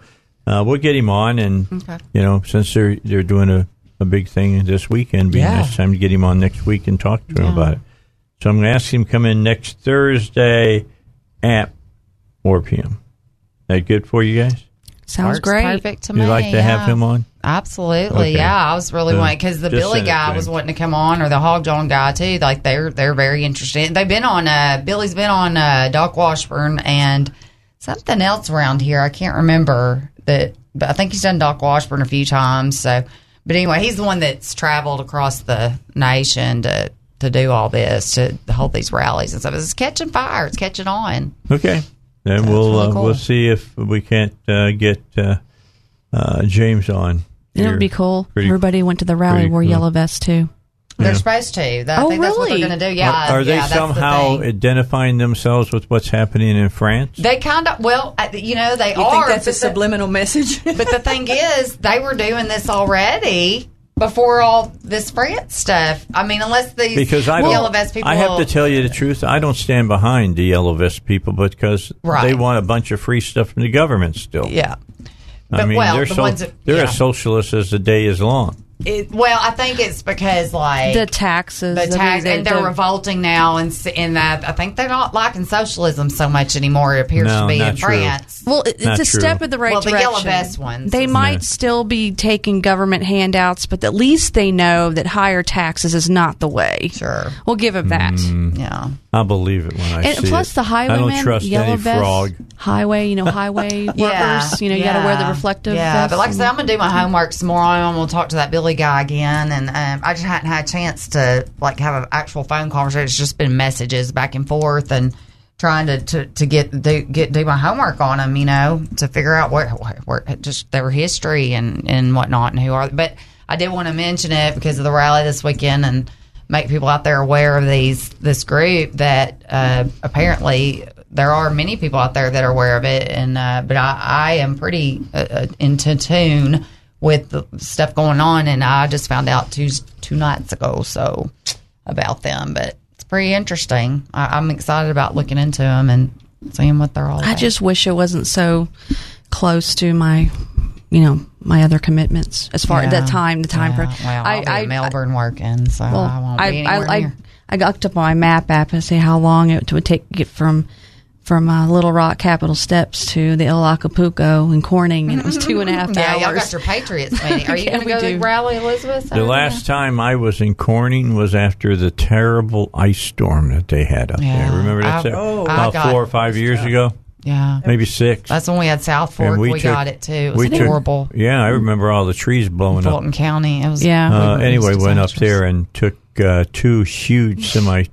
[SPEAKER 1] uh, we'll get him on, and
[SPEAKER 4] Okay.
[SPEAKER 1] you know, since they're they're doing a, a big thing this weekend, be
[SPEAKER 4] Yeah.
[SPEAKER 1] nice time to get him on next week and talk to him about it. So I'm going to ask him to come in next Thursday at 4 p.m. That good for you guys?
[SPEAKER 3] Sounds
[SPEAKER 4] Works
[SPEAKER 3] great.
[SPEAKER 4] Perfect to
[SPEAKER 1] You'd
[SPEAKER 4] me.
[SPEAKER 1] like to have him on?
[SPEAKER 4] Absolutely,
[SPEAKER 1] Okay.
[SPEAKER 4] yeah. I was really
[SPEAKER 1] So,
[SPEAKER 4] wanting because the Billy guy
[SPEAKER 1] to
[SPEAKER 4] was wanting to come on, or the Hog John guy too. Like they're they're very interested. They've been on. Uh, Billy's been on uh, Doc Washburn and something else around here. I can't remember that, but I think he's done Doc Washburn a few times. So, but anyway, he's the one that's traveled across the nation to to do all this to hold these rallies and stuff. It's catching fire. It's catching on.
[SPEAKER 1] Okay. Then we'll
[SPEAKER 4] really
[SPEAKER 1] uh, we'll see if we can't uh, get uh, uh, James on.
[SPEAKER 3] It
[SPEAKER 1] here.
[SPEAKER 3] would be cool.
[SPEAKER 1] Pretty-
[SPEAKER 3] Everybody went to the rally,
[SPEAKER 1] pretty
[SPEAKER 3] wore
[SPEAKER 1] cool.
[SPEAKER 3] yellow vests too.
[SPEAKER 4] They're
[SPEAKER 1] Yeah.
[SPEAKER 4] supposed to. That, I
[SPEAKER 3] Oh,
[SPEAKER 4] think that's what they're
[SPEAKER 3] really?
[SPEAKER 4] going to do. Yeah.
[SPEAKER 1] Are, are they
[SPEAKER 4] yeah, that's the
[SPEAKER 1] somehow
[SPEAKER 4] thing.
[SPEAKER 1] identifying themselves with what's happening in France?
[SPEAKER 4] They kind of well, you know, they
[SPEAKER 5] You
[SPEAKER 4] are.
[SPEAKER 5] think that's a
[SPEAKER 4] the-
[SPEAKER 5] subliminal message?
[SPEAKER 4] but the thing is, they were doing this already before all this France stuff. I mean, unless these
[SPEAKER 1] Because I
[SPEAKER 4] yellow vest people,
[SPEAKER 1] I have to tell you the truth. I don't stand behind the yellow vest people because
[SPEAKER 4] Right.
[SPEAKER 1] they want a bunch of free stuff from the government still.
[SPEAKER 4] yeah.
[SPEAKER 1] I
[SPEAKER 4] But,
[SPEAKER 1] mean,
[SPEAKER 4] well,
[SPEAKER 1] they're
[SPEAKER 4] the
[SPEAKER 1] so,
[SPEAKER 4] that-
[SPEAKER 1] they're as socialist as the day is long.
[SPEAKER 4] It, well, I think it's because like
[SPEAKER 3] The taxes,
[SPEAKER 4] the
[SPEAKER 3] I mean,
[SPEAKER 4] tax,
[SPEAKER 3] the-
[SPEAKER 4] and they're
[SPEAKER 3] the-
[SPEAKER 4] revolting now, and in that I think they're not liking socialism so much anymore. It appears
[SPEAKER 1] No,
[SPEAKER 4] to be
[SPEAKER 1] not
[SPEAKER 4] in
[SPEAKER 1] true.
[SPEAKER 4] France.
[SPEAKER 3] Well, it-
[SPEAKER 1] Not
[SPEAKER 3] it's a
[SPEAKER 1] true.
[SPEAKER 3] step in the right
[SPEAKER 4] Well, the
[SPEAKER 3] direction.
[SPEAKER 4] yellow vest ones.
[SPEAKER 3] They might
[SPEAKER 1] Yeah.
[SPEAKER 3] still be taking government handouts, but at least they know that higher taxes is not the way.
[SPEAKER 4] Sure.
[SPEAKER 3] We'll give them that. Mm.
[SPEAKER 4] Yeah.
[SPEAKER 1] I'll believe it when I
[SPEAKER 3] and
[SPEAKER 1] see
[SPEAKER 3] plus,
[SPEAKER 1] it.
[SPEAKER 3] the
[SPEAKER 1] I
[SPEAKER 3] highwaymen,
[SPEAKER 1] don't trust
[SPEAKER 3] yellow
[SPEAKER 1] any
[SPEAKER 3] vests,
[SPEAKER 1] frog.
[SPEAKER 3] highway, you know, highway workers. You know, you got to wear the reflective.
[SPEAKER 4] Yeah,
[SPEAKER 3] vests
[SPEAKER 4] but like I
[SPEAKER 3] and-
[SPEAKER 4] said, I'm gonna do my homework some more. I'm gonna talk to that Billy guy again, and um, I just hadn't had a chance to like have an actual phone conversation. It's just been messages back and forth, and trying to to, to get do, get do my homework on them. You know, to figure out where, where, just their history and and whatnot, and who are. But I did want to mention it because of the rally this weekend and make people out there aware of these this group that uh, apparently there are many people out there that are aware of it and uh, but I, I am pretty uh, uh, into tune with the stuff going on and I just found out two two nights ago so about them but it's pretty interesting I, I'm excited about looking into them and seeing what they're all about.
[SPEAKER 3] I
[SPEAKER 4] about.
[SPEAKER 3] just wish it wasn't so close to my, you know, my other commitments as far as
[SPEAKER 4] Yeah.
[SPEAKER 3] that time, the time
[SPEAKER 4] Yeah,
[SPEAKER 3] for.
[SPEAKER 4] well, be in Melbourne working so
[SPEAKER 3] well,
[SPEAKER 4] I won't
[SPEAKER 3] I,
[SPEAKER 4] be
[SPEAKER 3] I,
[SPEAKER 4] anywhere
[SPEAKER 3] I,
[SPEAKER 4] near
[SPEAKER 3] I looked up on my map app and see how long it would take to get from from uh, Little Rock Capitol Steps to the El Acapulco and Corning, and it was two and a half
[SPEAKER 4] yeah
[SPEAKER 3] hours.
[SPEAKER 4] y'all got your Patriots meeting are you
[SPEAKER 3] Yeah,
[SPEAKER 4] going to go to
[SPEAKER 3] do.
[SPEAKER 4] the rally Elizabeth
[SPEAKER 1] The last time I was in Corning was after the terrible ice storm that they had up
[SPEAKER 4] Yeah.
[SPEAKER 1] there. Remember that?
[SPEAKER 4] I-
[SPEAKER 1] Sarah?
[SPEAKER 4] oh.
[SPEAKER 1] About four or five years ago,
[SPEAKER 4] yeah
[SPEAKER 1] maybe six.
[SPEAKER 4] That's when we had South Fork.
[SPEAKER 1] And
[SPEAKER 4] We,
[SPEAKER 1] took-
[SPEAKER 4] got it too. It was
[SPEAKER 1] took-
[SPEAKER 4] horrible.
[SPEAKER 1] yeah, I remember all the trees blowing up.
[SPEAKER 4] Fulton County. It was
[SPEAKER 3] Yeah.
[SPEAKER 1] Uh,
[SPEAKER 4] it
[SPEAKER 1] anyway, went up there and took uh, two huge semi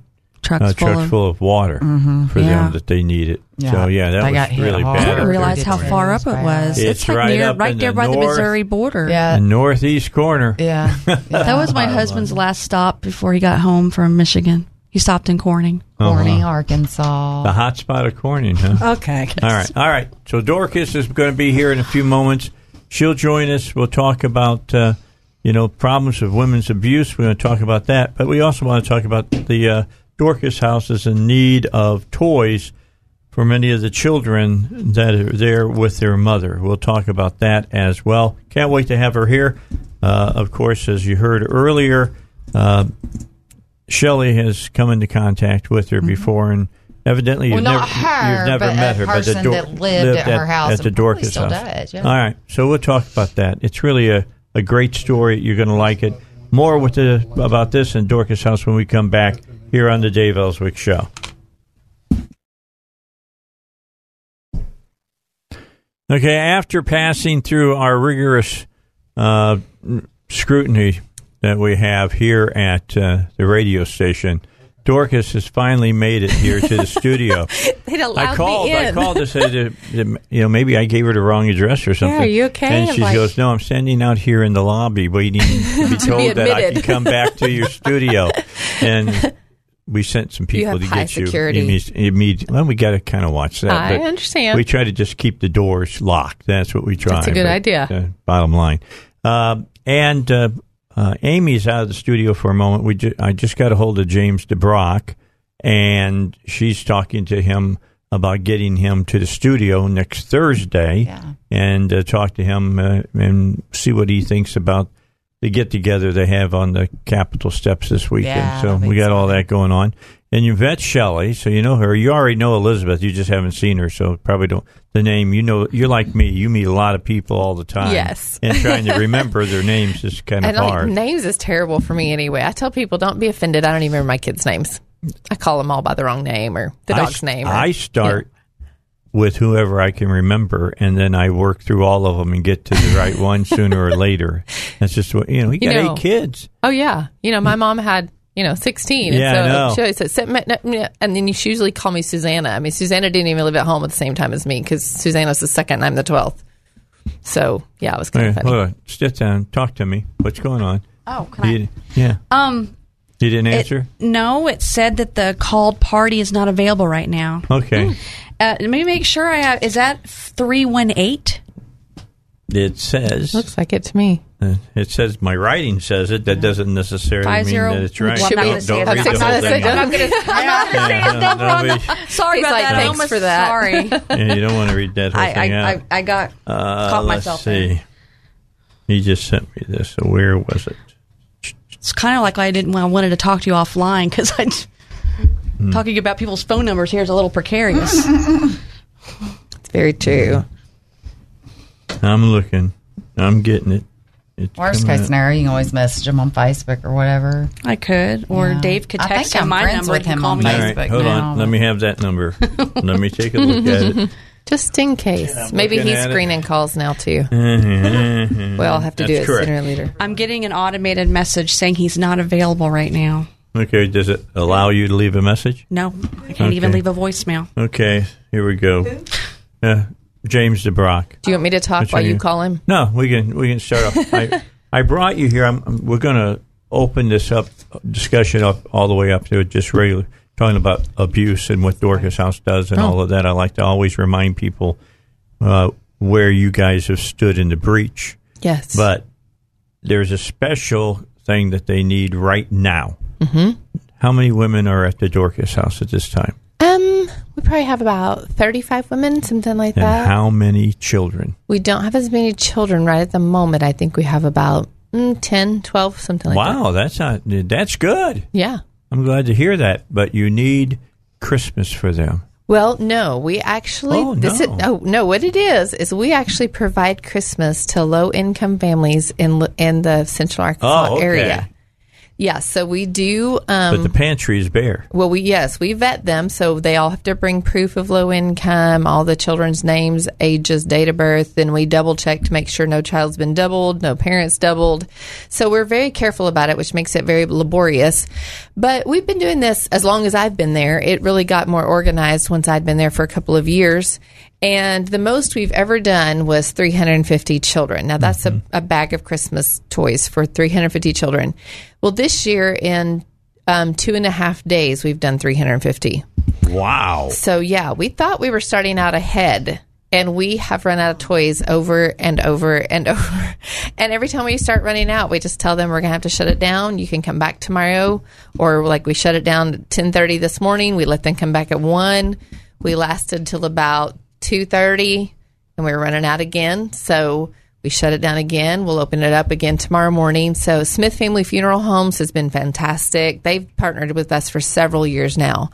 [SPEAKER 3] Trucks
[SPEAKER 1] uh,
[SPEAKER 3] full
[SPEAKER 1] trucks
[SPEAKER 3] of-
[SPEAKER 1] full of water
[SPEAKER 4] Mhm.
[SPEAKER 1] for
[SPEAKER 4] Yeah.
[SPEAKER 1] them that they needed.
[SPEAKER 4] Yeah.
[SPEAKER 1] So yeah, that
[SPEAKER 4] They
[SPEAKER 1] was
[SPEAKER 4] got
[SPEAKER 1] really
[SPEAKER 4] hard.
[SPEAKER 3] I didn't realize how far up it was.
[SPEAKER 1] It's
[SPEAKER 3] like
[SPEAKER 1] right
[SPEAKER 3] near,
[SPEAKER 1] up
[SPEAKER 3] right there
[SPEAKER 1] the
[SPEAKER 3] by the. Missouri border.
[SPEAKER 4] Yeah.
[SPEAKER 1] The northeast corner.
[SPEAKER 4] Yeah.
[SPEAKER 3] That was my husband's last stop before he got home from Michigan. He stopped in Corning.
[SPEAKER 4] Corning,
[SPEAKER 1] Uh-huh.
[SPEAKER 4] Arkansas.
[SPEAKER 1] The hot spot of Corning, huh?
[SPEAKER 5] Okay.
[SPEAKER 1] All right, all right. So Dorcas is going to be here in a few moments. She'll join us. We'll talk about uh, you know problems of women's abuse. We're going to talk about that, but we also want to talk about the uh, Dorcas house is in need of toys for many of the children that are there with their mother. We'll talk about that as well. Can't wait to have her here. Uh, of course, as you heard earlier, uh, Shelley has come into contact with her before, and evidently you've
[SPEAKER 4] Mm-hmm.
[SPEAKER 1] Never,
[SPEAKER 4] her,
[SPEAKER 1] you've never met her, but the
[SPEAKER 4] person
[SPEAKER 1] Dor-
[SPEAKER 4] that lived at her house
[SPEAKER 1] at the Dorcas
[SPEAKER 4] still
[SPEAKER 1] house.
[SPEAKER 4] does, yeah.
[SPEAKER 1] All right, so we'll talk about that. It's really a, a great story. You're going to like it. More with the, about this and Dorcas House when we come back here on the Dave Elswick Show. Okay, after passing through our rigorous uh, scrutiny that we have here at uh, the radio station, Dorcas has finally made it here to the studio.
[SPEAKER 13] They allowed
[SPEAKER 1] I called.
[SPEAKER 13] Me in.
[SPEAKER 1] I called to say that, that, you know maybe I gave her the wrong address or something.
[SPEAKER 13] Yeah, are you okay?
[SPEAKER 1] And she goes, "No, I'm standing out here in the lobby waiting to be told
[SPEAKER 13] to be
[SPEAKER 1] that I can come back to your studio." And we sent some people to get you
[SPEAKER 13] security.
[SPEAKER 1] imme- immediately. Well, we got to kind of watch that.
[SPEAKER 13] I
[SPEAKER 1] but
[SPEAKER 13] understand.
[SPEAKER 1] We try to just keep the doors locked. That's what we try.
[SPEAKER 13] That's a good
[SPEAKER 1] but,
[SPEAKER 13] idea.
[SPEAKER 1] uh, bottom line. Uh, and uh, uh, Amy's out of the studio for a moment. We ju- I just got a hold of James DeBrock, and she's talking to him about getting him to the studio next Thursday and uh, talk to him uh, and see what he thinks about the get together they have on the Capitol steps this weekend.
[SPEAKER 4] Yeah,
[SPEAKER 1] so we got all that going on. And you Yvette Shelley, so you know her. You already know Elizabeth. You just haven't seen her, so probably don't. The name you know, you're like me. You meet a lot of people all the time.
[SPEAKER 13] Yes.
[SPEAKER 1] and trying to remember their names is kind of hard.
[SPEAKER 13] names is terrible for me anyway. I tell people, don't be offended. I don't even remember my kids' names. I call them all by the wrong name or the dog's
[SPEAKER 1] s-
[SPEAKER 13] name. Or,
[SPEAKER 1] I start with whoever I can remember, and then I work through all of them and get to the right one sooner or later. That's just what you know. We
[SPEAKER 13] You
[SPEAKER 1] got
[SPEAKER 13] know,
[SPEAKER 1] eight kids.
[SPEAKER 13] Oh yeah, you know my mom had you know sixteen.
[SPEAKER 1] Yeah, I
[SPEAKER 13] and
[SPEAKER 1] know.
[SPEAKER 13] so she always said, "Sit- me- me," and then you usually call me Susanna. I mean, Susanna didn't even live at home at the same time as me because Susanna's the second, and I'm the twelfth. So yeah, it was kind
[SPEAKER 1] Okay,
[SPEAKER 13] of funny.
[SPEAKER 1] hold on. Sit down. Talk to me. What's going on?
[SPEAKER 3] Oh, can I-
[SPEAKER 1] yeah.
[SPEAKER 3] Um,
[SPEAKER 1] You didn't
[SPEAKER 3] it-
[SPEAKER 1] answer.
[SPEAKER 3] no, it said that the called party is not available right now.
[SPEAKER 1] okay.
[SPEAKER 3] Uh, let me make sure I have. Is that three one eight?
[SPEAKER 1] It says.
[SPEAKER 13] Looks like it to me.
[SPEAKER 1] Uh, it says my writing says it. That doesn't necessarily
[SPEAKER 3] Five
[SPEAKER 1] mean
[SPEAKER 3] zero-
[SPEAKER 1] that it's right.
[SPEAKER 3] Well, I'm not
[SPEAKER 1] don't
[SPEAKER 3] gonna say
[SPEAKER 1] don't
[SPEAKER 3] it.
[SPEAKER 1] read
[SPEAKER 3] I'm
[SPEAKER 1] the whole
[SPEAKER 3] gonna say
[SPEAKER 1] thing.
[SPEAKER 3] I'm not gonna- I'm not gonna say his
[SPEAKER 1] Yeah,
[SPEAKER 3] number on
[SPEAKER 1] no,
[SPEAKER 3] Sorry
[SPEAKER 13] He's
[SPEAKER 3] about
[SPEAKER 13] like,
[SPEAKER 3] that. I
[SPEAKER 13] "Thanks
[SPEAKER 3] almost
[SPEAKER 13] for that."
[SPEAKER 3] sorry.
[SPEAKER 1] Yeah, you don't want to read that whole
[SPEAKER 3] I,
[SPEAKER 1] thing
[SPEAKER 3] I,
[SPEAKER 1] out.
[SPEAKER 3] I, I got
[SPEAKER 1] Uh,
[SPEAKER 3] caught
[SPEAKER 1] let's
[SPEAKER 3] myself.
[SPEAKER 1] see. He just sent me this. So where was it?
[SPEAKER 3] It's kind of like I didn't. I wanted to talk to you offline because I.
[SPEAKER 1] Hmm.
[SPEAKER 3] Talking about people's phone numbers here is a little precarious.
[SPEAKER 13] It's very true.
[SPEAKER 1] I'm looking. I'm getting it. It's
[SPEAKER 4] Worst case
[SPEAKER 1] up.
[SPEAKER 4] scenario, you can always message him on Facebook or whatever.
[SPEAKER 3] I could, or
[SPEAKER 4] Yeah.
[SPEAKER 3] Dave could
[SPEAKER 4] I
[SPEAKER 3] text
[SPEAKER 4] think
[SPEAKER 3] him
[SPEAKER 4] I'm
[SPEAKER 3] my
[SPEAKER 4] friends
[SPEAKER 3] number
[SPEAKER 4] with him on Facebook
[SPEAKER 1] right, hold
[SPEAKER 4] now,
[SPEAKER 1] on. Let me have that number. Let me take a look at it.
[SPEAKER 13] Just in case. Maybe he's
[SPEAKER 1] at it.
[SPEAKER 13] screening calls now too.
[SPEAKER 1] well,
[SPEAKER 13] We'll have to do it sooner or later.
[SPEAKER 3] I'm getting an automated message saying he's not available right now.
[SPEAKER 1] Okay, does it allow you to leave a message?
[SPEAKER 3] No, I can't even leave a voicemail.
[SPEAKER 1] Okay, here we go. Uh, James DeBrock.
[SPEAKER 13] Do you want me to talk
[SPEAKER 1] Which
[SPEAKER 13] while you
[SPEAKER 1] you-
[SPEAKER 13] call him?
[SPEAKER 1] No, we can we can start off. I, I brought you here. I'm, I'm- we're going to open this up discussion up all the way up to just regular talking about abuse and what Dorcas House does and
[SPEAKER 13] Oh.
[SPEAKER 1] all of that. I like to always remind people uh, where you guys have stood in the breach.
[SPEAKER 13] Yes.
[SPEAKER 1] But there's a special thing that they need right now.
[SPEAKER 13] Mm-hmm.
[SPEAKER 1] How many women are at the Dorcas House at this time?
[SPEAKER 13] Um, we probably have about 35 women, something like
[SPEAKER 1] And
[SPEAKER 13] that.
[SPEAKER 1] how many children?
[SPEAKER 13] we don't have as many children right at the moment. I think we have about mm, 10, 12, something like that.
[SPEAKER 1] wow, that's not that's good.
[SPEAKER 13] Yeah.
[SPEAKER 1] I'm glad to hear that. But you need Christmas for them.
[SPEAKER 13] Well, no, we actually
[SPEAKER 1] Oh,
[SPEAKER 13] this is
[SPEAKER 1] no.
[SPEAKER 13] oh no, what it is is we actually provide Christmas to low income families in in the Central Arkansas
[SPEAKER 1] Oh, okay.
[SPEAKER 13] area. Yeah, so we do. Um,
[SPEAKER 1] but the pantry is bare.
[SPEAKER 13] Well, we yes, we vet them, so they all have to bring proof of low income, all the children's names, ages, date of birth. Then we double check to make sure no child's been doubled, no parents doubled. So we're very careful about it, which makes it very laborious. But we've been doing this as long as I've been there. It really got more organized once I'd been there for a couple of years. And the most we've ever done was 350 children. Now, that's a, a bag of Christmas toys for 350 children. Well, this year, in um, two and a half days, we've done 350.
[SPEAKER 1] Wow.
[SPEAKER 13] So, yeah, we thought we were starting out ahead. And we have run out of toys over and over and over. And every time we start running out, we just tell them we're going to have to shut it down. You can come back tomorrow. Or like we shut it down at 1030 this morning. We let them come back at 1. We lasted till about 2.30 and we were running out again. So we shut it down again. We'll open it up again tomorrow morning. So Smith Family Funeral Homes has been fantastic. They've partnered with us for several years now.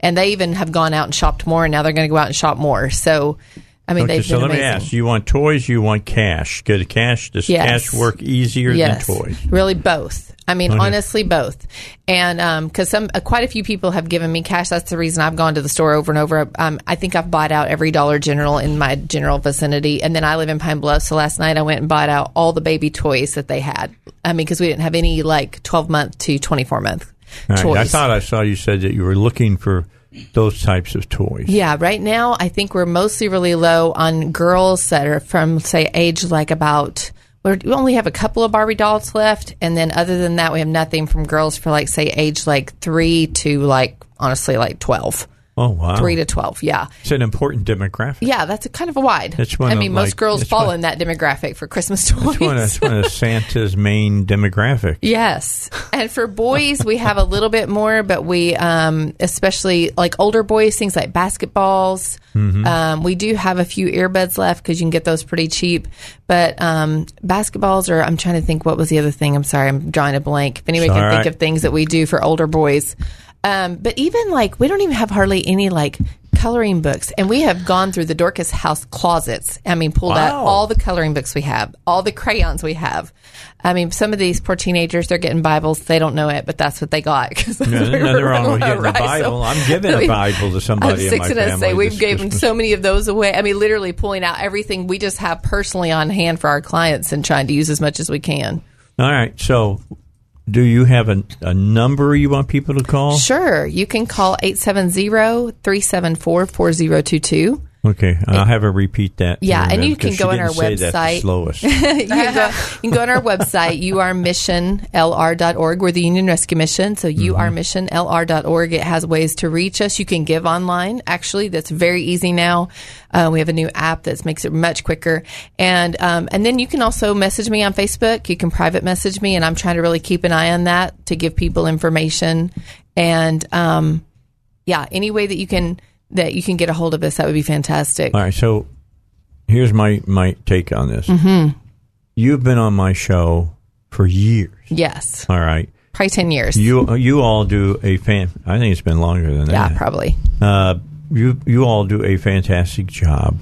[SPEAKER 13] And they even have gone out and shopped more and now they're going to go out and shop more. So I mean,
[SPEAKER 1] Okay,
[SPEAKER 13] they've
[SPEAKER 1] so let me ask: You want toys? You want cash? Good cash? Does
[SPEAKER 13] Yes.
[SPEAKER 1] cash work easier
[SPEAKER 13] yes,
[SPEAKER 1] than toys?
[SPEAKER 13] Really, both. I mean,
[SPEAKER 1] Okay.
[SPEAKER 13] honestly, both. And because some, uh, quite a few people have given me cash. That's the reason I've gone to the store over and over. Um, I think I've bought out every Dollar General in my general vicinity, and then I live in Pine Bluff. So last night I went and bought out all the baby toys that they had. I mean, because we didn't have any like twelve month to twenty four month
[SPEAKER 1] right,
[SPEAKER 13] toys.
[SPEAKER 1] I thought I saw you said that you were looking for those types of toys.
[SPEAKER 13] Yeah, right now I think we're mostly really low on girls that are from say age like about we only have a couple of Barbie dolls left, and then other than that, we have nothing from girls for like say age like three to like honestly like twelve.
[SPEAKER 1] Oh wow,
[SPEAKER 13] Three to twelve, yeah,
[SPEAKER 1] It's an important demographic.
[SPEAKER 13] yeah. That's a kind of a wide.
[SPEAKER 1] That's one
[SPEAKER 13] I
[SPEAKER 1] of,
[SPEAKER 13] mean, most
[SPEAKER 1] like-
[SPEAKER 13] girls fall
[SPEAKER 1] one-
[SPEAKER 13] in that demographic for Christmas toys.
[SPEAKER 1] That's one, that's one of Santa's main demographics.
[SPEAKER 13] Yes. And for boys, we have a little bit more, but we, um, especially like older boys, things like basketballs.
[SPEAKER 1] Mhm.
[SPEAKER 13] Um, we do have a few earbuds left because you can get those pretty cheap. But um, basketballs, or I'm trying to think what was the other thing. I'm sorry, I'm drawing a blank. If anybody
[SPEAKER 1] It's
[SPEAKER 13] can think
[SPEAKER 1] right.
[SPEAKER 13] of things that we do for older boys. Um, but even like, we don't even have hardly any like coloring books. And we have gone through the Dorcas house closets. I mean, pulled out all the coloring books we have, all the crayons we have. I mean, some of these poor teenagers, they're getting Bibles. They don't know it, but that's what they got. 'cause
[SPEAKER 1] No,
[SPEAKER 13] we
[SPEAKER 1] there's
[SPEAKER 13] were
[SPEAKER 1] nothing wrong with getting a
[SPEAKER 13] right, so-
[SPEAKER 1] Bible. I'm giving a Bible to somebody
[SPEAKER 13] I'm
[SPEAKER 1] in
[SPEAKER 13] six
[SPEAKER 1] my
[SPEAKER 13] and say we've given so many of those away. I mean, literally pulling out everything we just have personally on hand for our clients and trying to use as much as we can.
[SPEAKER 1] All right, so do you have a, a number you want people to call?
[SPEAKER 13] Sure. You can call 870-374-4022.
[SPEAKER 1] Okay, I'll have her repeat that.
[SPEAKER 13] Yeah, and you can go on our
[SPEAKER 1] didn't say that the
[SPEAKER 13] website.
[SPEAKER 1] slowest.
[SPEAKER 13] you, can go, you can go on our website, urmissionlr.org. We're the Union Rescue Mission, so
[SPEAKER 1] Mm-hmm.
[SPEAKER 13] urmissionlr.org. It has ways to reach us. You can give online. Actually, that's very easy now. Uh, we have a new app that makes it much quicker, and um, and then you can also message me on Facebook. You can private message me, and I'm trying to really keep an eye on that to give people information. And um, yeah, any way that you can that you can get a hold of us, that would be fantastic.
[SPEAKER 1] All right, so here's my my take on this.
[SPEAKER 13] Mhm.
[SPEAKER 1] You've been on my show for years.
[SPEAKER 13] Yes,
[SPEAKER 1] All right,
[SPEAKER 13] probably ten years.
[SPEAKER 1] you you all do a fan. I think it's been longer than that.
[SPEAKER 13] yeah, probably.
[SPEAKER 1] Uh, you you all do a fantastic job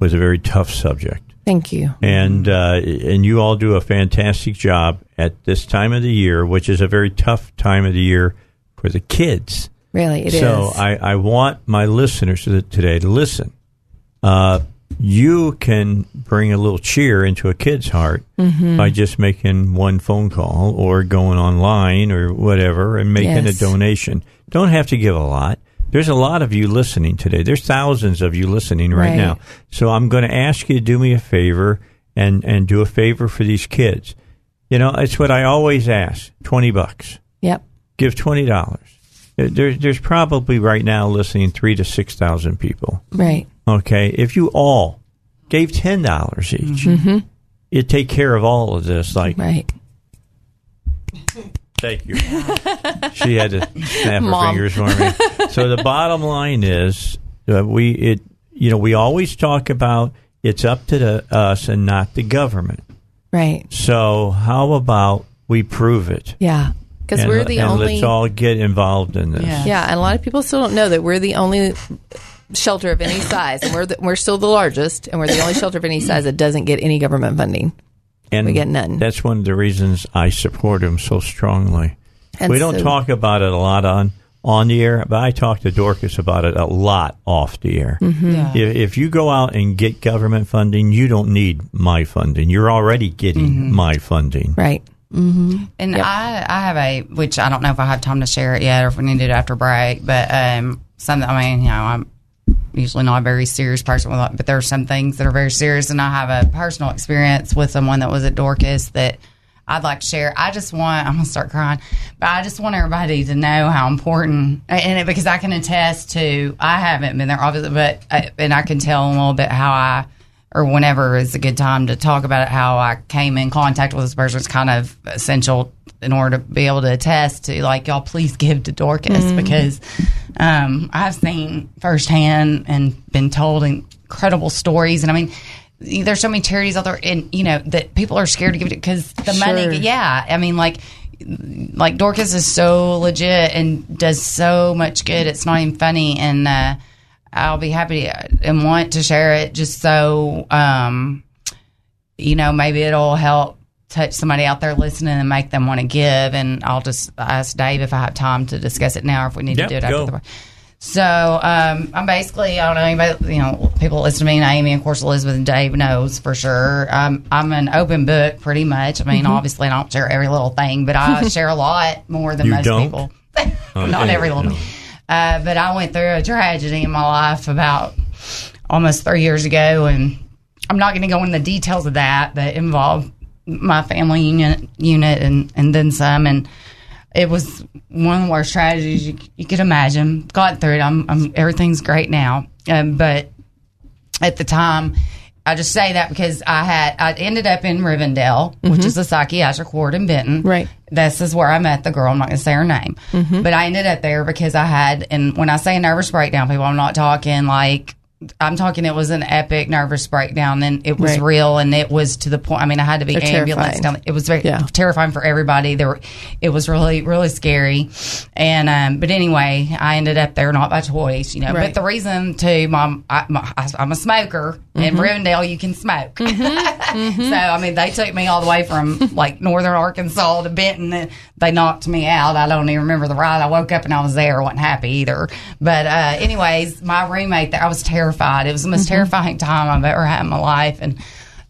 [SPEAKER 1] with a very tough subject.
[SPEAKER 13] Thank you.
[SPEAKER 1] and uh, and you all do a fantastic job at this time of the year, which is a very tough time of the year for the kids.
[SPEAKER 13] Really, it is.
[SPEAKER 1] so I, I want my listeners to- today to listen. Uh, you can bring a little cheer into a kid's heart
[SPEAKER 13] Mhm.
[SPEAKER 1] by just making one phone call or going online or whatever and making
[SPEAKER 13] Yes.
[SPEAKER 1] a donation. Don't have to give a lot. There's a lot of you listening today. There's thousands of you listening right,
[SPEAKER 13] Right.
[SPEAKER 1] now. So I'm going to ask you to do me a favor and, and do a favor for these kids. You know, it's what I always ask 20 bucks.
[SPEAKER 13] Yep.
[SPEAKER 1] Give $20. There, there's probably right now listening three to 6,000 people.
[SPEAKER 13] Right.
[SPEAKER 1] Okay. If you all gave $10 each,
[SPEAKER 13] Mm-hmm.
[SPEAKER 1] it'd take care of all of this. Like,
[SPEAKER 13] right.
[SPEAKER 1] Thank you. she had to snap her fingers for me. So the bottom line is uh, we it you know we always talk about it's up to the, us and not the government.
[SPEAKER 13] Right.
[SPEAKER 1] So how about we prove it?
[SPEAKER 13] Yeah. Because we're the
[SPEAKER 1] and
[SPEAKER 13] only.
[SPEAKER 1] let's all get involved in this.
[SPEAKER 13] yeah. and a lot of people still don't know that we're the only shelter of any size, and we're the, we're still the largest, and we're the only shelter of any size that doesn't get any government funding.
[SPEAKER 1] And
[SPEAKER 13] We get none.
[SPEAKER 1] That's one of the reasons I support him so strongly.
[SPEAKER 13] And
[SPEAKER 1] we don't
[SPEAKER 13] so-
[SPEAKER 1] talk about it a lot on on the air, but I talk to Dorcas about it a lot off the air.
[SPEAKER 13] Mhm. Yeah.
[SPEAKER 1] If, if you go out and get government funding, you don't need my funding. You're already getting my funding.
[SPEAKER 13] Right.
[SPEAKER 4] Mm-hmm. And I, I have a, which I don't know if I have time to share it yet or if we need it after break, but um, something, I mean, you know, I'm usually not a very serious person, with but there are some things that are very serious. And I have a personal experience with someone that was at Dorcas that I'd like to share. I just want, I'm going to start crying, but I just want everybody to know how important, and it, because I can attest to, I haven't been there, obviously, but, I, and I can tell a little bit how I, or whenever is a good time to talk about it, how I came in contact with this person is kind of essential in order to be able to attest to, like, y'all please give to Dorcas
[SPEAKER 13] Mhm.
[SPEAKER 4] because um, I've seen firsthand and been told incredible stories. And I mean, there's so many charities out there, and you know that people are scared to give it because the
[SPEAKER 13] Sure.
[SPEAKER 4] money. Yeah, I mean, like, like Dorcas is so legit and does so much good. It's not even funny, and uh, I'll be happy to, and want to share it just so, um, you know, maybe it'll help touch somebody out there listening and make them want to give. And I'll just ask Dave if I have time to discuss it now or if we need
[SPEAKER 1] Yep,
[SPEAKER 4] to do it
[SPEAKER 1] go.
[SPEAKER 4] after the so um, I'm basically I don't know anybody you know people listen to me and Amy of course Elizabeth and Dave knows for sure um, I'm an open book pretty much I mean
[SPEAKER 1] Mhm.
[SPEAKER 4] obviously I don't share every little thing but I share a lot more than
[SPEAKER 1] You
[SPEAKER 4] most
[SPEAKER 1] don't?
[SPEAKER 4] people
[SPEAKER 1] Oh,
[SPEAKER 4] not every little
[SPEAKER 1] no.
[SPEAKER 4] Uh, but I went through a tragedy in my life about almost three years ago and I'm not going to go into the details of that but it involved my family unit unit and and then some and it was one of the worst tragedies you, you could imagine. Got through it. I'm, I'm everything's great now. Um, but at the time, I just say that because I had I ended up in Rivendell, which
[SPEAKER 13] Mhm.
[SPEAKER 4] is a psychiatric ward in Benton.
[SPEAKER 13] Right.
[SPEAKER 4] This is where I met the girl. I'm not going to say her name,
[SPEAKER 13] Mhm.
[SPEAKER 4] but I ended up there because I had. And when I say a nervous breakdown, people, I'm not talking like. I'm talking. It was an epic nervous breakdown, and it was
[SPEAKER 13] Right.
[SPEAKER 4] real, and it was to the point. I mean, I had to be
[SPEAKER 13] They're
[SPEAKER 4] ambulance down. It was very
[SPEAKER 13] Yeah.
[SPEAKER 4] terrifying for everybody. There were, it was really, really scary. And um, but anyway, I ended up there not by choice, you know.
[SPEAKER 13] Right.
[SPEAKER 4] But the reason too, mom, I, I'm a smoker. In
[SPEAKER 13] Mhm.
[SPEAKER 4] Rivendell, you can smoke. so I mean, they took me all the way from like northern Arkansas to Benton. They knocked me out. I don't even remember the ride. I woke up and I was there. I wasn't happy either. But uh, anyways, my roommate there, I was terrified. It was the most
[SPEAKER 13] Mhm.
[SPEAKER 4] terrifying time I've ever had in my life, and.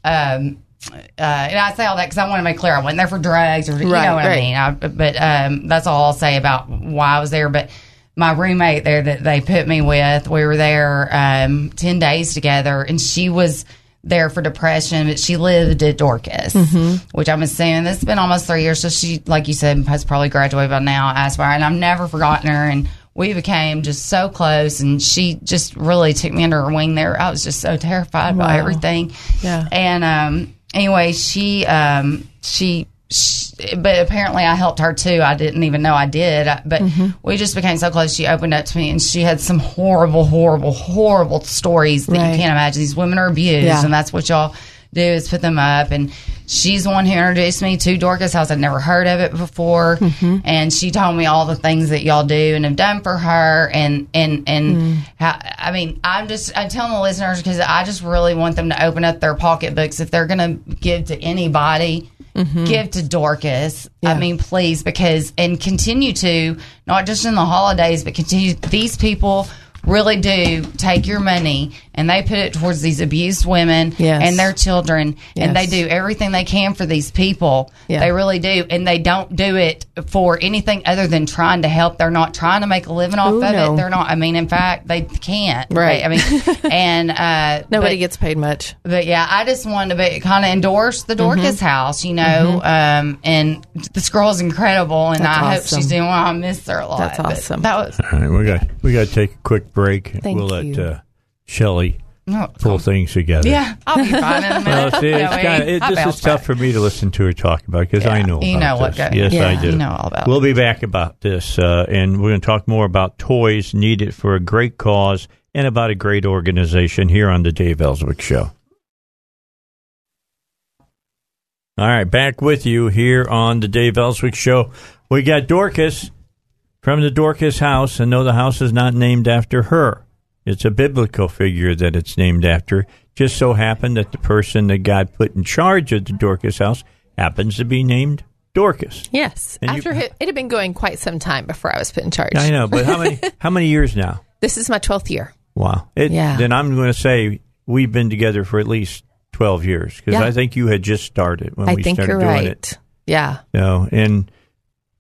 [SPEAKER 4] Um, uh, and I say all that because I want to make clear I wasn't there for drugs or you
[SPEAKER 13] Right,
[SPEAKER 4] know what I mean. I, but um, that's all I'll say about why I was there. But my roommate there that they put me with, we were there um, ten days together, and she was there for depression, but she lived at Dorcas,
[SPEAKER 13] Mhm.
[SPEAKER 4] which I'm assuming this has been almost three years. So she, like you said, has probably graduated by now. Aspire, and I've never forgotten her, and we became just so close, and she just really took me under her wing there. I was just so terrified by everything.
[SPEAKER 13] Yeah.
[SPEAKER 4] And um, anyway, she um, she. she but apparently, I helped her too. I didn't even know I did. But
[SPEAKER 13] Mhm.
[SPEAKER 4] we just became so close. She opened up to me, and she had some horrible, horrible, horrible stories that
[SPEAKER 13] Right.
[SPEAKER 4] you can't imagine. These women are abused,
[SPEAKER 13] Yeah.
[SPEAKER 4] and that's what y'all do is put them up. And she's the one who introduced me to Dorcas House. I'd never heard of it before,
[SPEAKER 13] Mm-hmm.
[SPEAKER 4] and she told me all the things that y'all do and have done for her. And and and
[SPEAKER 13] Mm.
[SPEAKER 4] how, I mean, I'm just I'm telling the listeners because I just really want them to open up their pocketbooks if they're going to give to anybody.
[SPEAKER 13] Mhm.
[SPEAKER 4] Give to Dorcas. I mean, please, because and continue to not just in the holidays, but continue. These people really do take your money and they put it towards these abused women
[SPEAKER 13] Yes.
[SPEAKER 4] and their children, and they do everything they can for these people.
[SPEAKER 13] Yeah.
[SPEAKER 4] They really do, and they don't do it for anything other than trying to help. They're not trying to make a living off
[SPEAKER 13] Ooh,
[SPEAKER 4] of
[SPEAKER 13] no.
[SPEAKER 4] it. They're not. I mean, in fact, they can't.
[SPEAKER 13] Right.
[SPEAKER 4] I mean, and uh,
[SPEAKER 13] Nobody
[SPEAKER 4] but-
[SPEAKER 13] gets paid much.
[SPEAKER 4] but yeah, I just wanted to be, kind of endorse the Dorcas
[SPEAKER 13] Mhm.
[SPEAKER 4] house, you know. Um, and this girl is incredible, and
[SPEAKER 13] That's
[SPEAKER 4] I hope she's doing well. I miss her a lot.
[SPEAKER 13] That's
[SPEAKER 4] but
[SPEAKER 13] awesome.
[SPEAKER 4] That was
[SPEAKER 1] All right, we got we got to take a quick break.
[SPEAKER 4] Thank
[SPEAKER 1] we'll let
[SPEAKER 4] you.
[SPEAKER 1] uh, Shelley
[SPEAKER 4] No,
[SPEAKER 1] pull things together.
[SPEAKER 4] yeah. I'll be fine in a minute.
[SPEAKER 1] Well, see, it's kinda, it, this is tough for me to listen to her talk about because I know
[SPEAKER 4] you
[SPEAKER 1] about
[SPEAKER 4] know what
[SPEAKER 1] yes,
[SPEAKER 4] yeah,
[SPEAKER 1] I do.
[SPEAKER 4] you know all about
[SPEAKER 1] We'll be back about this, uh, and we're going to talk more about toys needed for a great cause and about a great organization here on the Dave Elswick Show. All right, back with you here on the Dave Elswick Show. We got Dorcas from the Dorcas house, and no, the house is not named after her. It's a biblical figure that it's named after. Just so happened that the person that God put in charge of the Dorcas house happens to be named Dorcas.
[SPEAKER 13] Yes.
[SPEAKER 1] And you-
[SPEAKER 13] After it, it had been going quite some time before I was put in charge.
[SPEAKER 1] I know, but how many how many years now?
[SPEAKER 13] this is my 12th year.
[SPEAKER 1] Wow. It,
[SPEAKER 13] Yeah.
[SPEAKER 1] Then I'm going to say we've been together for at least 12 years because
[SPEAKER 13] Yeah.
[SPEAKER 1] I think you had just started when
[SPEAKER 13] I
[SPEAKER 1] we
[SPEAKER 13] think
[SPEAKER 1] started
[SPEAKER 13] you're
[SPEAKER 1] doing
[SPEAKER 13] right.
[SPEAKER 1] it.
[SPEAKER 13] Yeah.
[SPEAKER 1] No, and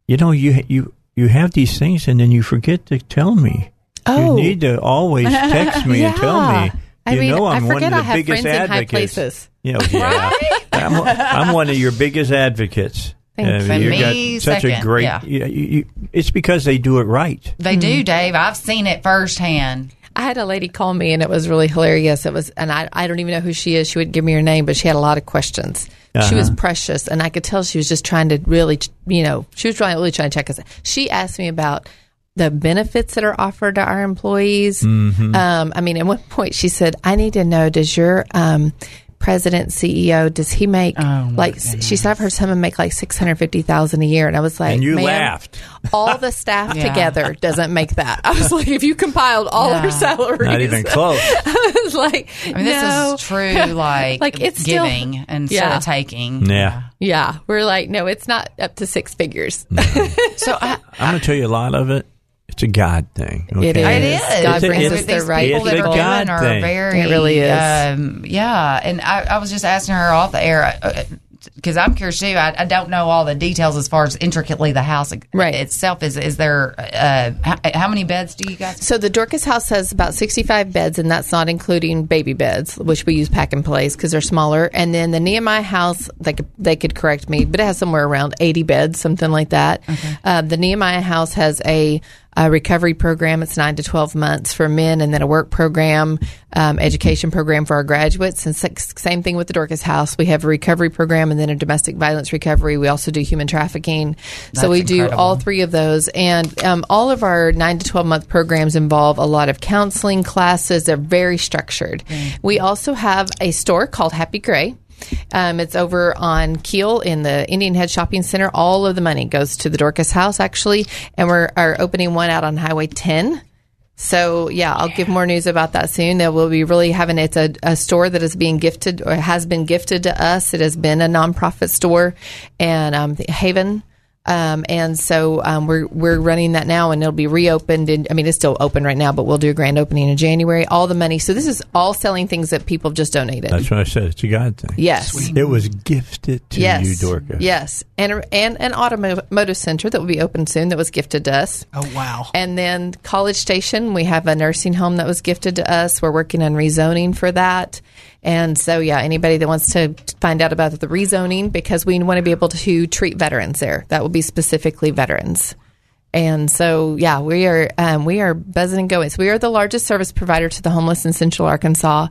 [SPEAKER 1] you know you you you have these things and then you forget to tell me.
[SPEAKER 13] Oh.
[SPEAKER 1] You need to always text me and tell me.
[SPEAKER 13] Yeah. I
[SPEAKER 1] you
[SPEAKER 13] mean,
[SPEAKER 1] know
[SPEAKER 13] I
[SPEAKER 1] I'm one
[SPEAKER 13] forget
[SPEAKER 1] of
[SPEAKER 13] I
[SPEAKER 1] the
[SPEAKER 13] have
[SPEAKER 1] biggest
[SPEAKER 13] friends in high
[SPEAKER 1] advocates.
[SPEAKER 13] places.
[SPEAKER 1] You know, yeah. I'm, I'm one of your biggest advocates.
[SPEAKER 4] Thanks.
[SPEAKER 1] Uh,
[SPEAKER 4] And
[SPEAKER 1] you
[SPEAKER 4] me
[SPEAKER 1] got such a great.
[SPEAKER 4] yeah.
[SPEAKER 1] you- you- you- it's because they do it right.
[SPEAKER 4] They do, Dave. I've seen it firsthand.
[SPEAKER 13] I had a lady call me and it was really hilarious. It was, and I, I don't even know who she is. She wouldn't give me her name, but she had a lot of questions. She was
[SPEAKER 1] Uh-huh.
[SPEAKER 13] precious, and I could tell she was just trying to really, you know, she was trying really trying to check us. She asked me about the benefits that are offered to our employees.
[SPEAKER 1] Mhm.
[SPEAKER 13] Um, I mean, at one point she said, "I need to know: Does your um, president, CEO, does he make like she said I've heard someone make like six hundred fifty thousand a year, and I was like,
[SPEAKER 1] And you
[SPEAKER 13] "Man,
[SPEAKER 1] laughed.
[SPEAKER 13] All the staff
[SPEAKER 4] Yeah.
[SPEAKER 13] together doesn't make that. I was like, if you compiled all
[SPEAKER 4] Yeah.
[SPEAKER 13] our salaries,
[SPEAKER 1] Not even close.
[SPEAKER 13] I was like,
[SPEAKER 4] I mean, this is true, like,
[SPEAKER 13] Like, it's still-
[SPEAKER 4] giving instead
[SPEAKER 13] Yeah.
[SPEAKER 4] of taking.
[SPEAKER 1] Yeah.
[SPEAKER 13] Yeah, we're like, no, it's not up to six figures.
[SPEAKER 4] So I,
[SPEAKER 1] I'm going to tell you a lot of it. It's a God thing. Okay?
[SPEAKER 13] is.
[SPEAKER 4] It is.
[SPEAKER 13] God
[SPEAKER 1] It's
[SPEAKER 13] brings
[SPEAKER 1] it's-
[SPEAKER 13] us the
[SPEAKER 4] these
[SPEAKER 13] right
[SPEAKER 4] people that are
[SPEAKER 1] God
[SPEAKER 4] doing are
[SPEAKER 1] thing.
[SPEAKER 4] very.
[SPEAKER 13] It really is.
[SPEAKER 4] Um, yeah, and I, I was just asking her off the air because I'm curious too. I, I don't know all the details as far as intricately the house
[SPEAKER 13] Right.
[SPEAKER 4] itself is. Is there uh, how, how many beds do you guys?
[SPEAKER 13] So the Dorcas house has about 65 beds, and that's not including baby beds, which we use pack and place because they're smaller. And then the Nehemiah house, they could, they could correct me, but it has somewhere around 80 beds, something like that. Uh, the Nehemiah house has a, a recovery program. It's nine to 12 months for men, and then a work program, um, education program for our graduates. And same thing with the Dorcas house. We have a recovery program and then a domestic violence recovery. We also do human trafficking. so
[SPEAKER 4] That's
[SPEAKER 13] we do all three of those. And um, all of our nine to 12 month programs involve a lot of counseling classes. They're very structured. We also have a store called Happy Gray. Um, it's over on Keel in the Indian Head Shopping Center. All of the money goes to the Dorcas House, actually. And we're are opening one out on Highway 10. So yeah, I'll give more news about that soon. That we'll be really having it's a, a store that is being gifted or has been gifted to us. It has been a nonprofit store, and um, the Haven. Um, and so um, we're we're running that now, and it'll be reopened. And I mean, it's still open right now, but we'll do a grand opening in January. All the money. So this is all selling things that people have just donated.
[SPEAKER 1] That's what I said. It's a God thing.
[SPEAKER 13] Yes.
[SPEAKER 1] It was gifted to
[SPEAKER 13] yes.
[SPEAKER 1] you, Dorcas.
[SPEAKER 13] Yes, and and an automotive center that will be open soon that was gifted to us.
[SPEAKER 5] Oh wow!
[SPEAKER 13] And then College Station, we have a nursing home that was gifted to us. We're working on rezoning for that. And so, yeah, anybody that wants to find out about the rezoning, because we want to be able to treat veterans there. That will be specifically veterans. And so, yeah, we are um, we are buzzing and going. So we are the largest service provider to the homeless in Central Arkansas,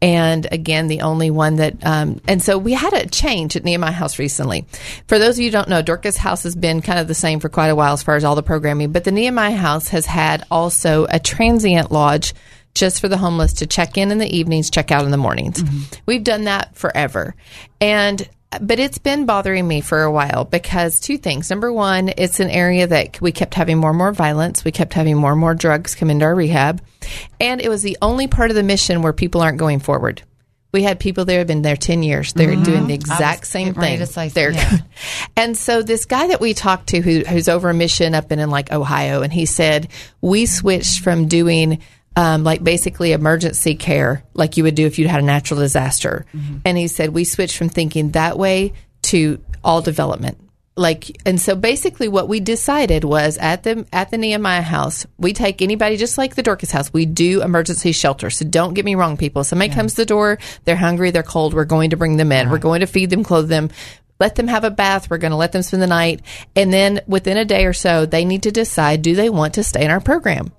[SPEAKER 13] and again, the only one that. Um, and so we had a change at Nehemiah House recently. For those of you don't know, Dorcas House has been kind of the same for quite a while as far as all the programming, but the Nehemiah House has had also a transient lodge just for the homeless to check in in the evenings, check out in the mornings. We've done that forever. And but it's been bothering me for a while because two things. Number one, it's an area that we kept having more and more violence. We kept having more and more drugs come into our rehab. And it was the only part of the mission where people aren't going forward. We had people there have been there 10 years. They're
[SPEAKER 4] Mhm.
[SPEAKER 13] doing the exact same thing.
[SPEAKER 4] say-
[SPEAKER 13] They're
[SPEAKER 4] yeah.
[SPEAKER 13] and so this guy that we talked to who, who's over a mission up in, in like Ohio, and he said, we switched from doing um, like basically emergency care, like you would do if you'd had a natural disaster. And he said, we switched from thinking that way to all development. Like, and so basically what we decided was at the, at the Nehemiah house, we take anybody just like the Dorcas house. We do emergency shelter. So don't get me wrong, people. Somebody comes to the door, they're hungry, they're cold. We're going to bring them in. We're going to feed them, clothe them let them have a bath. We're going to let them spend the night. And then within a day or so, they need to decide do they want to stay in our program?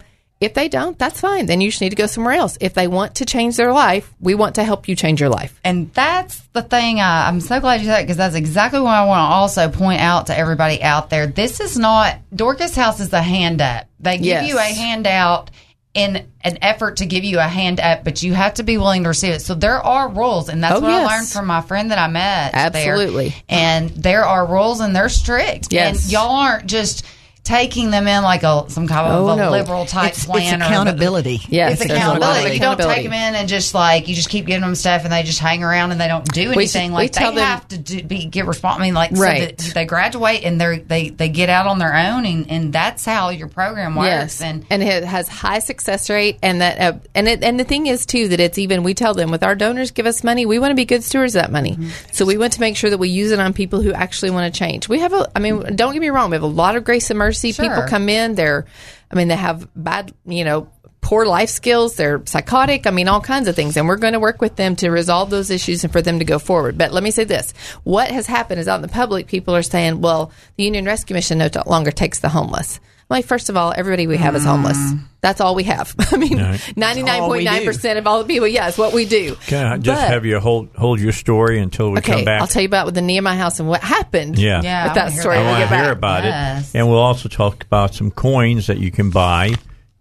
[SPEAKER 13] If they don't, that's fine. Then you just need to go somewhere else. If they want to change their life, we want to help you change your life.
[SPEAKER 4] And that's the thing. I, I'm so glad you said because that's exactly what I want to also point out to everybody out there. This is not Dorcas House is a hand up. They give
[SPEAKER 13] Yes.
[SPEAKER 4] you a handout in an effort to give you a hand up, but you have to be willing to receive it. So there are rules, and that's
[SPEAKER 13] Oh,
[SPEAKER 4] what
[SPEAKER 13] yes.
[SPEAKER 4] I learned from my friend that I met. there.
[SPEAKER 13] Absolutely.
[SPEAKER 4] and there are rules, and they're strict.
[SPEAKER 13] Yes.
[SPEAKER 4] and y'all aren't just taking them in like a some kind of
[SPEAKER 13] Oh,
[SPEAKER 4] a
[SPEAKER 13] no.
[SPEAKER 4] liberal type
[SPEAKER 5] It's, it's
[SPEAKER 4] plan or
[SPEAKER 5] accountability.
[SPEAKER 13] Yes,
[SPEAKER 4] it's accountability. You don't take them in and just like you just keep giving them stuff and they just hang around and they don't do anything.
[SPEAKER 13] should-
[SPEAKER 4] like
[SPEAKER 13] we
[SPEAKER 4] they
[SPEAKER 13] them-
[SPEAKER 4] have to do, be get response. I mean, like
[SPEAKER 13] Right.
[SPEAKER 4] so that they graduate and they they they get out on their own and, and that's how your program works.
[SPEAKER 13] Yes,
[SPEAKER 4] And
[SPEAKER 13] and it has high success rate, and that uh, and it, and the thing is too that it's even we tell them with our donors give us money, we want to be good stewards of that money.
[SPEAKER 4] Mm-hmm.
[SPEAKER 13] So we want to make sure that we use it on people who actually want to change. We have a, I mean, don't get me wrong, we have a lot of grace and mercy.
[SPEAKER 4] Sure.
[SPEAKER 13] People come in, they're, I mean, they have bad, you know. Poor life skills, they're psychotic. I mean, all kinds of things. And we're going to work with them to resolve those issues and for them to go forward. But let me say this what has happened is out in the public, people are saying, well, the Union Rescue Mission no longer takes the homeless. I'm like, first of all, everybody we have is homeless. That's all we have. I mean, ninety nine point nine percent of all the people, yeah, what we do.
[SPEAKER 1] Can I just
[SPEAKER 13] But-
[SPEAKER 1] have you hold hold your story until we
[SPEAKER 13] Okay,
[SPEAKER 1] come back?
[SPEAKER 13] I'll tell you about with the Nehemiah house and what happened.
[SPEAKER 1] Yeah.
[SPEAKER 4] Yeah,
[SPEAKER 13] with that story.
[SPEAKER 1] I want to hear about
[SPEAKER 4] Yes.
[SPEAKER 1] it, and we'll also talk about some coins that you can buy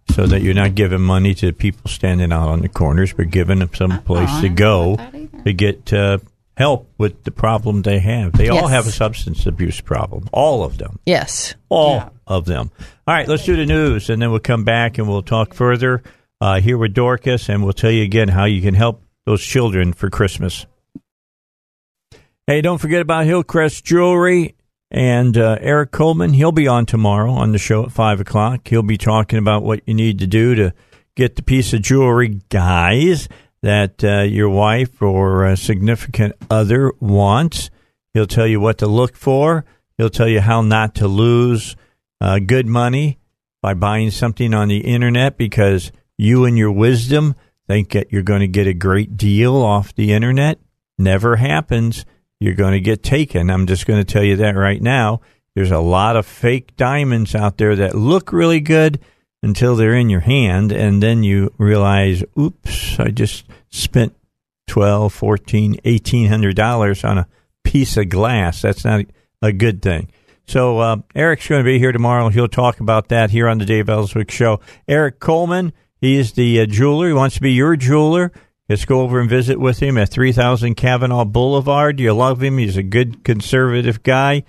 [SPEAKER 1] so that you're not giving money to people standing out on the corners, but giving them some place to go to get uh, help with the problem they have. They all have a substance abuse problem, all of them.
[SPEAKER 13] Yes.
[SPEAKER 1] All of them. All right, let's do the news, and then we'll come back and we'll talk further uh, here with Dorcas, and we'll tell you again how you can help those children for Christmas. Hey, don't forget about Hillcrest Jewelry and uh, Eric Coleman. He'll be on tomorrow on the show at 5 o'clock. He'll be talking about what you need to do to get the piece of jewelry, guys, that uh, your wife or significant other wants. He'll tell you what to look for. He'll tell you how not to lose uh, good money by buying something on the internet because you and your wisdom think that you're going to get a great deal off the internet. Never happens. You're going to get taken. I'm just going to tell you that right now. There's a lot of fake diamonds out there that look really good until they're in your hand and then you realize, oops, I just spent 12, 14, 1800 dollars on a piece of glass. That's not a good thing. So uh, Eric's going to be here tomorrow. He'll talk about that here on the Dave Elswick Show. Eric Coleman, he is the uh, jeweler. He wants to be your jeweler. Just go over and visit with him at 3000 Kavanaugh Boulevard. You love him. He's a good conservative guy.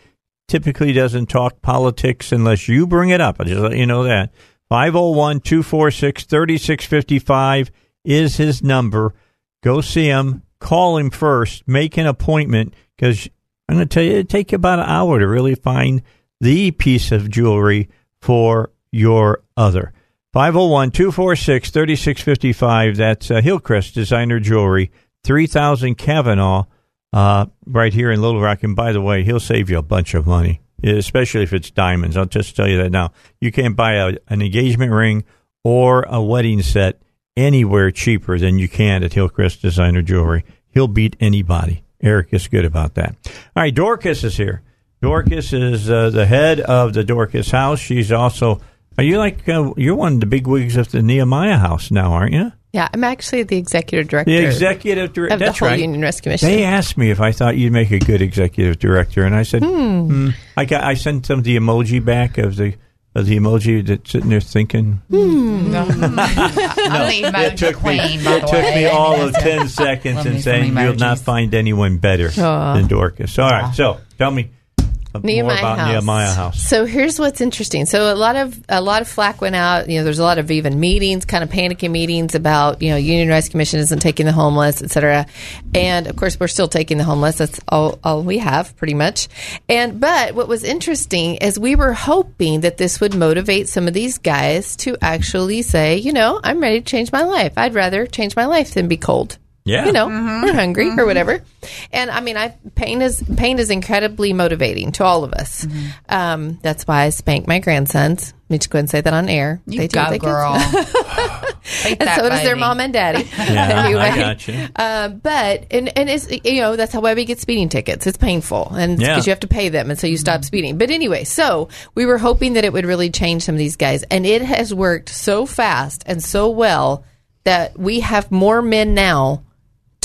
[SPEAKER 1] Typically doesn't talk politics unless you bring it up. I'll just let you know that. 501 246 3655 is his number. Go see him. Call him first. Make an appointment because I'm going to tell you, it take you about an hour to really find the piece of jewelry for your other. 501 246 3655. That's uh, Hillcrest Designer Jewelry, 3000 Kavanaugh, uh, right here in Little Rock. And by the way, he'll save you a bunch of money, especially if it's diamonds. I'll just tell you that now. You can't buy a, an engagement ring or a wedding set anywhere cheaper than you can at Hillcrest Designer Jewelry. He'll beat anybody. Eric is good about that. All right, Dorcas is here. Dorcas is uh, the head of the Dorcas House. She's also, are you like, uh, you're one of the big wigs of the Nehemiah House now, aren't you?
[SPEAKER 13] Yeah, I'm actually the executive director.
[SPEAKER 1] The executive director.
[SPEAKER 13] of the whole
[SPEAKER 1] right.
[SPEAKER 13] Union Rescue Mission.
[SPEAKER 1] They asked me if I thought you'd make a good executive director, and I said,
[SPEAKER 13] Hmm.
[SPEAKER 1] "Hmm." I got. I sent them the emoji back of the the emoji that's sitting there thinking. Hmm.
[SPEAKER 4] I'm the
[SPEAKER 1] it took me.
[SPEAKER 4] queen, by
[SPEAKER 1] It took
[SPEAKER 4] way.
[SPEAKER 1] me all of ten seconds
[SPEAKER 4] Love
[SPEAKER 1] in saying you'll not find anyone better
[SPEAKER 13] Aw.
[SPEAKER 1] than Dorcas. All right, so tell me more
[SPEAKER 13] Nehemiah
[SPEAKER 1] about
[SPEAKER 13] House.
[SPEAKER 1] Nehemiah House.
[SPEAKER 13] So here's what's interesting. So a lot of a lot of flack went out. You know, there's a lot of even meetings, kind of panicky meetings about you know Union Rescue Commission isn't taking the homeless, et cetera. And of course, we're still taking the homeless. That's all, all we have, pretty much. And but what was interesting is we were hoping that this would motivate some of these guys to actually say, you know, I'm ready to change my life. I'd rather change my life than be cold.
[SPEAKER 1] Yeah.
[SPEAKER 13] You know, we're hungry or whatever. And I mean, I pain is pain is incredibly motivating to all of us. Um, that's why I spank my grandsons. Let me just go ahead and say that on air.
[SPEAKER 4] You
[SPEAKER 13] They do
[SPEAKER 4] go,
[SPEAKER 13] what they can.
[SPEAKER 4] girl. Beat
[SPEAKER 13] and so does their
[SPEAKER 4] baby.
[SPEAKER 13] mom and daddy.
[SPEAKER 1] Yeah,
[SPEAKER 13] anyway,
[SPEAKER 1] I got you.
[SPEAKER 13] Uh, but and and it's you know that's how why we get speeding tickets. It's painful, and because
[SPEAKER 1] Yeah.
[SPEAKER 13] you have to pay them, and so you stop speeding. But anyway, so we were hoping that it would really change some of these guys, and it has worked so fast and so well that we have more men now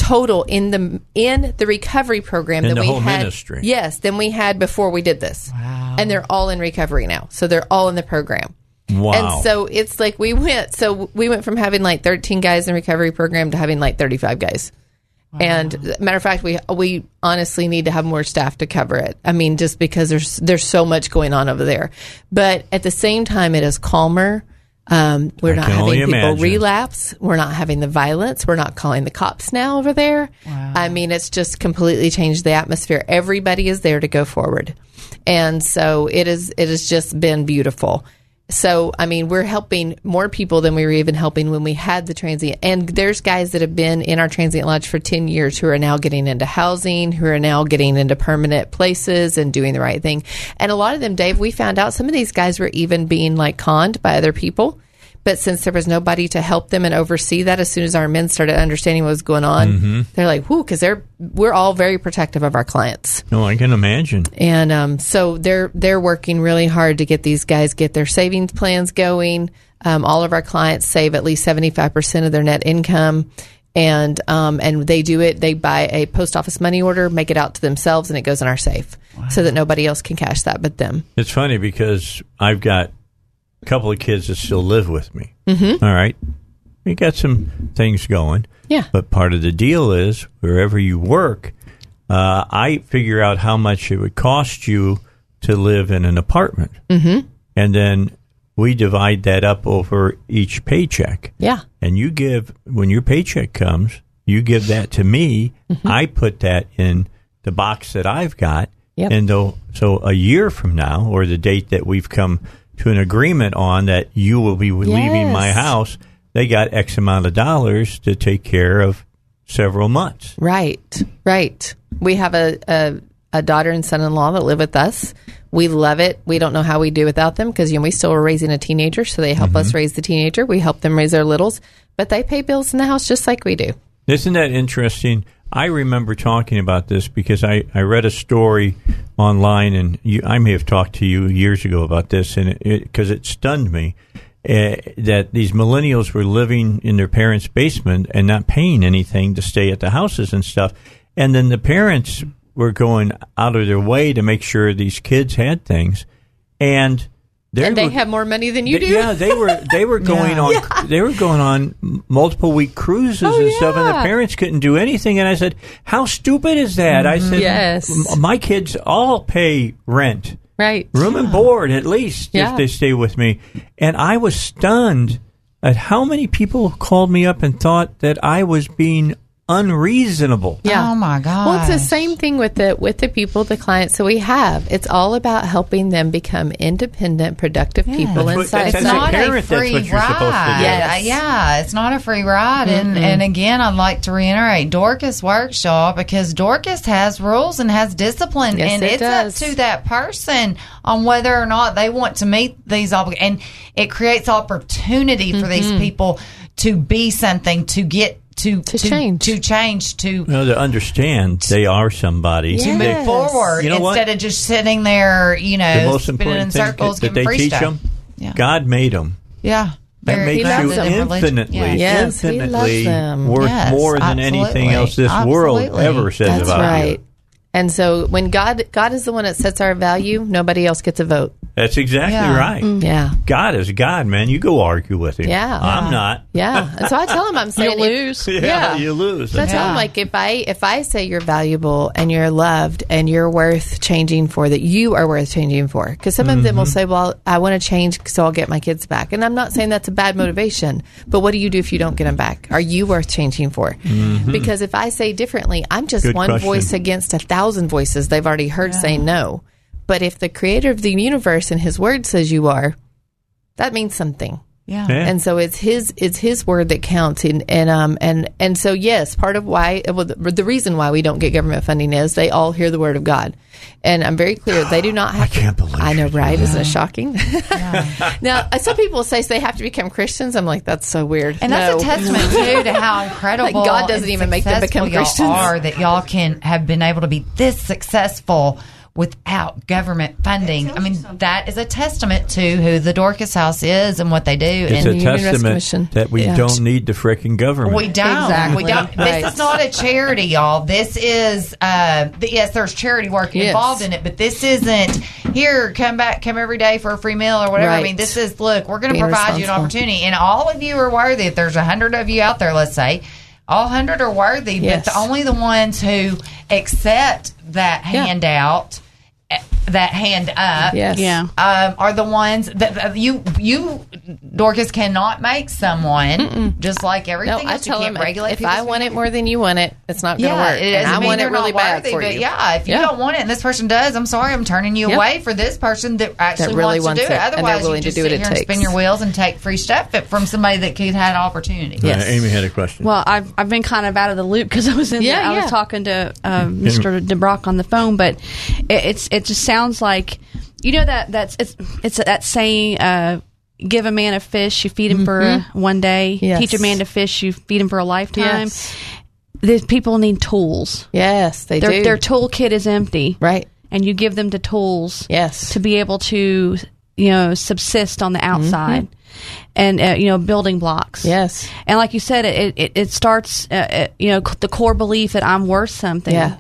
[SPEAKER 13] total in the in the recovery program
[SPEAKER 1] In
[SPEAKER 13] than we had
[SPEAKER 1] ministry.
[SPEAKER 13] yes than we had before we did this. Wow. and they're all in recovery now. So they're all in the program.
[SPEAKER 1] Wow.
[SPEAKER 13] and so it's like we went so we went from having like 13 guys in recovery program to having like 35 guys. And matter of fact we we honestly need to have more staff to cover it. I mean just because there's there's so much going on over there. But at the same time it is calmer um, we're
[SPEAKER 1] I
[SPEAKER 13] not having people
[SPEAKER 1] imagine.
[SPEAKER 13] relapse. We're not having the violence. We're not calling the cops now over there. I mean it's just completely changed the atmosphere. Everybody is there to go forward. And so it is it has just been beautiful so i mean we're helping more people than we were even helping when we had the transient. And there's guys that have been in our transient lodge for 10 years who are now getting into housing who are now getting into permanent places and doing the right thing. And a lot of them dave we found out some of these guys were even being like conned by other people but since there was nobody to help them and oversee that, as soon as our men started understanding what was going on,
[SPEAKER 1] Mhm.
[SPEAKER 13] they're like, "Whoo!" Because they're we're all very protective of our clients,
[SPEAKER 1] No, I can imagine.
[SPEAKER 13] and um, so they're they're working really hard to get these guys get their savings plans going. Um, all of our clients save at least seventy five percent of their net income, and um, and they do it. They buy a post office money order, make it out to themselves, and it goes in our safe, so that nobody else can cash that but them.
[SPEAKER 1] It's funny because I've got a couple of kids that still live with me.
[SPEAKER 13] Mhm.
[SPEAKER 1] All right, we got some things going.
[SPEAKER 13] Yeah.
[SPEAKER 1] But part of the deal is wherever you work, uh, I figure out how much it would cost you to live in an apartment,
[SPEAKER 13] Mm-hmm.
[SPEAKER 1] and then we divide that up over each paycheck.
[SPEAKER 13] Yeah.
[SPEAKER 1] And you give when your paycheck comes, you give that to me.
[SPEAKER 13] Mm-hmm.
[SPEAKER 1] I put that in the box that I've got,
[SPEAKER 13] Yep.
[SPEAKER 1] and though, so a year from now, or the date that we've come to an agreement on that you will be leaving my house, they got X amount of dollars to take care of several months.
[SPEAKER 13] Right, right. We have a, a, a daughter and son in law that live with us. We love it. We don't know how we do without them because you know we still are raising a teenager, so they help us mm-hmm. raise the teenager. We help them raise their littles, but they pay bills in the house just like we do.
[SPEAKER 1] Isn't that interesting? I remember talking about this because I, I read a story online, and you, I may have talked to you years ago about this, and because it, stunned me uh, that these millennials were living in their parents' basement and not paying anything to stay at the houses and stuff, and then the parents were going out of their way to make sure these kids had things, and they
[SPEAKER 13] and they
[SPEAKER 1] were-
[SPEAKER 13] have more money than you
[SPEAKER 1] Th-
[SPEAKER 13] do.
[SPEAKER 1] Yeah, they were they were going
[SPEAKER 13] Yeah.
[SPEAKER 1] on
[SPEAKER 13] Yeah.
[SPEAKER 1] they were going on multiple week cruises
[SPEAKER 13] Oh,
[SPEAKER 1] and stuff, and the parents couldn't do anything. And I said, "How stupid is that?" I said,
[SPEAKER 13] Yes.
[SPEAKER 1] My kids all pay rent,
[SPEAKER 13] right,
[SPEAKER 1] room and board at least
[SPEAKER 13] Yeah.
[SPEAKER 1] if they stay with me." And I was stunned at how many people called me up and thought that I was being unreasonable.
[SPEAKER 13] Yeah.
[SPEAKER 4] Oh my god.
[SPEAKER 13] Well, it's the same thing with the with the people, the clients that we have. It's all about helping them become independent, productive people
[SPEAKER 1] That's what-
[SPEAKER 13] inside.
[SPEAKER 1] that's-
[SPEAKER 4] it's
[SPEAKER 1] as a
[SPEAKER 4] not a
[SPEAKER 1] that's
[SPEAKER 4] free
[SPEAKER 1] what you're supposed to do.
[SPEAKER 4] ride.
[SPEAKER 13] Yes.
[SPEAKER 4] Yeah, it's not a free ride. And
[SPEAKER 13] Mm-mm.
[SPEAKER 4] and again, I'd like to reiterate Dorcas Workshop because Dorcas has rules and has discipline,
[SPEAKER 13] Yes,
[SPEAKER 4] and
[SPEAKER 13] it
[SPEAKER 4] it's
[SPEAKER 13] does.
[SPEAKER 4] up to that person on whether or not they want to meet these obligations. And it creates opportunity for these
[SPEAKER 13] Mhm.
[SPEAKER 4] people to be something, to get to
[SPEAKER 13] To change.
[SPEAKER 4] to change, to
[SPEAKER 1] You know, to understand they are somebody.
[SPEAKER 4] to move forward
[SPEAKER 1] You know what?
[SPEAKER 4] instead of just sitting there, you know the
[SPEAKER 1] most
[SPEAKER 4] spinning
[SPEAKER 1] important
[SPEAKER 4] in
[SPEAKER 1] thing
[SPEAKER 4] circles,
[SPEAKER 1] that they teach
[SPEAKER 4] stuff.
[SPEAKER 1] them,
[SPEAKER 4] Yeah.
[SPEAKER 1] God made them.
[SPEAKER 4] Yeah.
[SPEAKER 1] That
[SPEAKER 4] Very-
[SPEAKER 1] makes you
[SPEAKER 4] them.
[SPEAKER 1] infinitely,
[SPEAKER 4] Yeah.
[SPEAKER 13] Yes,
[SPEAKER 1] infinitely
[SPEAKER 13] them.
[SPEAKER 1] worth
[SPEAKER 4] Yes,
[SPEAKER 1] more than anything else this world ever says
[SPEAKER 13] That's
[SPEAKER 1] about
[SPEAKER 13] right.
[SPEAKER 1] you.
[SPEAKER 13] And so when God God is the one that sets our value, nobody else gets a vote.
[SPEAKER 1] That's exactly
[SPEAKER 13] Yeah.
[SPEAKER 1] right.
[SPEAKER 13] Mm. Yeah.
[SPEAKER 1] God is God, man. You go argue with him.
[SPEAKER 13] Yeah.
[SPEAKER 1] I'm not.
[SPEAKER 13] Yeah. And so I tell him I'm saying
[SPEAKER 3] You'll
[SPEAKER 13] if-
[SPEAKER 3] lose.
[SPEAKER 1] Yeah, you lose.
[SPEAKER 13] So I tell them like if I if I say you're valuable and you're loved and you're worth changing for that you are worth changing for because some of them will
[SPEAKER 1] Mm-hmm.
[SPEAKER 13] say well I want to change so I'll get my kids back and I'm not saying that's a bad motivation but what do you do if you don't get them back are you worth changing for
[SPEAKER 1] Mhm.
[SPEAKER 13] because if I say differently I'm just
[SPEAKER 1] Good
[SPEAKER 13] one
[SPEAKER 1] question.
[SPEAKER 13] voice against a thousand voices they've already heard saying no. But if the creator of the universe and his word says you are that means something
[SPEAKER 4] Yeah.
[SPEAKER 1] Yeah.
[SPEAKER 13] and so it's his it's his word that counts. And and um and and so yes part of why well the, the reason why we don't get government funding is they all hear the word of god. And i'm very clear they do not have
[SPEAKER 1] I can't believe
[SPEAKER 13] i know right? Isn't it shocking? Now uh, some people say they have to become christians. I'm like that's so weird.
[SPEAKER 4] And that's a testament too to how incredible
[SPEAKER 13] Like, God doesn't
[SPEAKER 4] and
[SPEAKER 13] even make them become
[SPEAKER 4] y'all
[SPEAKER 13] Christians.
[SPEAKER 4] Are that y'all can have been able to be this successful without government funding? I mean, that is a testament to who the Dorcas House is and what they do.
[SPEAKER 1] It's
[SPEAKER 4] and
[SPEAKER 1] a
[SPEAKER 13] Human
[SPEAKER 1] testament that we
[SPEAKER 13] Yeah.
[SPEAKER 1] don't need the frickin' government.
[SPEAKER 4] We don't.
[SPEAKER 13] Exactly.
[SPEAKER 4] We don't.
[SPEAKER 13] Right.
[SPEAKER 4] This is not a charity, y'all. This is, uh, th- yes, there's charity work
[SPEAKER 13] Yes.
[SPEAKER 4] involved in it, but this isn't here, come back, come every day for a free meal or whatever. I mean, this is, look, we're going to provide you an opportunity. And all of you are worthy. If there's a hundred of you out there, let's say, all hundred are worthy,
[SPEAKER 13] Yes.
[SPEAKER 4] but the, only the ones who accept that
[SPEAKER 13] Yeah.
[SPEAKER 4] handout, eh, that hand up,
[SPEAKER 13] Yes.
[SPEAKER 3] Yeah.
[SPEAKER 4] um, are the ones that that you you Dorcas cannot make someone just like
[SPEAKER 13] no,
[SPEAKER 4] everything
[SPEAKER 13] I
[SPEAKER 4] else. You can't
[SPEAKER 13] them
[SPEAKER 4] regulate
[SPEAKER 13] if I
[SPEAKER 4] people's
[SPEAKER 13] want it more than you want it, it's not going to
[SPEAKER 4] yeah,
[SPEAKER 13] work.
[SPEAKER 4] it doesn't
[SPEAKER 13] I
[SPEAKER 4] mean
[SPEAKER 13] want it
[SPEAKER 4] they're
[SPEAKER 13] really
[SPEAKER 4] not
[SPEAKER 13] bad
[SPEAKER 4] worthy,
[SPEAKER 13] for
[SPEAKER 4] but
[SPEAKER 13] you.
[SPEAKER 4] yeah, if you
[SPEAKER 13] Yeah.
[SPEAKER 4] don't want it and this person does, I'm sorry, I'm turning you
[SPEAKER 13] Yep.
[SPEAKER 4] away for this person that actually
[SPEAKER 13] really
[SPEAKER 4] wants to do it.
[SPEAKER 13] it,
[SPEAKER 4] Otherwise,
[SPEAKER 13] willing
[SPEAKER 4] you
[SPEAKER 13] to
[SPEAKER 4] just
[SPEAKER 13] do
[SPEAKER 4] sit
[SPEAKER 13] it
[SPEAKER 4] here and spin your wheels and take free stuff from somebody that could had an opportunity.
[SPEAKER 13] Yes.
[SPEAKER 1] Uh, Amy had a question.
[SPEAKER 3] Well, I've I've been kind of out of the loop because I was in.
[SPEAKER 13] Yeah,
[SPEAKER 3] the, I
[SPEAKER 13] yeah.
[SPEAKER 3] was talking to um, Mr. DeBrock on the phone, but it, it's it just sounds like you know that that's it's it's that saying. Uh, Give a man a fish, you feed him for uh, one day.
[SPEAKER 13] Mm-hmm. Yes.
[SPEAKER 3] Teach a man to fish, you feed him for a lifetime.
[SPEAKER 13] Yes.
[SPEAKER 3] These people need tools.
[SPEAKER 13] Yes, they
[SPEAKER 3] their,
[SPEAKER 13] do.
[SPEAKER 3] Their toolkit is empty,
[SPEAKER 13] right.
[SPEAKER 3] and you give them the tools
[SPEAKER 13] Yes.
[SPEAKER 3] to be able to, you know, subsist on the outside, and uh, you know, building blocks.
[SPEAKER 13] Mm-hmm. Yes.
[SPEAKER 3] And like you said, it it, it starts, uh, uh, you know, c- the core belief that I'm worth something.
[SPEAKER 13] Yeah.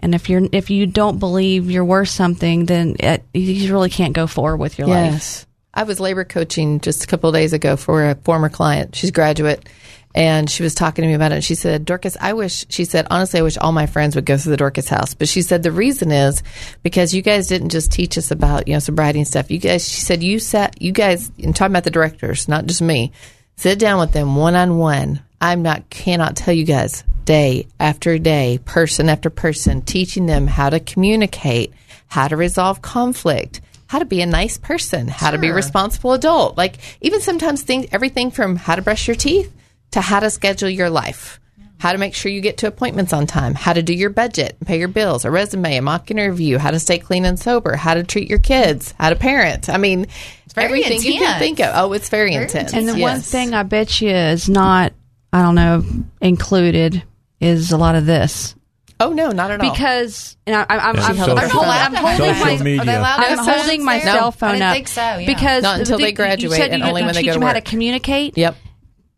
[SPEAKER 3] And if you're if you don't believe you're worth something, then it, you really can't go forward with your life.
[SPEAKER 13] I was labor coaching just a couple of days ago for a former client. She's a graduate. And she was talking to me about it. And she said, Dorcas, I wish, she said, honestly, I wish all my friends would go through the Dorcas house. But she said, the reason is because you guys didn't just teach us about, you know, sobriety and stuff. You guys, she said, you sat, you guys, and talking about the directors, not just me, sit down with them one on one. I'm not, cannot tell you guys day after day, person after person, teaching them how to communicate, how to resolve conflict how to be a nice person, how to be a responsible adult. Like even sometimes things, everything from how to brush your teeth to how to schedule your life, how to make sure you get to appointments on time, how to do your budget, pay your bills, a resume, a mock interview, how to stay clean and sober, how to treat your kids, how to parent. I mean,
[SPEAKER 4] very
[SPEAKER 13] everything you can think of. Oh, it's very,
[SPEAKER 4] Very
[SPEAKER 13] intense.
[SPEAKER 3] And the one thing I bet you is not, I don't know, included is a lot of this.
[SPEAKER 13] Oh no, not at all.
[SPEAKER 3] Because and I, I'm, I'm,
[SPEAKER 1] Yeah,
[SPEAKER 3] I'm,
[SPEAKER 1] social-
[SPEAKER 3] I'm holding, I'm holding my,
[SPEAKER 1] media. Are they allowed
[SPEAKER 3] I'm holding my
[SPEAKER 4] there?
[SPEAKER 3] cell
[SPEAKER 4] No,
[SPEAKER 3] phone
[SPEAKER 4] I didn't
[SPEAKER 3] up
[SPEAKER 4] think so, yeah.
[SPEAKER 3] because
[SPEAKER 13] Not until
[SPEAKER 3] the-
[SPEAKER 13] they
[SPEAKER 3] you
[SPEAKER 13] graduate
[SPEAKER 3] said
[SPEAKER 13] and
[SPEAKER 3] you
[SPEAKER 13] only when they
[SPEAKER 3] teach
[SPEAKER 13] go to
[SPEAKER 3] them how to communicate.
[SPEAKER 13] Yep.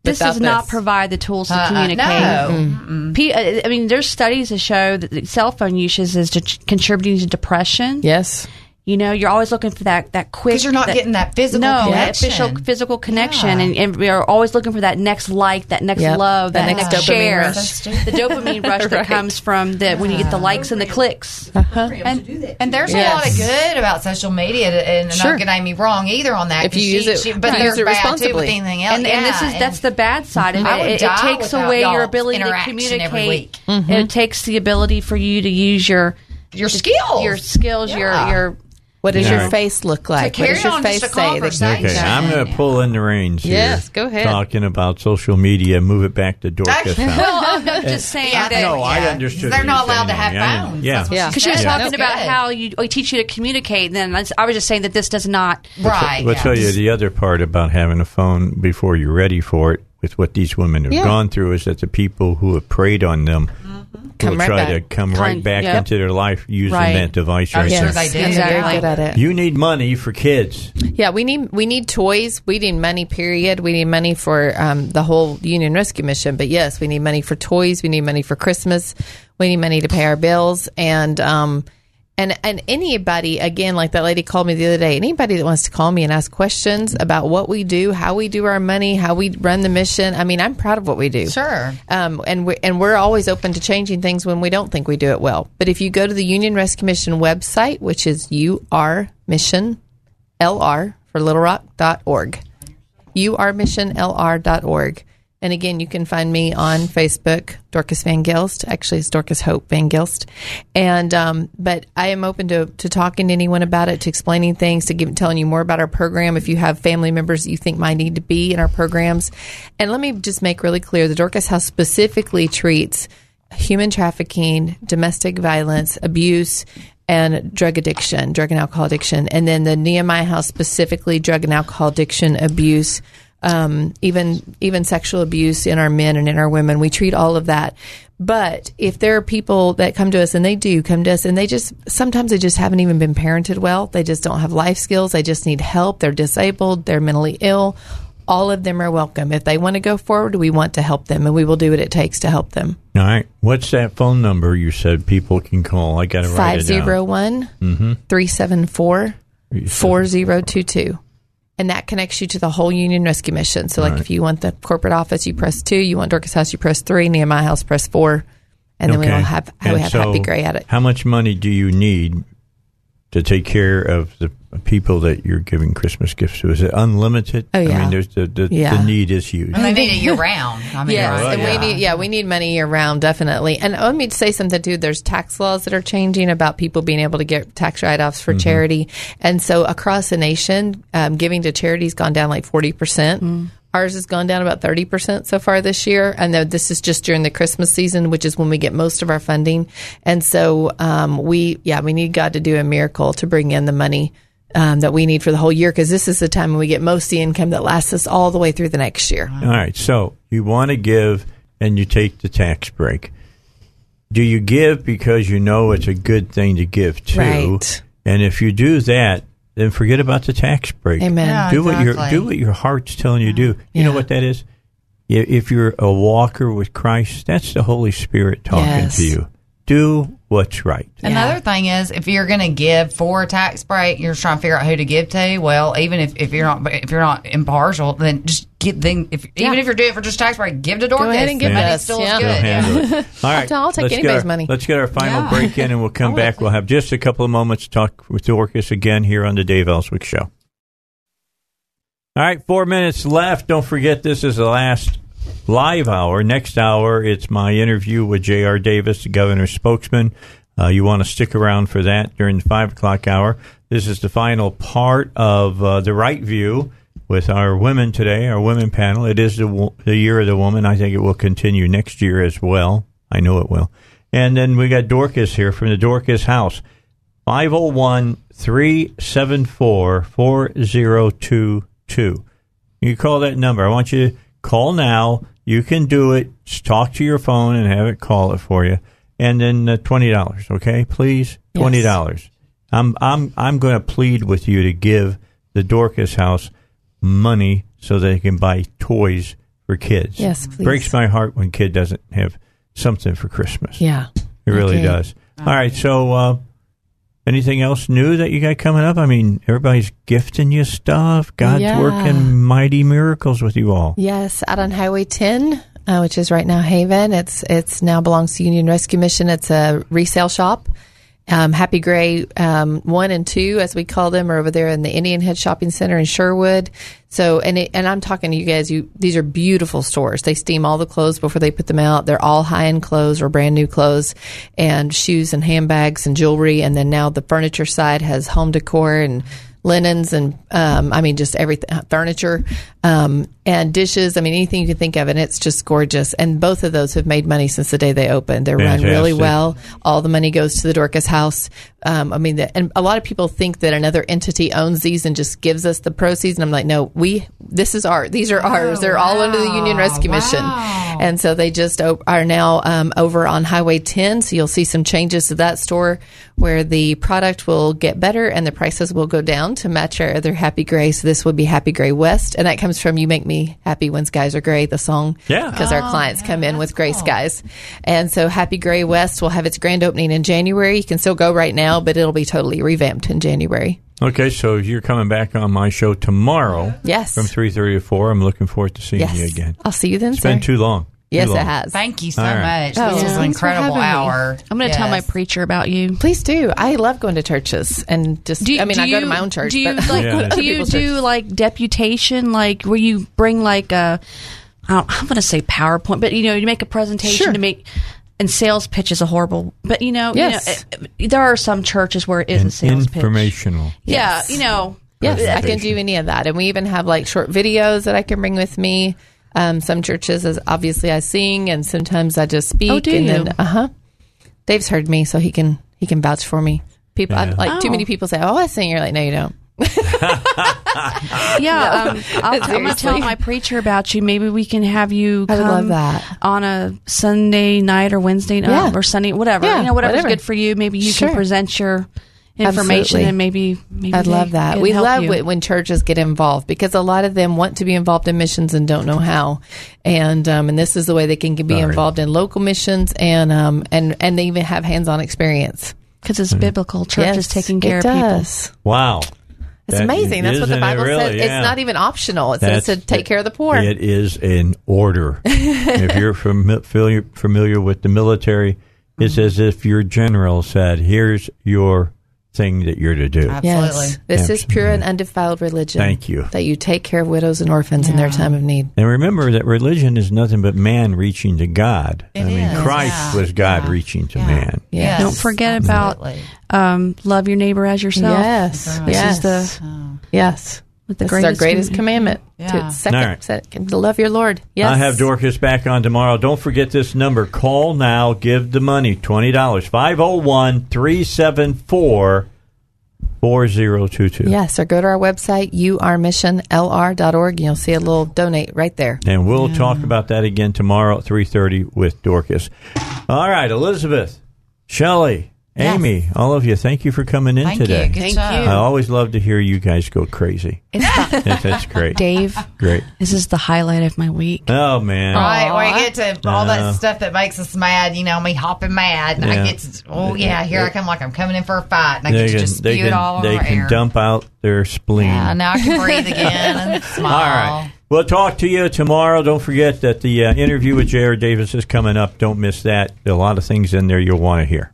[SPEAKER 3] This
[SPEAKER 13] Without
[SPEAKER 3] does not
[SPEAKER 13] this.
[SPEAKER 3] provide the tools to
[SPEAKER 4] Uh-uh.
[SPEAKER 3] communicate.
[SPEAKER 4] No.
[SPEAKER 3] P- uh, I mean, there's studies that show that cell phone usage is de- contributing to depression.
[SPEAKER 13] Yes.
[SPEAKER 3] You know, you're always looking for that that quick.
[SPEAKER 4] Because you're not getting that physical connection.
[SPEAKER 3] no, that official physical connection,
[SPEAKER 4] Yeah.
[SPEAKER 3] and, and we are always looking for that next like, that next
[SPEAKER 13] Yep.
[SPEAKER 3] love,
[SPEAKER 13] That
[SPEAKER 3] that,
[SPEAKER 13] next
[SPEAKER 3] next, share,
[SPEAKER 13] rush.
[SPEAKER 3] The dopamine rush that comes from the when you get the likes and the clicks.
[SPEAKER 4] And, and there's
[SPEAKER 13] Yes.
[SPEAKER 4] a lot of good about social media, to- and
[SPEAKER 13] Sure.
[SPEAKER 4] not get me wrong either on that.
[SPEAKER 13] If
[SPEAKER 4] 'cause
[SPEAKER 13] you use it-
[SPEAKER 4] she- but
[SPEAKER 13] right.
[SPEAKER 4] there's
[SPEAKER 13] Use it
[SPEAKER 4] bad too with anything else.
[SPEAKER 3] And, and this
[SPEAKER 4] Yeah,
[SPEAKER 3] is that's the bad side of it. It, it takes away your ability to communicate.
[SPEAKER 4] week.
[SPEAKER 13] Mm-hmm.
[SPEAKER 3] It takes the ability for you to use your
[SPEAKER 4] your skills,
[SPEAKER 3] your skills,
[SPEAKER 4] Yeah.
[SPEAKER 3] your your
[SPEAKER 13] What does
[SPEAKER 1] Yeah.
[SPEAKER 13] your
[SPEAKER 1] Right.
[SPEAKER 13] face look like?
[SPEAKER 4] carry
[SPEAKER 13] what does your face say? That-
[SPEAKER 1] Okay, I'm going to pull in the reins here.
[SPEAKER 13] Yes, go ahead.
[SPEAKER 1] Talking about social media, move it back to Dorcas. house.
[SPEAKER 3] well, I'm just uh, saying
[SPEAKER 4] Yeah,
[SPEAKER 3] that.
[SPEAKER 1] no, I understood.
[SPEAKER 4] They're not
[SPEAKER 1] you're
[SPEAKER 4] allowed to have
[SPEAKER 1] Amy. I-
[SPEAKER 4] phones.
[SPEAKER 1] Yeah.
[SPEAKER 4] That's
[SPEAKER 13] Yeah.
[SPEAKER 4] she
[SPEAKER 3] Because she was
[SPEAKER 4] said.
[SPEAKER 3] talking
[SPEAKER 4] No
[SPEAKER 3] about
[SPEAKER 4] good.
[SPEAKER 3] how you we teach you to communicate, and then I, I was just saying that this does not.
[SPEAKER 4] right.
[SPEAKER 1] We'll
[SPEAKER 4] yeah.
[SPEAKER 1] tell you the other part about having a phone before you're ready for it. With what these women have
[SPEAKER 13] Yeah.
[SPEAKER 1] gone through, is that the people who have preyed on them
[SPEAKER 13] Come
[SPEAKER 1] will
[SPEAKER 13] right
[SPEAKER 1] try
[SPEAKER 13] back.
[SPEAKER 1] to come right back
[SPEAKER 3] yep.
[SPEAKER 1] into their life using
[SPEAKER 3] Right.
[SPEAKER 1] that device
[SPEAKER 4] I'm
[SPEAKER 1] right
[SPEAKER 4] sure
[SPEAKER 1] there.
[SPEAKER 4] they do.
[SPEAKER 13] And they're very
[SPEAKER 4] Exactly.
[SPEAKER 13] good at it.
[SPEAKER 1] You need money for kids.
[SPEAKER 13] Yeah, we need we need toys. We need money. Period. We need money for um, the whole Union Rescue Mission. But yes, we need money for toys. We need money for Christmas. We need money to pay our bills. And um, and and anybody again, like that lady called me the other day. Anybody that wants to call me and ask questions about what we do, how we do our money, how we run the mission. I mean, I'm proud of what we do.
[SPEAKER 4] Sure.
[SPEAKER 13] Um, and we and we're always open to changing things when we don't think we do it well. But if you go to the Union Rescue Mission website, which is UR Mission LR for Little Rock.org, urmissionlr.org. And again, you can find me on Facebook, Dorcas Van Gilst. Actually, it's Dorcas Hope Van Gilst. And, um, but I am open to, to talking to anyone about it, to explaining things, to give, telling you more about our program. If you have family members that you think might need to be in our programs. And let me just make really clear the Dorcas House specifically treats human trafficking, domestic violence, abuse, and drug addiction, drug and alcohol addiction. And then the Nehemiah House specifically drug and alcohol addiction, abuse, um, even even sexual abuse in our men and in our women. We treat all of that. But if there are people that come to us and they do come to us and they just sometimes they just haven't even been parented well, they just don't have life skills, they just need help, they're disabled, they're mentally ill. All of them are welcome. If they want to go forward, we want to help them and we will do what it takes to help them.
[SPEAKER 1] All right. What's that phone number you said people can call? I got to write it down.
[SPEAKER 13] 501 374 4022. And that connects you to the whole Union Rescue Mission. So, like,
[SPEAKER 1] Right.
[SPEAKER 13] if you want the corporate office, you press two. You want Dorcas House, you press three. Nehemiah House, press four. And then we
[SPEAKER 1] Okay.
[SPEAKER 13] will have, we have
[SPEAKER 1] so
[SPEAKER 13] Happy Gray at it.
[SPEAKER 1] How much money do you need to take care of the people that you're giving Christmas gifts to? Is it unlimited?
[SPEAKER 13] Oh,
[SPEAKER 1] I mean, there's the the,
[SPEAKER 13] Yeah.
[SPEAKER 1] the need is huge.
[SPEAKER 4] And they need it year round. I mean,
[SPEAKER 13] Yes,
[SPEAKER 1] Right. Yeah.
[SPEAKER 13] we need yeah we need money year round definitely. And let me say something too. There's tax laws that are changing about people being able to get tax write offs for charity, and so across the nation, um, giving to charity's gone down like forty percent. Ours has gone down about 30% so far this year. And this is just during the Christmas season, which is when we get most of our funding. And so, um, we, yeah, we need God to do a miracle to bring in the money, um, that we need for the whole year. Cause this is the time when we get most of the income that lasts us all the way through the next year.
[SPEAKER 1] All right. So you want to give and you take the tax break. Do you give because you know it's a good thing to give to?
[SPEAKER 13] Right.
[SPEAKER 1] And if you do that, then forget about the tax break.
[SPEAKER 13] Amen.
[SPEAKER 4] Yeah,
[SPEAKER 1] do what your do what your heart's telling you to do. You know what that is? If you're a walker with Christ, that's the Holy Spirit talking
[SPEAKER 13] Yes.
[SPEAKER 1] to you. Do what's right.
[SPEAKER 4] Another thing is, if you're going to give for a tax break, you're just trying to figure out who to give to. Well, even if, if you're not if you're not impartial, then just get then if
[SPEAKER 13] Yeah.
[SPEAKER 4] even if you're doing it for just tax break, give to Dorcas.
[SPEAKER 13] Go ahead and give
[SPEAKER 4] Money
[SPEAKER 13] us,
[SPEAKER 4] still
[SPEAKER 13] yeah.
[SPEAKER 4] good.
[SPEAKER 1] handle it. All right,
[SPEAKER 13] I'll take
[SPEAKER 1] let's
[SPEAKER 13] anybody's
[SPEAKER 1] our-
[SPEAKER 13] money.
[SPEAKER 1] Let's get our final
[SPEAKER 4] Yeah.
[SPEAKER 1] break in, and we'll come oh, back. We'll have just a couple of moments to talk with Dorcas again here on the Dave Elswick Show. All right, four minutes left. Don't forget, this is the last live hour. Next hour, it's my interview with J.R. Davis, the governor's spokesman. Uh, you want to stick around for that during the five o'clock hour. This is the final part of uh, the right view with our women today, our women panel. It is the, wo- the year of the woman. I think it will continue next year as well. I know it will. And then we got Dorcas here from the Dorcas House. 501 374 4022. You call that number. I want you call now. You can do it. Just talk to your phone and have it call it for you. And then uh, twenty dollars, okay? Please, twenty dollars. I'm I'm I'm going to plead with you to give the Dorcas House money so they can buy toys for kids.
[SPEAKER 13] Yes, please.
[SPEAKER 1] Breaks my heart when kid doesn't have something for Christmas.
[SPEAKER 13] Yeah.
[SPEAKER 1] It really
[SPEAKER 13] Okay.
[SPEAKER 1] does. All right. So, uh, anything else new that you got coming up? I mean, everybody's gifting you stuff. God's
[SPEAKER 13] Yeah.
[SPEAKER 1] working mighty miracles with you all.
[SPEAKER 13] Yes, out on Highway 10, uh, which is right now Haven. It's it's now belongs to Union Rescue Mission. It's a resale shop. Um, Happy Gray um, one and two, as we call them, are over there in the Indian Head Shopping Center in Sherwood. So, and it, and I'm talking to you guys. You these are beautiful stores. They steam all the clothes before they put them out. They're all high end clothes or brand new clothes, and shoes and handbags and jewelry. And then now the furniture side has home decor and linens and um, I mean just everything furniture um, and dishes. I mean anything you can think of and it's just gorgeous. And both of those have made money since the day they opened. They're run really well. All the money goes to the Dorcas house. Um, I mean the, and a lot of people think that another entity owns these and just gives us the proceeds and I'm like no we this is our these are ours. They're all under the Union Rescue Mission and so they just are now um, over on Highway 10 so you'll see some changes to that store where the product will get better and the prices will go down to match our other Happy Gray. So this would be Happy Gray West, and that comes from "You Make Me Happy When Skies Are Gray," the song.
[SPEAKER 1] Yeah.
[SPEAKER 13] because our oh, clients come in with gray skies, and so Happy Gray West will have its grand opening in January. You can still go right now, but it'll be totally revamped in January.
[SPEAKER 1] Okay, so you're coming back on my show tomorrow.
[SPEAKER 13] Yes.
[SPEAKER 1] From 3.30 to 4. I'm looking forward to seeing
[SPEAKER 13] Yes,
[SPEAKER 1] you again.
[SPEAKER 13] I'll see you then.
[SPEAKER 1] It's been too long. Too
[SPEAKER 13] Yes, it has.
[SPEAKER 4] Thank you so
[SPEAKER 1] All right.
[SPEAKER 4] much.
[SPEAKER 13] Oh,
[SPEAKER 4] this was
[SPEAKER 13] yeah.
[SPEAKER 4] an
[SPEAKER 13] Thanks for
[SPEAKER 4] incredible
[SPEAKER 13] having me.
[SPEAKER 4] hour.
[SPEAKER 3] I'm going to tell my
[SPEAKER 4] Yes.
[SPEAKER 3] preacher about you.
[SPEAKER 13] Please do. I love going to churches and just. I mean, I go to my own church.
[SPEAKER 3] Do you
[SPEAKER 13] but
[SPEAKER 3] like?
[SPEAKER 1] Yeah.
[SPEAKER 3] Do you
[SPEAKER 13] People's
[SPEAKER 3] do like deputation? Like where you bring like a, I don't, I'm going to say PowerPoint, but you know, you make a presentation
[SPEAKER 13] Sure.
[SPEAKER 3] to make. And sales pitch is a horrible, but you know,
[SPEAKER 13] Yes.
[SPEAKER 3] you know, it- eh, there are some churches where it is a
[SPEAKER 1] And
[SPEAKER 3] sales pitch.
[SPEAKER 1] informational.
[SPEAKER 3] Yeah,
[SPEAKER 13] Yes.
[SPEAKER 3] you know,
[SPEAKER 13] Yes, I can do any of that, and we even have like short videos that I can bring with me. Um, some churches, as obviously, I sing, and sometimes I just speak.
[SPEAKER 3] Oh, do
[SPEAKER 13] and
[SPEAKER 3] you?
[SPEAKER 13] then, uh huh. Dave's heard me, so he can he can vouch for me. People I,
[SPEAKER 1] Yeah.
[SPEAKER 13] like too
[SPEAKER 3] Oh.
[SPEAKER 13] many people say, "Oh, I sing." You're like, "No, you don't."
[SPEAKER 3] yeah. Um, I'll, I'm going to tell my preacher about you. Maybe we can have you.
[SPEAKER 13] I love that.
[SPEAKER 3] on a Sunday night or Wednesday night
[SPEAKER 13] Yeah.
[SPEAKER 3] or Sunday, whatever.
[SPEAKER 13] Yeah,
[SPEAKER 3] you know, whatever's
[SPEAKER 13] whatever.
[SPEAKER 3] good for you. Maybe you
[SPEAKER 13] Sure.
[SPEAKER 3] can present your information
[SPEAKER 13] Absolutely.
[SPEAKER 3] and maybe, maybe
[SPEAKER 13] I'd love that. We love
[SPEAKER 3] you.
[SPEAKER 13] it when churches get involved because a lot of them want to be involved in missions and don't know how. And um, and this is the way they can be
[SPEAKER 1] Sorry.
[SPEAKER 13] involved in local missions and um and and they even have hands-on experience.
[SPEAKER 3] because it's biblical. Church
[SPEAKER 13] Yes,
[SPEAKER 3] is taking care
[SPEAKER 13] it
[SPEAKER 3] of people.
[SPEAKER 1] Wow.
[SPEAKER 13] It's
[SPEAKER 1] That-
[SPEAKER 13] amazing. That's what the
[SPEAKER 1] isn't it
[SPEAKER 13] Bible
[SPEAKER 1] really?
[SPEAKER 13] says.
[SPEAKER 1] Yeah.
[SPEAKER 13] It's not even optional. It says to take care of the poor.
[SPEAKER 1] It is an order. if you're familiar, familiar with the military, it's as if your general said, "Here's your thing that you're to do."
[SPEAKER 4] Absolutely.
[SPEAKER 13] Yes. This is pure and undefiled religion.
[SPEAKER 1] Thank you.
[SPEAKER 13] That you take care of widows and orphans in their time of need.
[SPEAKER 1] And remember that religion is nothing but man reaching to God. I mean,
[SPEAKER 4] is,
[SPEAKER 1] Christ
[SPEAKER 4] yeah.
[SPEAKER 1] was God
[SPEAKER 4] Yeah.
[SPEAKER 1] reaching to
[SPEAKER 4] Yeah.
[SPEAKER 1] man.
[SPEAKER 13] Yes.
[SPEAKER 3] Don't forget about um, love your neighbor as yourself.
[SPEAKER 13] Yes.
[SPEAKER 3] This
[SPEAKER 13] yes.
[SPEAKER 3] is the
[SPEAKER 13] yes.
[SPEAKER 3] With the
[SPEAKER 13] this is our
[SPEAKER 3] greatest,
[SPEAKER 13] greatest commandment.
[SPEAKER 4] Yeah.
[SPEAKER 13] To second,
[SPEAKER 1] All right.
[SPEAKER 13] second, to love your Lord. Yes.
[SPEAKER 1] I have Dorcas back on tomorrow. Don't forget this number. Call now. Give the money. $20. 501 374 4022.
[SPEAKER 13] Yes, or go to our website, urmissionlr.org, and you'll see a little donate right there.
[SPEAKER 1] And we'll talk about that again tomorrow at 3.30 with Dorcas. All right, Elizabeth, Shelley,
[SPEAKER 4] Yes.
[SPEAKER 1] Amy, all of you, thank you for coming in
[SPEAKER 4] Thank
[SPEAKER 1] today.
[SPEAKER 4] you.
[SPEAKER 3] Thank
[SPEAKER 4] job.
[SPEAKER 3] you.
[SPEAKER 1] I always love to hear you guys go crazy. That's, that's great.
[SPEAKER 3] Dave,
[SPEAKER 1] Great.
[SPEAKER 3] this is the highlight of my week.
[SPEAKER 1] Oh man.
[SPEAKER 4] Right, where you get to all
[SPEAKER 1] Uh,
[SPEAKER 4] that stuff that makes us mad, you know, me hopping mad. And
[SPEAKER 1] Yeah.
[SPEAKER 4] I get to, oh, yeah, here I come like I'm coming in for a fight. And I
[SPEAKER 1] They
[SPEAKER 4] get to
[SPEAKER 1] can,
[SPEAKER 4] just
[SPEAKER 1] they
[SPEAKER 4] spew it
[SPEAKER 1] can,
[SPEAKER 4] all
[SPEAKER 1] they can
[SPEAKER 4] air.
[SPEAKER 1] dump out their spleen.
[SPEAKER 4] Yeah, now I can breathe again and smile.
[SPEAKER 1] All right. We'll talk to you tomorrow. Don't forget that the uh, interview with J.R. Davis is coming up. Don't miss that. There are a lot of things in there you'll want to hear.